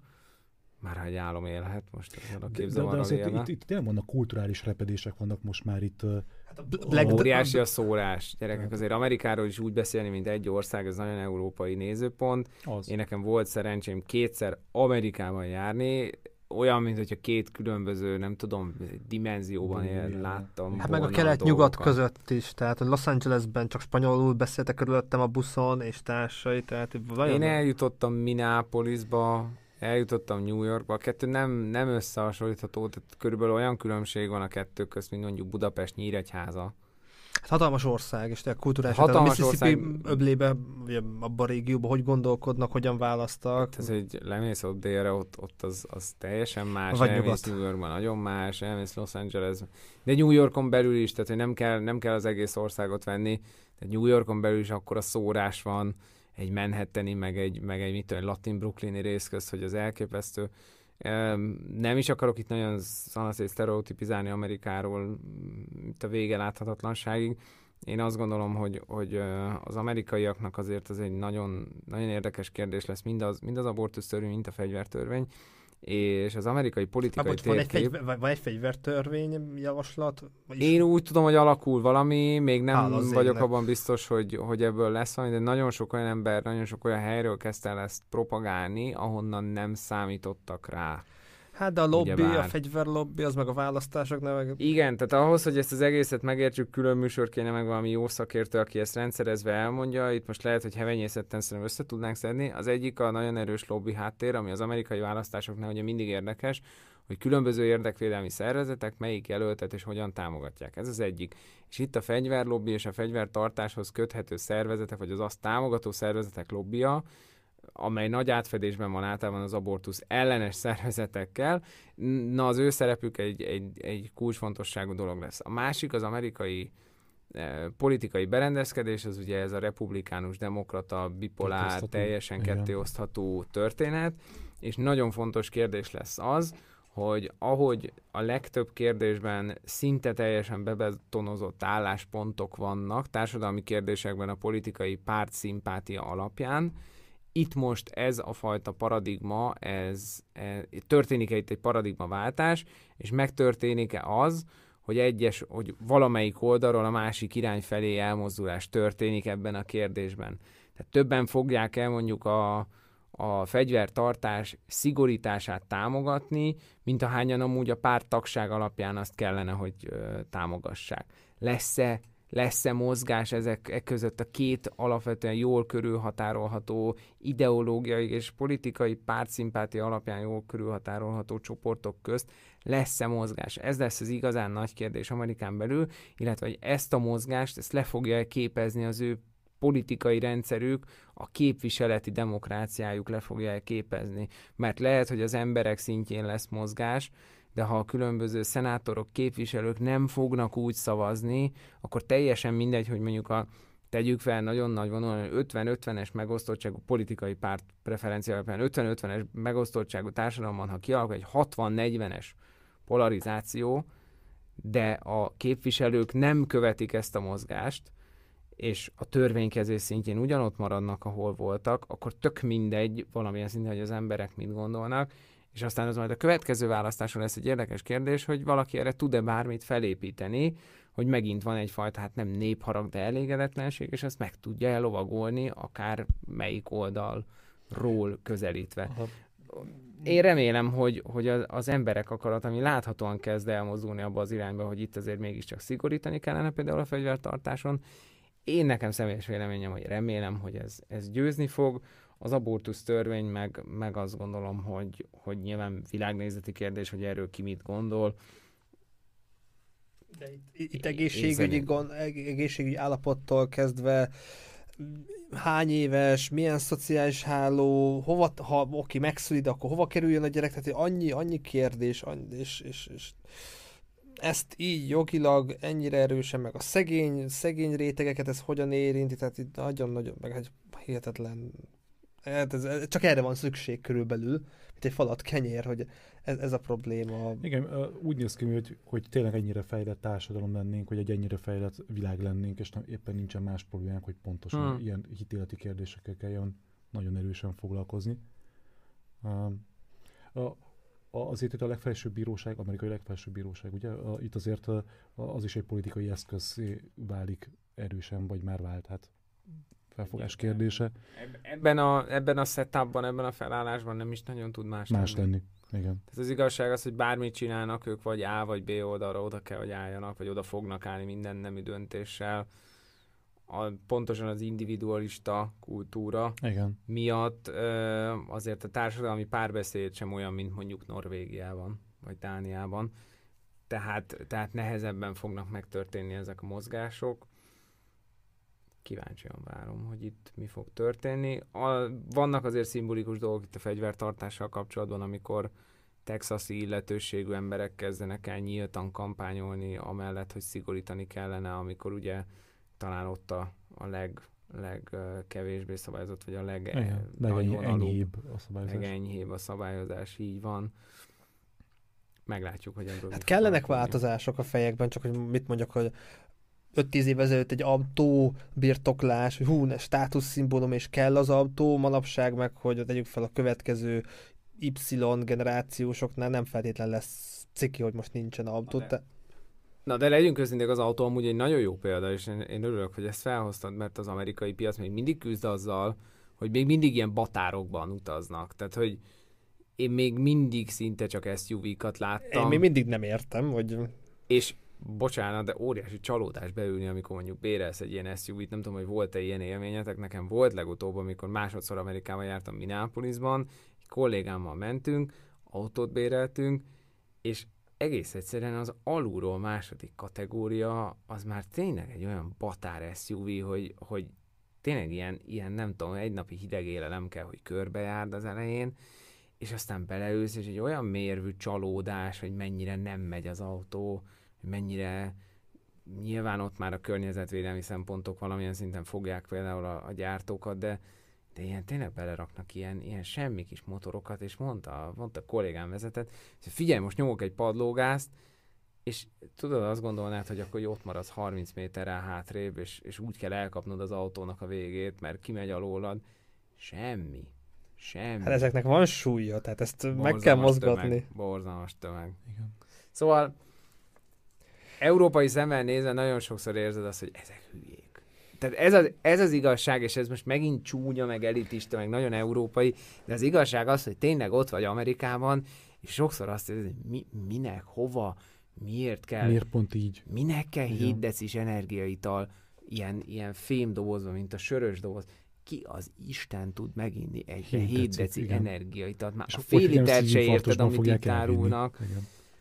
már ha egy álom élhet most ezzel a képzavarral de, de azért élve. itt, itt tényleg vannak kulturális repedések vannak most már itt. Hát a Black óriási a szórás. Gyerekek, azért Amerikáról is úgy beszélni, mint egy ország, ez nagyon európai nézőpont. Az. Én nekem volt szerencsém kétszer Amerikában járni, olyan, mint hogyha két különböző, nem tudom, dimenzióban él, láttam. Hát meg a kelet-nyugat között is, tehát a Los Angelesben csak spanyolul beszéltek körülöttem a buszon, és társai, tehát Én eljutottam Minneapolisba, eljutottam New Yorkba, a kettő nem, nem összehasonlítható, tehát körülbelül olyan különbség van a kettő közt, mint mondjuk Budapest Nyíregyháza. Hát hatalmas ország, és te kulturális, hatalmas a Mississippi ország... öblébe, vagy abban a régióban, hogy gondolkodnak, hogy választak. Hát ez egy lemész ott délre, ott, ott az, az teljesen más, vagy elmész New Yorkban nagyon más, elmész Los Angeles, de New Yorkon belül is, tehát hogy nem kell, nem kell az egész országot venni, tehát New Yorkon belül is akkor a szórás van, egy Manhattani, meg egy, meg egy mit tudom, latin brooklyni rész közt, hogy az elképesztő. Nem is akarok itt nagyon szanaszét sztereotipizálni Amerikáról, itt a vége láthatatlanságig. Én azt gondolom, hogy, hogy az amerikaiaknak azért ez egy nagyon, nagyon érdekes kérdés lesz, mind az, mind az abortusz törvény, mind a fegyvertörvény és az amerikai politikai Bocs, van, egy fegyver, van egy fegyvertörvény javaslat? Vagyis... Én úgy tudom, hogy alakul valami, még nem Hál vagyok énnek. abban biztos, hogy, hogy ebből lesz valami, de nagyon sok olyan ember, nagyon sok olyan helyről kezdte el ezt propagálni, ahonnan nem számítottak rá. Hát de a lobby, Ugyebár. a fegyverlobby, az meg a választások meg... Igen, tehát ahhoz, hogy ezt az egészet megértsük, külön műsor kéne meg valami jó szakértő, aki ezt rendszerezve elmondja. Itt most lehet, hogy hevenyészetten szerintem össze tudnánk szedni. Az egyik a nagyon erős lobby háttér, ami az amerikai választásoknál ugye mindig érdekes, hogy különböző érdekvédelmi szervezetek melyik jelöltet és hogyan támogatják. Ez az egyik. És itt a fegyverlobby és a fegyvertartáshoz köthető szervezetek, vagy az azt támogató szervezetek lobbia, amely nagy átfedésben van általában az abortusz ellenes szervezetekkel, na az ő szerepük egy, egy, egy kulcsfontosságú dolog lesz. A másik az amerikai eh, politikai berendezkedés, az ugye ez a republikánus, demokrata, bipolár, teljesen kettéosztható történet, és nagyon fontos kérdés lesz az, hogy ahogy a legtöbb kérdésben szinte teljesen bebetonozott álláspontok vannak, társadalmi kérdésekben a politikai párt szimpátia alapján, itt most ez a fajta paradigma, ez, ez történik-e itt egy paradigmaváltás, és megtörténik-e az, hogy egyes, hogy valamelyik oldalról a másik irány felé elmozdulás történik ebben a kérdésben. Tehát többen fogják el mondjuk a, a fegyvertartás szigorítását támogatni, mint ahányan amúgy a párt tagság alapján azt kellene, hogy ö, támogassák. Lesz-e lesz-e mozgás ezek e között a két alapvetően jól körülhatárolható ideológiai és politikai pártszimpátia alapján jól körülhatárolható csoportok közt, lesz-e mozgás? Ez lesz az igazán nagy kérdés Amerikán belül, illetve hogy ezt a mozgást, ezt le fogja képezni az ő politikai rendszerük, a képviseleti demokráciájuk le fogja képezni. Mert lehet, hogy az emberek szintjén lesz mozgás, de ha a különböző szenátorok, képviselők nem fognak úgy szavazni, akkor teljesen mindegy, hogy mondjuk a tegyük fel nagyon nagy vonalon 50-50-es megosztottságú politikai párt preferencia alapján 50-50-es megosztottságú társadalomban, ha kialakul egy 60-40-es polarizáció, de a képviselők nem követik ezt a mozgást, és a törvénykezés szintjén ugyanott maradnak, ahol voltak, akkor tök mindegy valamilyen szinten, hogy az emberek mit gondolnak, és aztán az majd a következő választáson lesz egy érdekes kérdés, hogy valaki erre tud-e bármit felépíteni, hogy megint van egyfajta, hát nem népharag, de elégedetlenség, és ezt meg tudja elovagolni, akár melyik oldalról közelítve. Aha. Én remélem, hogy, hogy az emberek akarat, ami láthatóan kezd elmozdulni abba az irányba, hogy itt azért mégiscsak szigorítani kellene például a fegyvertartáson. Én nekem személyes véleményem, hogy remélem, hogy ez, ez győzni fog. Az abortusz törvény meg, meg azt gondolom, hogy, hogy nyilván világnézeti kérdés, hogy erről ki mit gondol. De itt, itt egészségügyi, gond, egészségügyi állapottól kezdve hány éves, milyen szociális háló, hova, ha oké, megszülid, akkor hova kerüljön a gyerek, tehát annyi, annyi kérdés, annyi, és, és, és ezt így jogilag ennyire erősen, meg a szegény, szegény rétegeket ez hogyan érinti, tehát itt nagyon-nagyon, meg egy hihetetlen Hát ez, ez, csak erre van szükség körülbelül, mint egy falat kenyér, hogy ez, ez a probléma. Igen, úgy néz ki, hogy, hogy tényleg ennyire fejlett társadalom lennénk, hogy egy ennyire fejlett világ lennénk, és nem, éppen nincsen más problémánk, hogy pontosan hmm. ilyen hitéleti kérdésekkel kelljen nagyon erősen foglalkozni. A, a, azért itt a legfelsőbb bíróság, amerikai legfelsőbb bíróság, ugye? A, itt azért a, az is egy politikai eszköz válik erősen, vagy már vált. Hát felfogás kérdése. Ebben a, ebben a setupban, ebben a felállásban nem is nagyon tud más, más tenni. tenni. Igen. Tehát az igazság az, hogy bármit csinálnak, ők vagy A vagy B oldalra oda kell, hogy álljanak, vagy oda fognak állni minden nemű döntéssel. A, pontosan az individualista kultúra Igen. miatt ö, azért a társadalmi párbeszéd sem olyan, mint mondjuk Norvégiában, vagy Dániában. Tehát, tehát nehezebben fognak megtörténni ezek a mozgások kíváncsian várom, hogy itt mi fog történni. A, vannak azért szimbolikus dolgok itt a fegyvertartással kapcsolatban, amikor texasi illetőségű emberek kezdenek el nyíltan kampányolni, amellett, hogy szigorítani kellene, amikor ugye talán ott a, a leg legkevésbé szabályozott, vagy a leg, Igen, legenyhébb a szabályozás. Legenyhébb a szabályozás, így van. Meglátjuk, hogy ebből Hát kellenek változások a fejekben, csak hogy mit mondjak, hogy 5-10 év ezelőtt egy autó birtoklás, hogy hú, státuszszimbólum és kell az autó, manapság meg, hogy tegyük fel a következő Y generációsoknál nem feltétlen lesz ciki, hogy most nincsen autó. Na de, Na de legyünk őszinték, az autó amúgy egy nagyon jó példa, és én, én örülök, hogy ezt felhoztad, mert az amerikai piac még mindig küzd azzal, hogy még mindig ilyen batárokban utaznak. Tehát, hogy én még mindig szinte csak SUV-kat láttam. Én még mindig nem értem, hogy... És bocsánat, de óriási csalódás beülni, amikor mondjuk bérelsz egy ilyen SUV-t, nem tudom, hogy volt-e ilyen élményetek, nekem volt legutóbb, amikor másodszor Amerikában jártam Minneapolisban, egy kollégámmal mentünk, autót béreltünk, és egész egyszerűen az alulról második kategória, az már tényleg egy olyan batár SUV, hogy, hogy tényleg ilyen, ilyen, nem tudom, egy napi hideg éle nem kell, hogy körbejárd az elején, és aztán beleülsz, és egy olyan mérvű csalódás, hogy mennyire nem megy az autó, mennyire nyilván ott már a környezetvédelmi szempontok valamilyen szinten fogják például a, a gyártókat, de, de ilyen tényleg beleraknak ilyen, ilyen semmi kis motorokat, és mondta, mondta a kollégám vezetett, hogy figyelj, most nyomok egy padlógázt, és tudod, azt gondolnád, hogy akkor ott maradsz 30 méterrel hátrébb, és, és úgy kell elkapnod az autónak a végét, mert kimegy alólad, Semmi. Semmi. Hát ezeknek van súlya, tehát ezt Borzalmas meg kell mozgatni. Tömeg. Borzalmas tömeg. Igen. Szóval európai szemmel nézve nagyon sokszor érzed azt, hogy ezek hülyék. Tehát ez az, ez az igazság, és ez most megint csúnya, meg elitista, meg nagyon európai, de az igazság az, hogy tényleg ott vagy Amerikában, és sokszor azt érzed, hogy mi, minek, hova, miért kell. Miért pont így? Minek kell 7 decis energiaital ilyen, ilyen fém dobozban, mint a sörös doboz ki az Isten tud meginni egy 7 deci energiaitalt? Már és a fél litert se érted, amit itt árulnak.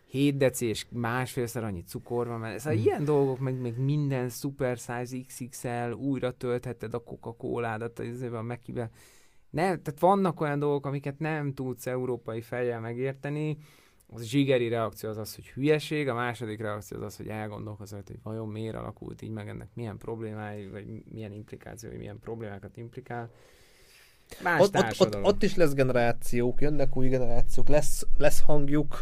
7 deci és másfélszer annyi cukor van, mert szóval hmm. ilyen dolgok, meg, meg minden super size XXL, újra töltheted a Coca-Coládat, a Mekibe. Nem, tehát vannak olyan dolgok, amiket nem tudsz európai fejjel megérteni, az zsigeri reakció az az, hogy hülyeség, a második reakció az az, hogy elgondolkozol, hogy vajon miért alakult így, meg ennek milyen problémái, vagy milyen implikációi, milyen problémákat implikál. Más ott, ott, ott, ott, is lesz generációk, jönnek új generációk, lesz, lesz hangjuk,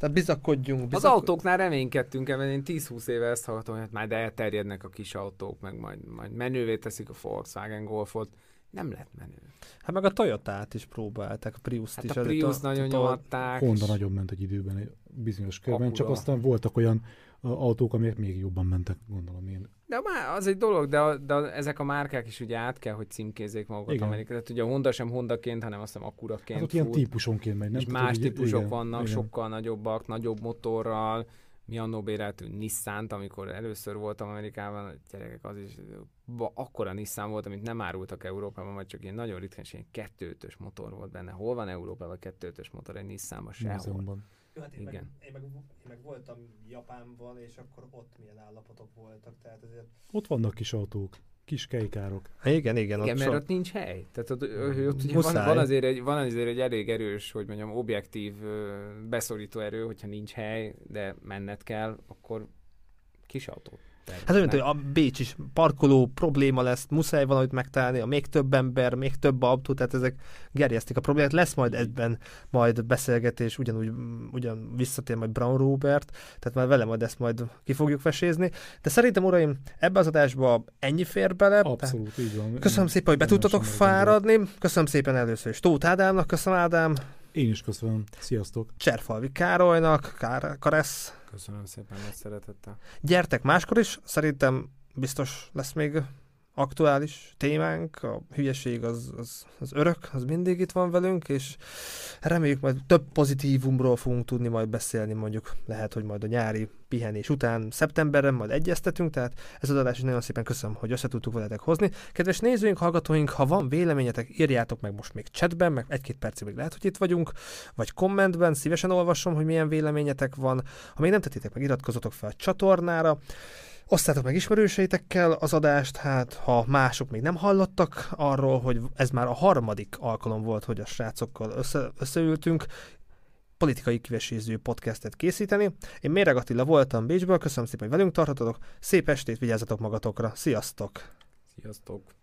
tehát bizakodjunk. Bizak... Az autóknál reménykedtünk ebben, én 10-20 éve ezt hallgatom, hogy már de elterjednek a kis autók, meg majd, majd menővé teszik a Volkswagen Golfot nem lett menő. Hát meg a Toyota-t is próbálták, a Prius-t hát is. a Prius a, nagyon nyomatták. Honda nagyon ment egy időben, egy bizonyos körben, csak aztán voltak olyan autók, amelyek még jobban mentek, gondolom én. De már az egy dolog, de, a, de ezek a márkák is ugye át kell, hogy címkézzék magukat Amerikát. Tehát ugye a Honda sem Hondaként, hanem azt hiszem Akuraként hát ott ilyen típusonként megy, nem? És más típusok igen, vannak, igen. sokkal nagyobbak, nagyobb motorral, mi annó béreltünk nissan amikor először voltam Amerikában, gyerekek, az is akkora Nissan volt, amit nem árultak Európában, vagy csak ilyen nagyon ritkán, ilyen kettőtös motor volt benne. Hol van Európában kettőtös motor egy Nissanban? Sehol. Jó, hát én, Igen. Meg, én, meg, én meg voltam Japánban, és akkor ott milyen állapotok voltak, tehát ezért... Ott vannak kis autók kis kejkárok. Igen, igen. Igen, ott mert so... ott nincs hely. Tehát ott, ott ugye van, van, azért egy, van azért egy elég erős, hogy mondjam, objektív, beszorító erő, hogyha nincs hely, de menned kell, akkor kis autót Hát olyan, hogy a Bécs is parkoló probléma lesz, muszáj valamit megtalálni, a még több ember, még több autó, tehát ezek gerjesztik a problémát. Lesz majd ebben majd beszélgetés, ugyanúgy ugyan visszatér majd Brown Robert, tehát már vele majd ezt majd ki fogjuk vesézni. De szerintem, uraim, ebbe az adásba ennyi fér bele. Abszolút, így van. Köszönöm szépen, hogy be tudtatok fáradni. Köszönöm szépen először is Tóth Ádámnak, köszönöm Ádám. Én is köszönöm. Sziasztok. Cserfalvi Károlynak, Kár- Karesz. Köszönöm szépen, nagy szeretettel. Gyertek máskor is, szerintem biztos lesz még aktuális témánk, a hülyeség az, az, az örök, az mindig itt van velünk, és reméljük majd több pozitívumról fogunk tudni majd beszélni, mondjuk lehet, hogy majd a nyári pihenés után, szeptemberben majd egyeztetünk, tehát ez az adás is nagyon szépen köszönöm, hogy össze tudtuk veletek hozni. Kedves nézőink, hallgatóink, ha van véleményetek, írjátok meg most még chatben, meg egy-két percig még lehet, hogy itt vagyunk, vagy kommentben, szívesen olvasom, hogy milyen véleményetek van. Ha még nem tettétek meg, iratkozzatok fel a csatornára. Osszátok meg ismerőseitekkel az adást, hát ha mások még nem hallottak arról, hogy ez már a harmadik alkalom volt, hogy a srácokkal össze, összeültünk, politikai kiveséző podcastet készíteni. Én Méreg Attila voltam Bécsből, köszönöm szépen, hogy velünk tartottatok, szép estét, vigyázzatok magatokra, sziasztok! Sziasztok!